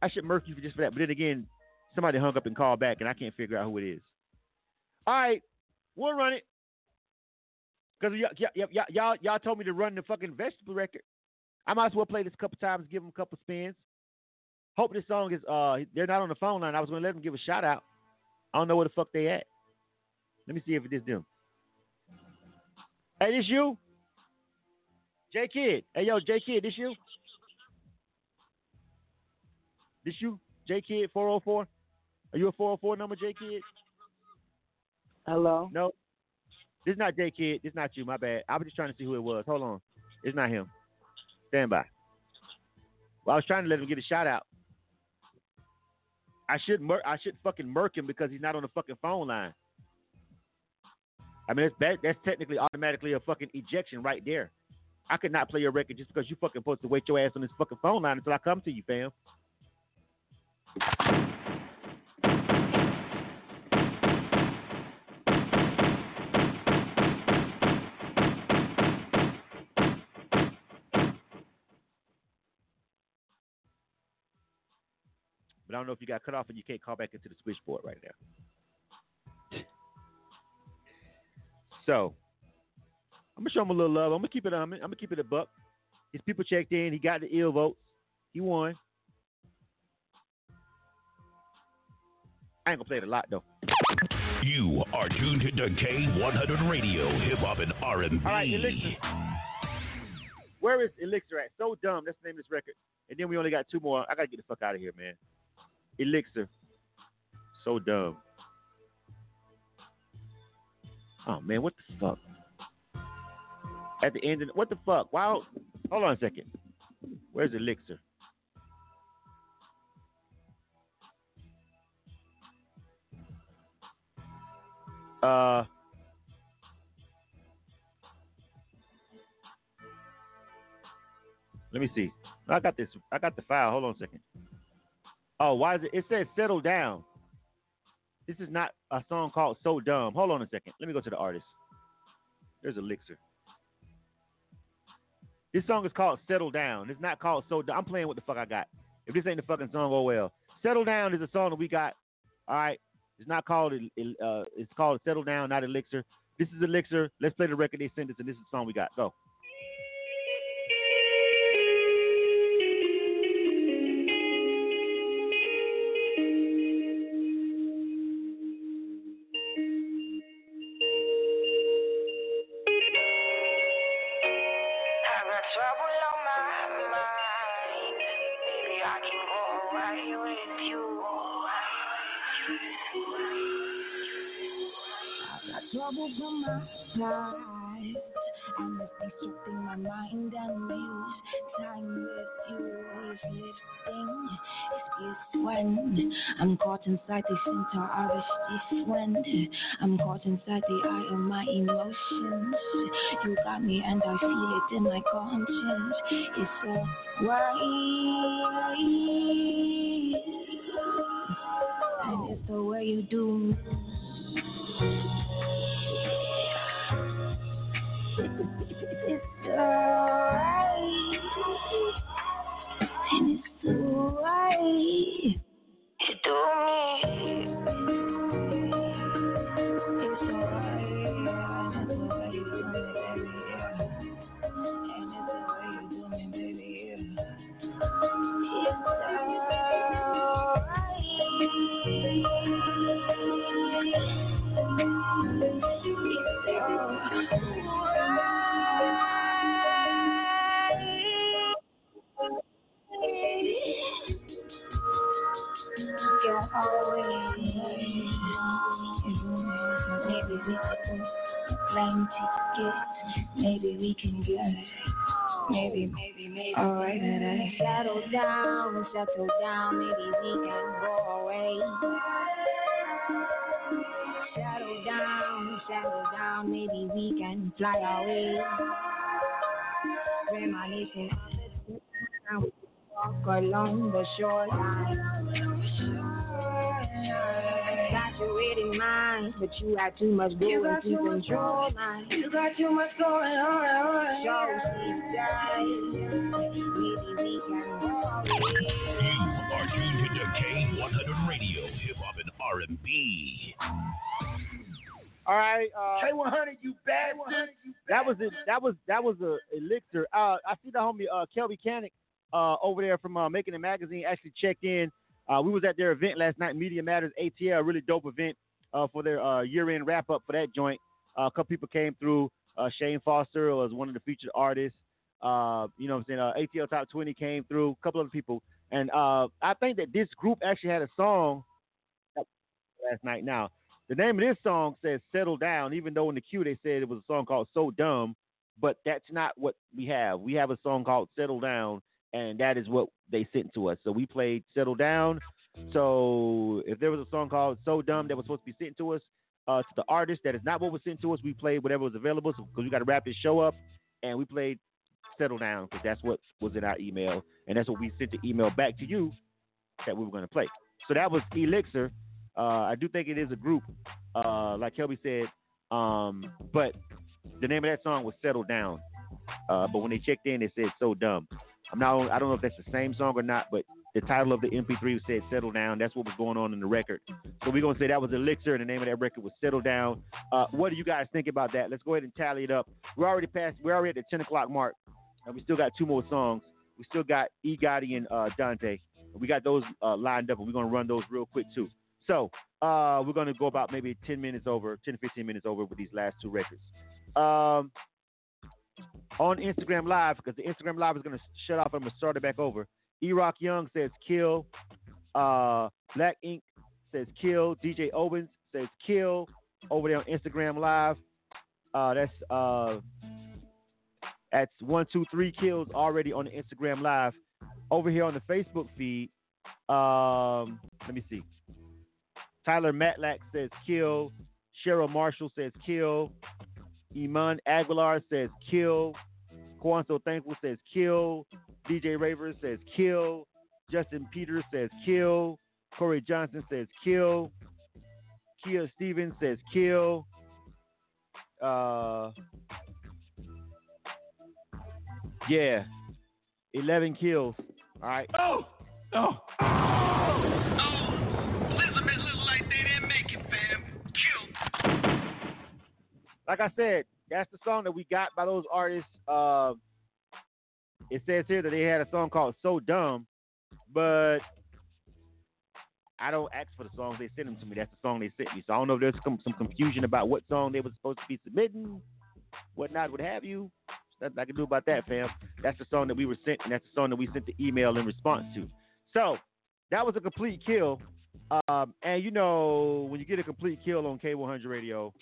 I should murk you for just for that. But then again, somebody hung up and called back, and I can't figure out who it is. All right, we'll run it. Because y- y- y- y'all, y'all told me to run the fucking vegetable record. I might as well play this a couple times, give them a couple spins. Hope this song is, uh, they're not on the phone line. I was going to let them give a shout out. I don't know where the fuck they at. Let me see if it is them. Hey, this you? J Kid. Hey, yo, J Kid, this you? This you? J Kid 404? Are you a 404 number, J Kid? Hello. No, this is not J Kid. This is not you. My bad. I was just trying to see who it was. Hold on. It's not him. Stand by. Well, I was trying to let him get a shout out. I should mur- I should fucking murk him because he's not on the fucking phone line. I mean, that's that, that's technically automatically a fucking ejection right there. I could not play your record just because you fucking supposed to wait your ass on this fucking phone line until I come to you, fam. But I don't know if you got cut off and you can't call back into the switchboard right now. So I'm gonna show him a little love. I'm gonna keep it. I'm gonna keep it a buck. His people checked in. He got the ill votes. He won. I ain't gonna play it a lot though. You are tuned to K100 Radio, Hip Hop and R&B. All right, Elixir. Where is Elixir at? So dumb. That's the name of this record. And then we only got two more. I gotta get the fuck out of here, man. Elixir. So dumb. Oh man, what the fuck? At the end of what the fuck? Wow. Hold on a second. Where's Elixir? Uh Let me see. I got this. I got the file. Hold on a second. Oh, why is it? It says "Settle Down." This is not a song called "So Dumb." Hold on a second. Let me go to the artist. There's Elixir. This song is called "Settle Down." It's not called "So Dumb." I'm playing what the fuck I got. If this ain't the fucking song, oh well. "Settle Down" is a song that we got. All right. It's not called. Uh, it's called "Settle Down," not Elixir. This is Elixir. Let's play the record they sent us, and this is the song we got. Go. Inside the center of this wind. I'm caught inside the eye of my emotions. You got me and I feel it in my conscience. It's so right. And it's the way you do me. It's alright. Do me. Plane tickets. Maybe we can get Maybe, maybe, maybe. Alright, alright. Settle down, settle down. Maybe we can go away. Settle down, settle down. Maybe we can fly away. Reminiscing of the walk along the shoreline. Saturating minds, but you got too much going to control mine. You got too much going on. Show sleep time. Maybe we can go You are tuned to K100 Radio, Hip Hop and R&B. All right. Uh, K100, you bastard. That was it. That was that was a elixir. Uh, I see the homie uh, Kelby Canick uh, over there from uh, Making It Magazine actually checked in. Uh, we was at their event last night, Media Matters ATL, really dope event uh, for their uh, year-end wrap-up for that joint. Uh, a couple people came through. Uh, Shane Foster was one of the featured artists. Uh, you know what I'm saying? ATL Top 20 came through. A couple other people. And I think that this group actually had a song last night. Now, The name of this song says "Settle Down," even though in the queue they said it was a song called "So Dumb," but that's not what we have. We have a song called "Settle Down," and that is what they sent to us. So we played "Settle Down." So if there was a song called "So Dumb" that was supposed to be sent to us uh, to the artist, that is not what was sent to us. We played whatever was available because we got to wrap this show up, and we played "Settle Down" because that's what was in our email, and that's what we sent the email back to you that we were going to play. So that was Elixir. Uh, I do think it is a group, uh, like Kelby said, um, but the name of that song was "Settle Down." Uh, but when they checked in, it said "So Dumb." I'm not. I don't know if that's the same song or not, but the title of the MP3 said "Settle Down." That's what was going on in the record. So we're gonna say that was Elixir, and the name of that record was "Settle Down." Uh, what do you guys think about that? Let's go ahead and tally it up. We're already past. We're already at the 10 o'clock mark, and we still got two more songs. We still got E Gotti and uh, Dante. We got those uh, lined up, and we're gonna run those real quick too. So uh, we're gonna go about maybe 10 minutes over, 10 to 15 minutes over with these last two records. Um, on Instagram Live, because the Instagram Live is gonna shut off. I'm gonna start it back over. E Rock Young says kill. Uh, Black Ink says kill. DJ Owens says kill over there on Instagram Live. Uh, that's uh, that's one, two, three kills already on the Instagram Live. Over here on the Facebook feed, um, let me see. Tyler Matlack says kill. Cheryl Marshall says kill. Iman Aguilar says kill. Juan So Thankful says kill. DJ Raver says kill. Justin Peters says kill. Corey Johnson says kill. Kia Stevens says kill. Uh, yeah, eleven kills. All right. Oh, oh. Like I said, that's the song that we got by those artists. Uh, it says here that they had a song called "So Dumb," but I don't ask for the songs; they send them to me. That's the song they sent me. So I don't know if there's some, some confusion about what song they were supposed to be submitting, whatnot, what have you. Nothing I can do about that, fam. That's the song that we were sent, and that's the song that we sent the email in response to. So that was a complete kill. Um, and you know, when you get a complete kill on K100 Radio,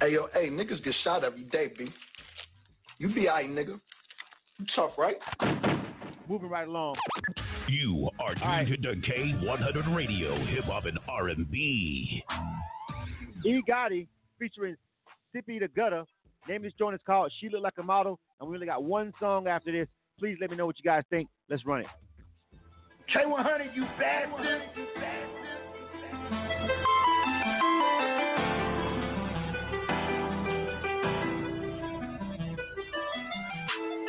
Hey yo, hey, niggas get shot every day, B. You be alright, nigga. You tough, right? moving right along. You are tuned to K100 Radio, Hip Hop and R&B. E Gotti featuring Sippy the Gutter. Name of this joint is called She Look Like a Model, and we only got one song after this. Please let me know what you guys think. Let's run it. K100, you bastard.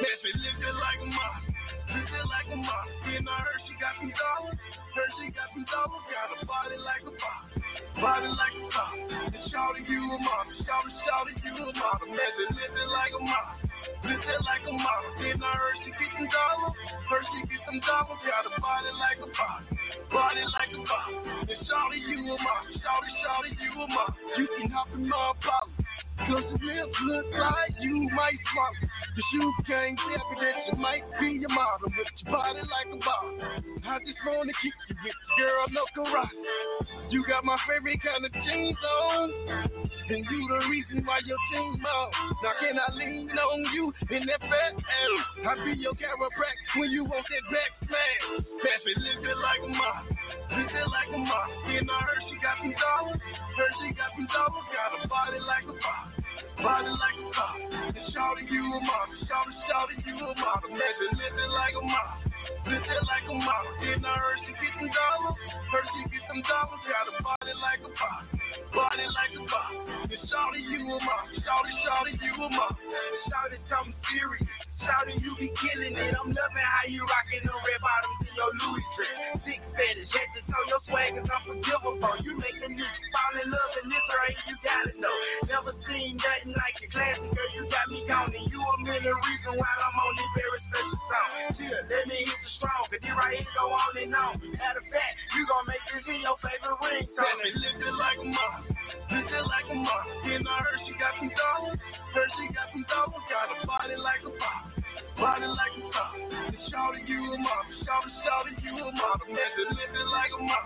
Man, she living like a mom, living like a mom. And I heard she got some dollars, heard she got some dollars, got a body like a boss, body like a. And shouting you a mom, shouting, shouting you a mom. Man, she living like a mom, living like a mom. And I heard she get some dollars, heard she get some dollars, got a body like a boss, body like a boss. And shouting you a mom, shouting, shouting you a mom. You can hop in my problem. Cause the lips look like you might smart. The shoe can't tell me that you might be your model with your body like a ball. I just wanna keep you with you, girl, no karate. You got my favorite kind of jeans on. And you the reason why your team on. Now can I lean on you in that fat ass? I be your chiropractor when you want that back smash. Pass it, living like a mom. Living like a mom. And I heard she got some dollars. Heard she got some dollars. Got a body like a boss. Body like a. And shouting you a mom. Shouting, shouting you a mom. Imagine living like a mom. Living like a mom. And I heard she get some dollars. Heard she get some dollars. Got a body like a boss. Body like a. And shouting you a mom. Shouting, shouting you a mom. Shouting something serious. Shouting you be killing it. I'm loving how you rocking the red bottoms in your Louis dress. Six fetish, head to toe, your swag is unforgivable. You make a nigga fall in love and this race, you gotta know. Never seen nothing like your classic, girl. You got me gone, and you a million reason why I'm on this very special song. Chill, let me hit the strong, cause this right here go on and on. Matter of fact, you gon' make this in your favorite ringtone. Lift it like a mom, living like a mom. And I heard she got some dollars, heard she got some dollars, got a body like a boss. Body like a top. And shouting you a mom. Shouting, shouting you a mom. Imagine living like a mom.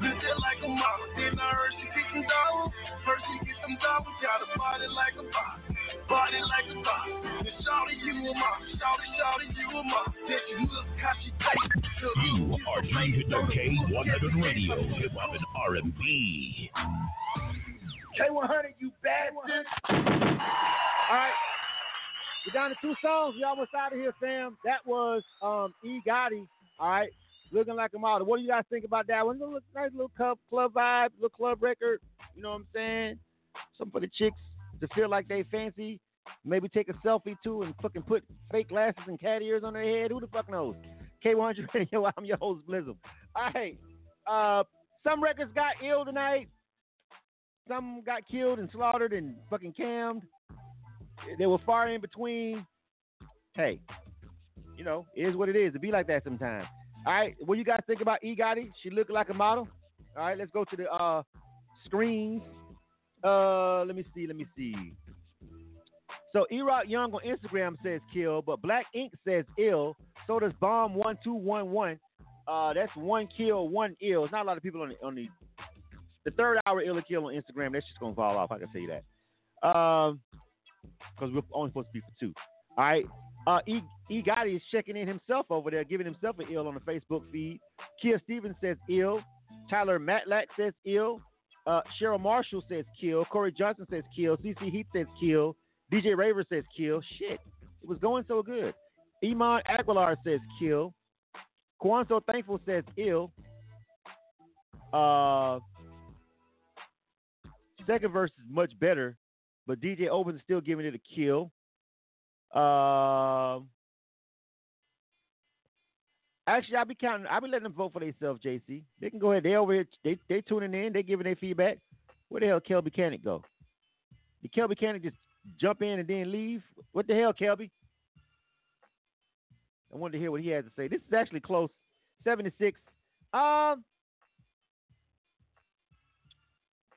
Built it like a model. Then I heard she get some dollars. First she get some dollars, got a body like a box. Body like a box. And shawty, you a mom. Shawty, shawty, you a mom. Then she look how she take. You are tuned to K100 Radio, Hip Hop and R&B. K100, you bastard. All right. We're down to two songs. We almost out of here, fam. That was um, E. Gotti. All right. Looking like a model. What do you guys think about that one? Little, nice little club, club vibe, little club record. You know what I'm saying? Something for the chicks to feel like they fancy. Maybe take a selfie too and fucking put fake glasses and cat ears on their head. Who the fuck knows? K100 [LAUGHS] Radio. I'm your host, Blizzum. All right. Uh, some records got ill tonight. Some got killed and slaughtered and fucking cammed. They were far in between. Hey, you know, it is what it is. It be like that sometimes. All right, what you guys think about E Gotti? She look like a model. All right, let's go to the uh, screens. Uh, let me see. Let me see. So Erock Young on Instagram says kill, but Black Ink says ill. So does Bomb one two one one. Uh, that's one kill, one ill. It's not a lot of people on the on the the third hour ill kill on Instagram. That's just gonna fall off. I can tell you that. Um, because we're only supposed to be for two. All right. Uh, e, e Gotti is checking in himself over there, giving himself an ill on the Facebook feed. Kia Stevens says ill. Tyler Matlack says ill. Uh, Cheryl Marshall says kill. Corey Johnson says kill. CC Heath says kill. DJ Raver says kill. Shit, it was going so good. Iman Aguilar says kill. Kwanzo Thankful says ill. Uh, second verse is much better, but DJ Owens still giving it a kill. Uh, actually, I'll be counting. I'll be letting them vote for themselves, JC. They can go ahead. They over here. They they tuning in. They giving their feedback. Where the hell Kelby Cannon go? Did Kelby Cannon just jump in and then leave? What the hell, Kelby? I wanted to hear what he has to say. This is actually close. 76. Um,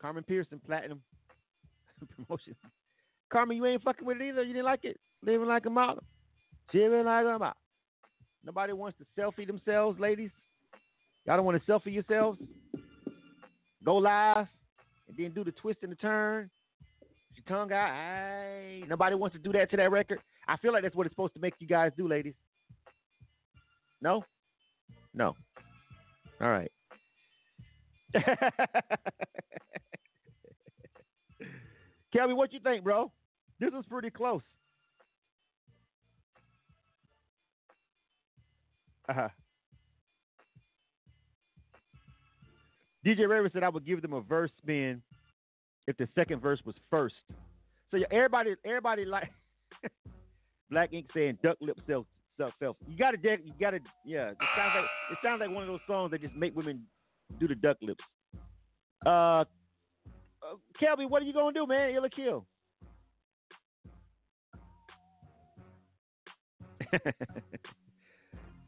Carmen Pearson, Platinum [LAUGHS] promotion. Carmen, you ain't fucking with it either. You didn't like it. Living like a model. Living like a model. Nobody wants to selfie themselves, ladies. Y'all don't want to selfie yourselves. Go live and then do the twist and the turn. Your tongue out. Aye. Nobody wants to do that to that record. I feel like that's what it's supposed to make you guys do, ladies. No? No. All right. [LAUGHS] Kelby, what you think, bro? This is pretty close. Uh-huh. DJ Raver said I would give them a verse spin if the second verse was first. So yeah, everybody, everybody like [LAUGHS] Black Ink saying duck lip self self self. You gotta, you gotta, yeah. It sounds like it sounds like one of those songs that just make women do the duck lips. Uh Kelby, what are you gonna do, man? Ill or kill? [LAUGHS]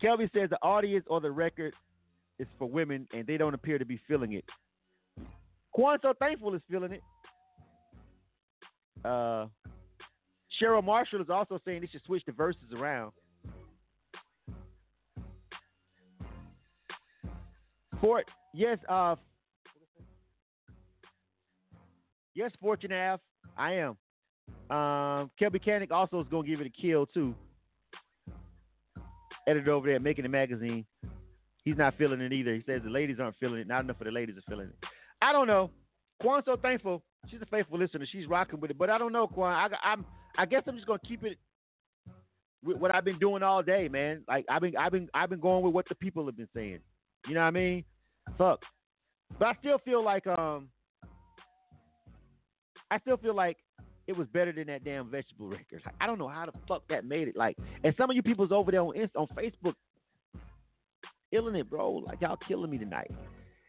Kelby says the audience or the record is for women and they don't appear to be feeling it. Quanto Thankful is feeling it. Uh, Cheryl Marshall is also saying they should switch the verses around. Fort, yes, uh, yes, Fortune Ave, I am. Um, Kelby Cannon also is going to give it a kill too editor over there making the magazine. He's not feeling it either. He says the ladies aren't feeling it. Not enough of the ladies are feeling it. I don't know. Kwan's so thankful. She's a faithful listener. She's rocking with it. But I don't know, Kwan. I, I'm. I guess I'm just gonna keep it with what I've been doing all day, man. Like I've been, I've been, I've been going with what the people have been saying. You know what I mean? Fuck. But I still feel like, um, I still feel like it was better than that damn vegetable record. Like, I don't know how the fuck that made it. Like, and some of you people's over there on Insta, on Facebook, illing it, bro. Like y'all killing me tonight.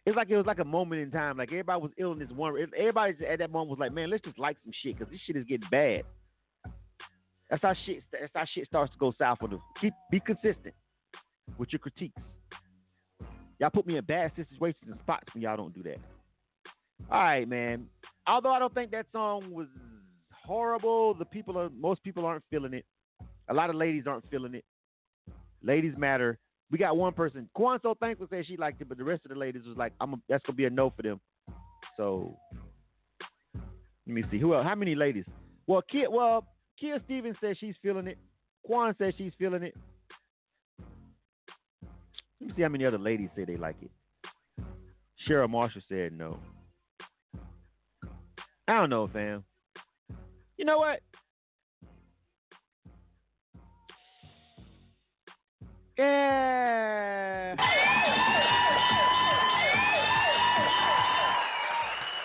It's like it was like a moment in time. Like everybody was ill in this one. Everybody at that moment was like, man, let's just like some shit because this shit is getting bad. That's how shit. That's how shit starts to go south for them. Keep be consistent with your critiques. Y'all put me in bad situations and spots when y'all don't do that. All right, man. Although I don't think that song was horrible. The people are most people aren't feeling it. A lot of ladies aren't feeling it. Ladies matter. We got one person. Quan so thankful said she liked it, but the rest of the ladies was like, "I'm a, that's gonna be a no for them." So let me see who else. How many ladies? Well, Kia, well, Kia Stevens says she's feeling it. Quan says she's feeling it. Let me see how many other ladies say they like it. Cheryl Marshall said no. I don't know, fam. You know what? Yeah.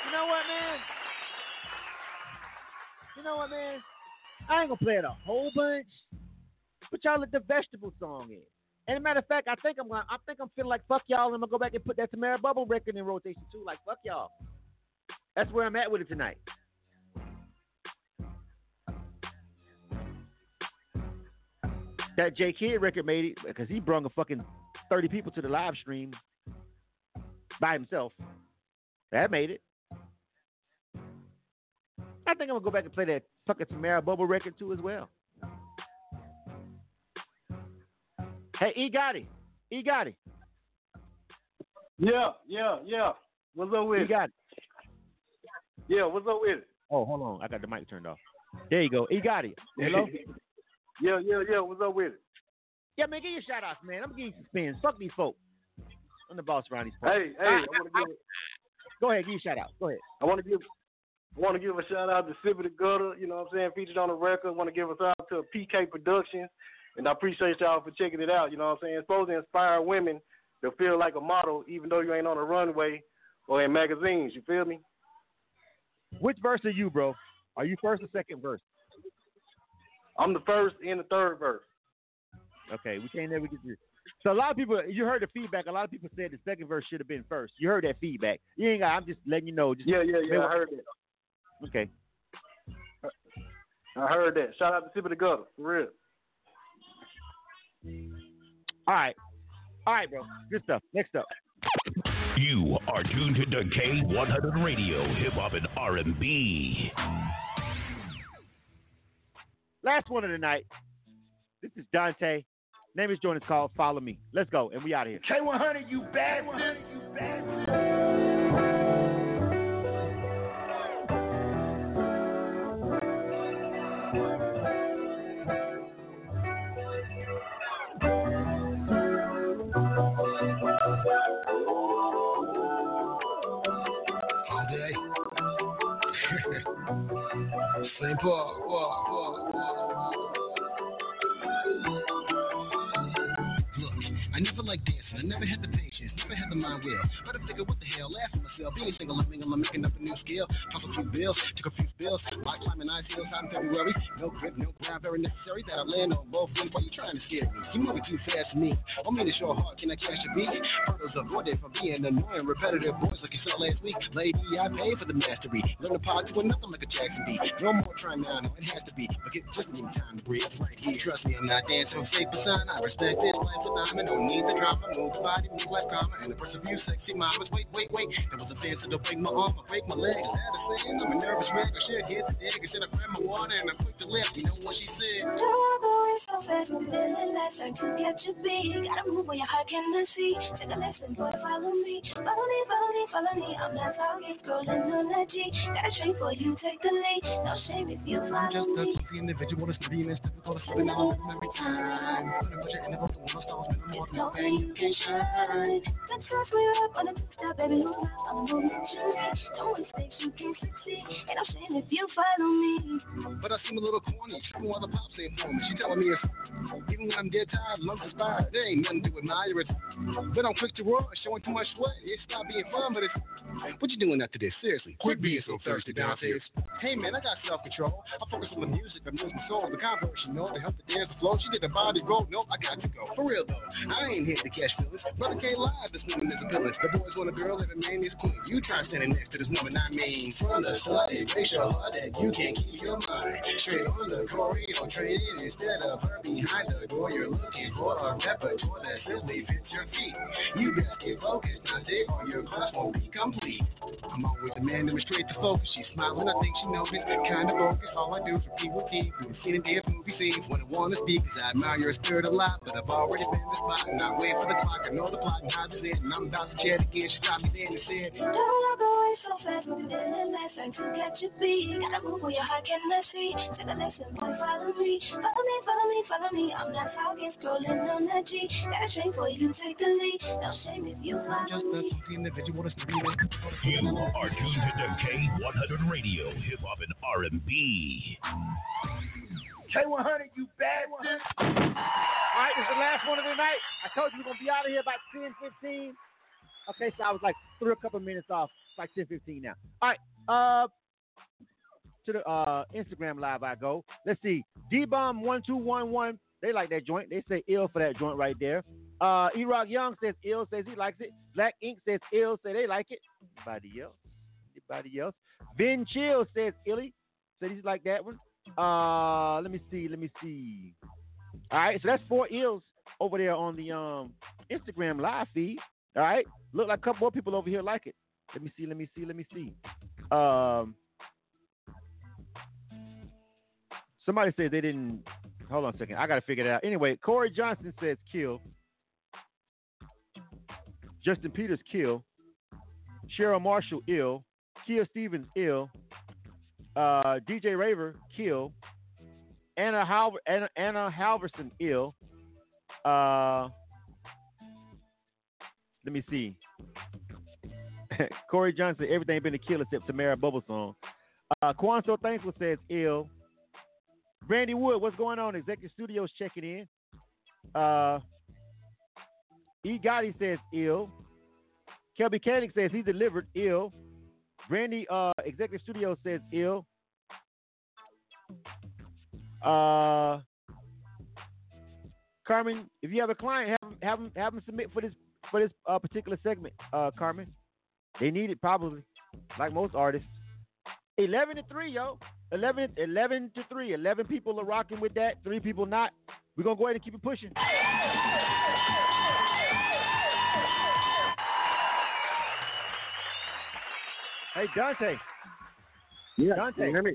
You know what, man? You know what, man? I ain't gonna play it a whole bunch, but y'all let the vegetable song in. And a matter of fact, I think I'm gonna, I think I'm feeling like fuck y'all, I'm gonna go back and put that Tamara Bubble record in rotation too. Like fuck y'all. That's where I'm at with it tonight. That J Kid record made it because he brung a fucking thirty people to the live stream by himself. That made it. I think I'm gonna go back and play that fucking Tamara Bubble record too as well. Hey, E Gotti. E Gotti. Yeah, yeah, yeah. What's up with E it? Gotti. Yeah, what's up with it? Oh, hold on. I got the mic turned off. There you go. E Gotti. Hello? yeah, yeah, yeah. What's up with it? yeah, man, give your shout outs, man. I'm give you some spins. Fuck these folks. I'm the boss around these folks. Hey, hey, I want to give. Ah, ah. Go ahead, give your shout out. Go ahead. I want to give. I want to give a shout out to Sippy the Gutter. You know what I'm saying? Featured on the record. I want to give a shout out to PK Productions, and I appreciate y'all for checking it out. You know what I'm saying? It's supposed to inspire women to feel like a model, even though you ain't on a runway or in magazines. You feel me? Which verse are you, bro? Are you first or second verse? I'm the first and the third verse. Okay, we can't never get through. So a lot of people, you heard the feedback. A lot of people said the second verse should have been first. You heard that feedback. You ain't got. I'm just letting you know. Just Yeah, yeah, yeah. I heard that. Okay. I heard that. Shout out to Sippy the Gutter. For real. All right. All right, bro. Good stuff. Next up. You are tuned to K100 Radio, Hip Hop and R&B. Last one of the night. This is Dante. Name is joint is called Follow Me. Let's go, and we out of here. K100, you bastard. all Same part, part, part, part. Never liked dancing. I never had the patience, never had the mind will. But I figured, what the hell, laughing myself. Being single, I'm making up a new skill. Pop a few bills, took a few spills. Rock climbing ice hills out in February. No grip, no ground, very necessary that I land on both feet. Why you trying to scare me? You moving too fast for me. I mean, it's your heart, can I catch a beat? Hurdles avoided from being annoying, repetitive boys like you saw last week. Lady, I paid for the mastery. Learn the pod to nothing like a Jackson beat. No more trying now, no, it has to be. But get just need time to breathe right here. Trust me, I'm not dancing safe sign. I respect this life phenomenon. Don't need the drama, move the body, move like karma. And the of you sexy mamas. Wait, wait, wait. There was a to break my arm, that? I'm a nervous wreck. I should get the dig. I said I grab my water and I. You know what she said? so fast, to catch a beat. Gotta move where your heart cannot see. Take a lesson, boy, follow me. Follow me, follow me, follow me. I'm not sorry, scrolling on the G. Got a train for you, take the lead. No shame if you I'm follow just me. goofy individual that's studying and difficult to every time. Put a bunch of intervals on the stars, I'm walking No way you can shine. That's cause we're up on the stop, baby. Lose my I'm moving journey. No mistakes, you can succeed. Ain't no shame if you follow me. But I seem a little corny. Tripping while the pop saying for me. She telling me it's even when I'm dead tired, lungs inspired. There ain't nothing to admire it. But I'm quick to roar, showing too much sweat. It stop being fun, but it's what you doing after this? Seriously, quit being so thirsty downstairs. Hey man, I got self control. I focus on the music moves my soul. The converse, you know, to help the dance flow. She did the body roll. Nope, I got to go. For real though, I ain't here to catch feelings. Brother can't lie, this woman is a villain. The boys want a girl, every man is queen. You try standing next to this woman, I mean, from the slutty, make sure that you can't keep your mind straight on the choreo train instead of her behind the door. You're looking for a repertoire that simply fits your feet. You best get focused, now stay on your class won't be complete. I'm always demanding straight to focus. She's smiling, I think she knows it. Kind of focus. All I do is repeat what keep. We've seen in dance movie scenes. When I wanna speak, cause I admire your spirit a lot. But I've already been the spot, and I wait for the clock. I know the plot and how to end. And I'm about to jet again. She stopped me then and said, Don't walk away so fast, moving in last time to catch your beat. Gotta move where your heart cannot see. Take a lesson, boy, follow me. Follow me, follow me, follow me. I'm not talking, scrolling on the G. Got a train for you, take the lead. No shame if you follow just me. a individual to be with. You are tuned to K100 Radio, Hip Hop and R&B. K100, you bastard. All right, this is the last one of the night. I told you we're going to be out of here about 10, 15. Okay, so I was like, threw a couple minutes off. It's like 10, 15 now. All right, uh, to the uh, Instagram live I go. Let's see. D-Bomb1211, they like that joint. They say ill for that joint right there. Uh, E-Rock Young says ill, says he likes it. Black Ink says ill, say they like it. Anybody else? Anybody else? Ben Chill says illy, said he's like that one. Uh, let me see, let me see. All right, so that's four ills over there on the um Instagram live feed. All right, look like a couple more people over here like it. Let me see, let me see, let me see. Um, somebody said they didn't. Hold on a second, I gotta figure it out. Anyway, Corey Johnson says kill. Justin Peters kill. Cheryl Marshall ill. Kia Stevens ill. Uh, DJ Raver kill. Anna Halver Anna, Anna Halverson ill. Uh, let me see. [LAUGHS] Corey Johnson, everything been a kill except Tamara Bubble song. Uh, Quan So Thankful says ill. Randy Wood, what's going on? Executive Studios checking in. Uh, E. Gotti says ill. Kelby Cannon says he delivered ill. Randy, uh, Executive Studios says ill. Uh, Carmen, if you have a client, have them, have them, have them submit for this for this uh, particular segment. Uh, Carmen, they need it probably, like most artists. Eleven to three, yo. 11, 11 to three. Eleven people are rocking with that. Three people not. We're gonna go ahead and keep it pushing. Hey Dante. Yeah, Dante. can you hear me?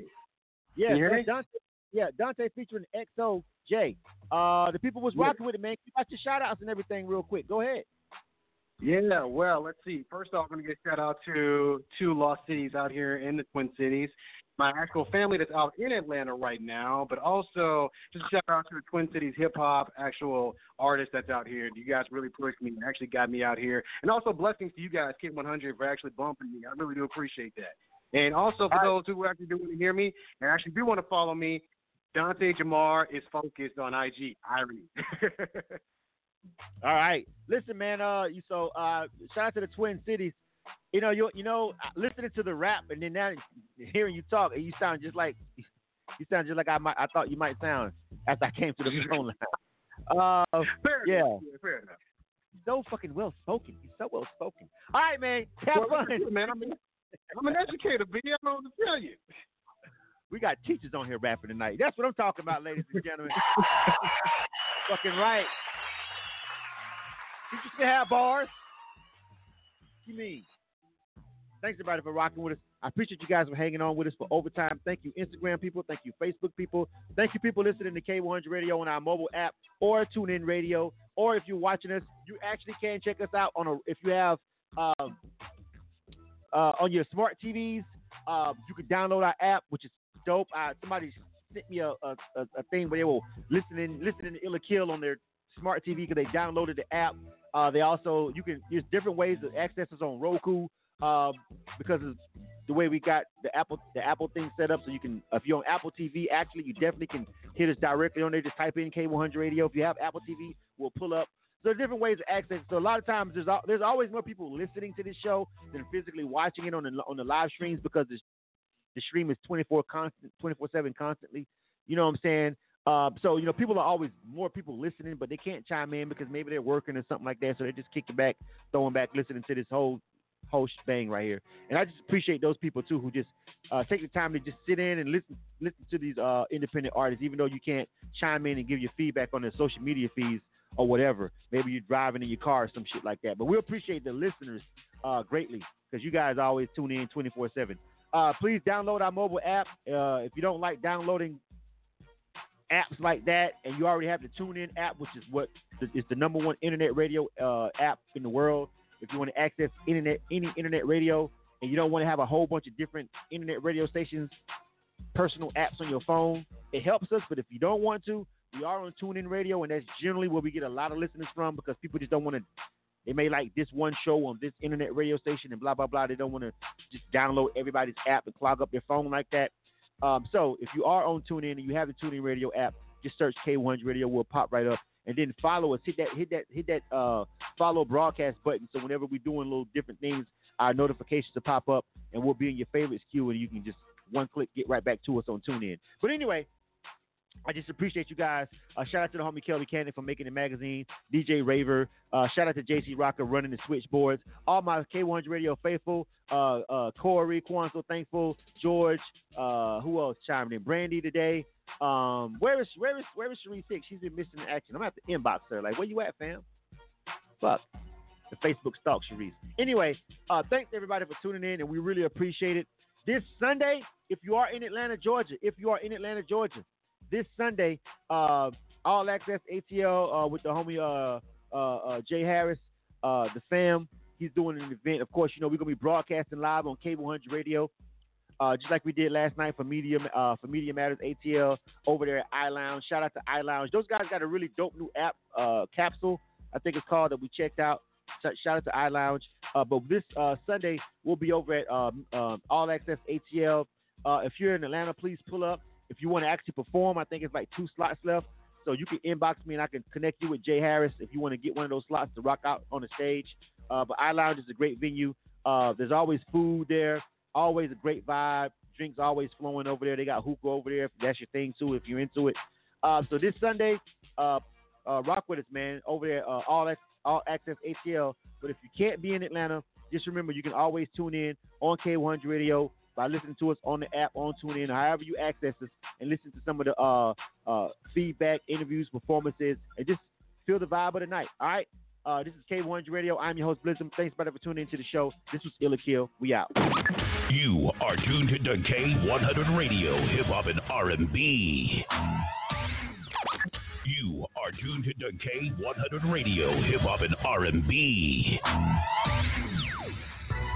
Yeah, you hear me? Dante. Yeah, Dante featuring XOJ. Uh, the people was Yeah. rocking with it, man. Keep out your shout outs and everything real quick. Go ahead. Yeah, well, let's see. First off, I'm going to give a shout out to two lost cities out here in the Twin Cities. My actual family that's out in Atlanta right now, but also just a shout out to the Twin Cities hip hop actual artist that's out here. You guys really pushed me and actually got me out here. And also blessings to you guys, Kid 100, for actually bumping me. I really do appreciate that. And also for those who actually do want to hear me and actually do want to follow me, Dante Jamar is focused on IG. Irony. [LAUGHS] All right. Listen, man. Uh, you so uh, shout out to the Twin Cities. You know, you you know, listening to the rap and then now hearing you talk, you sound just like you sound just like I might I thought you might sound after I came to the phone line. [LAUGHS] Uh, fair yeah. enough. Yeah, fair enough. So fucking well spoken. He's so well spoken. All right, man. Have Well, fun, man. I'm an, I'm an educator, B. I don't know what to tell you. We got teachers on here rapping tonight. That's what I'm talking about, ladies and gentlemen. [LAUGHS] fucking right. Teachers can have bars. What you mean? Thanks everybody for rocking with us. I appreciate you guys for hanging on with us for overtime. Thank you, Instagram people. Thank you, Facebook people. Thank you, people listening to K100 Radio on our mobile app or TuneIn Radio. Or if you're watching us, you actually can check us out on a. If you have um, uh, on your smart TVs, um, you can download our app, which is dope. Uh, somebody sent me a, a, a, thing where they were listening listening to Ill or Kill on their smart TV because they downloaded the app. Uh, they also you can there's different ways to access us on Roku um, because of the way we got the Apple the Apple thing set up. So you can if you're on Apple TV, actually you definitely can hit us directly on there. Just type in K100 Radio. If you have Apple TV, we'll pull up. So different ways to access. So a lot of times there's there's always more people listening to this show than physically watching it on the on the live streams because it's, the stream is 24 constant 24 seven constantly. You know what I'm saying? Um, so you know people are always more people listening, but they can't chime in because maybe they're working or something like that. So they're just kick it back, throwing back, listening to this whole whole bang right here. And I just appreciate those people too who just uh, take the time to just sit in and listen listen to these uh, independent artists, even though you can't chime in and give your feedback on their social media feeds or whatever. Maybe you're driving in your car or some shit like that. But we appreciate the listeners uh, greatly because you guys always tune in 24 7. Uh, please download our mobile app. Uh, if you don't like downloading apps like that, and you already have the TuneIn app, which is what what is the number one internet radio uh, app in the world. If you want to access internet, any internet radio, and you don't want to have a whole bunch of different internet radio stations, personal apps on your phone, it helps us. But if you don't want to, we are on TuneIn Radio, and that's generally where we get a lot of listeners from because people just don't want to. They may like this one show on this internet radio station and blah blah blah. They don't want to just download everybody's app and clog up their phone like that. Um, so if you are on TuneIn and you have the TuneIn Radio app, just search K100 Radio. We'll pop right up, and then follow us. Hit that hit that hit that uh, follow broadcast button. So whenever we're doing little different things, our notifications will pop up, and we'll be in your favorites queue, and you can just one click get right back to us on TuneIn. But anyway, I just appreciate you guys. Uh, shout out to the homie Kelby Cannon for making the magazine. DJ Raver. Uh, shout out to JC Rocker running the switchboards. All my K100 Radio faithful. Uh, uh, Corey, Kwanzaa, thankful. George. Uh, who else chimed in? Brandy today. Um, where is where is where is Cherie Six? She's been missing in action. I'm gonna have to inbox her. Like, where you at, fam? Fuck. The Facebook stalk Cherie. Anyway, uh, thanks everybody for tuning in, and we really appreciate it. This Sunday, if you are in Atlanta, Georgia, if you are in Atlanta, Georgia, this Sunday, uh, All Access ATL uh, with the homie uh, uh, uh, Jay Harris, uh, the fam. He's doing an event. Of course, you know we're gonna be broadcasting live on Cable 100 Radio, just like we did last night for Media for Media Matters ATL over there at iLounge. Shout out to iLounge. Those guys got a really dope new app, Capsule, I think it's called that we checked out. Shout out to iLounge. But this Sunday we'll be over at um, um, All Access ATL. If you're in Atlanta, please pull up. If you want to actually perform, I think it's like two slots left. So you can inbox me and I can connect you with Jay Harris if you want to get one of those slots to rock out on the stage. Uh, but iLounge is a great venue. Uh, there's always food there, always a great vibe. Drinks always flowing over there. They got hookah over there if that's your thing too, if you're into it. Uh, so this Sunday, uh, uh, rock with us, man. Over there, uh, all all access ATL. But if you can't be in Atlanta, just remember you can always tune in on K100 Radio by listening to us on the app, on TuneIn, however you access us, and listen to some of the uh, uh, feedback, interviews, performances, and just feel the vibe of the night. All right. Uh, this is K100 Radio. I'm your host, Blizzum. Thanks, brother, for tuning into the show. This was Ill or Kill. We out. You are tuned to K100 Radio, hip hop and R&B. You are tuned to K100 Radio, hip hop and R&B.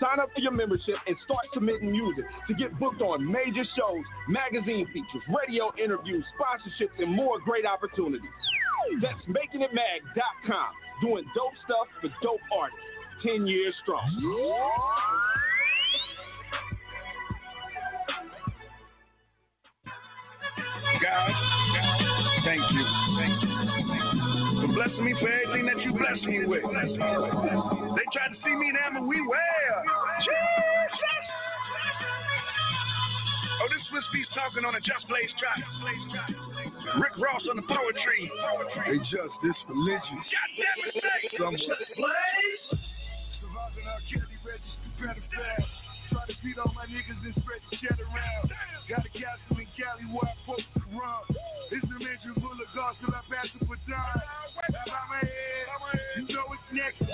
Sign up for your membership and start submitting music to get booked on major shows, magazine features, radio interviews, sponsorships, and more great opportunities. That's makingitmag.com. Doing dope stuff for dope artists. 10 years strong. God, thank you. Thank you. For blessing me for everything that you blessed me with. They tried to see me in Amber, we well. Jesus! Oh, this Swizz Beatz talking on a Just Blaze track. Rick Ross on the poetry. They just this religion. God damn it, say. Somewhere. Just Blaze. Surviving our candy registry better fast. Try to beat all my niggas and spread the shit around. Got a castle in Cali where I'm supposed to. It's major I pass it for dime. Out my head, you know it's next.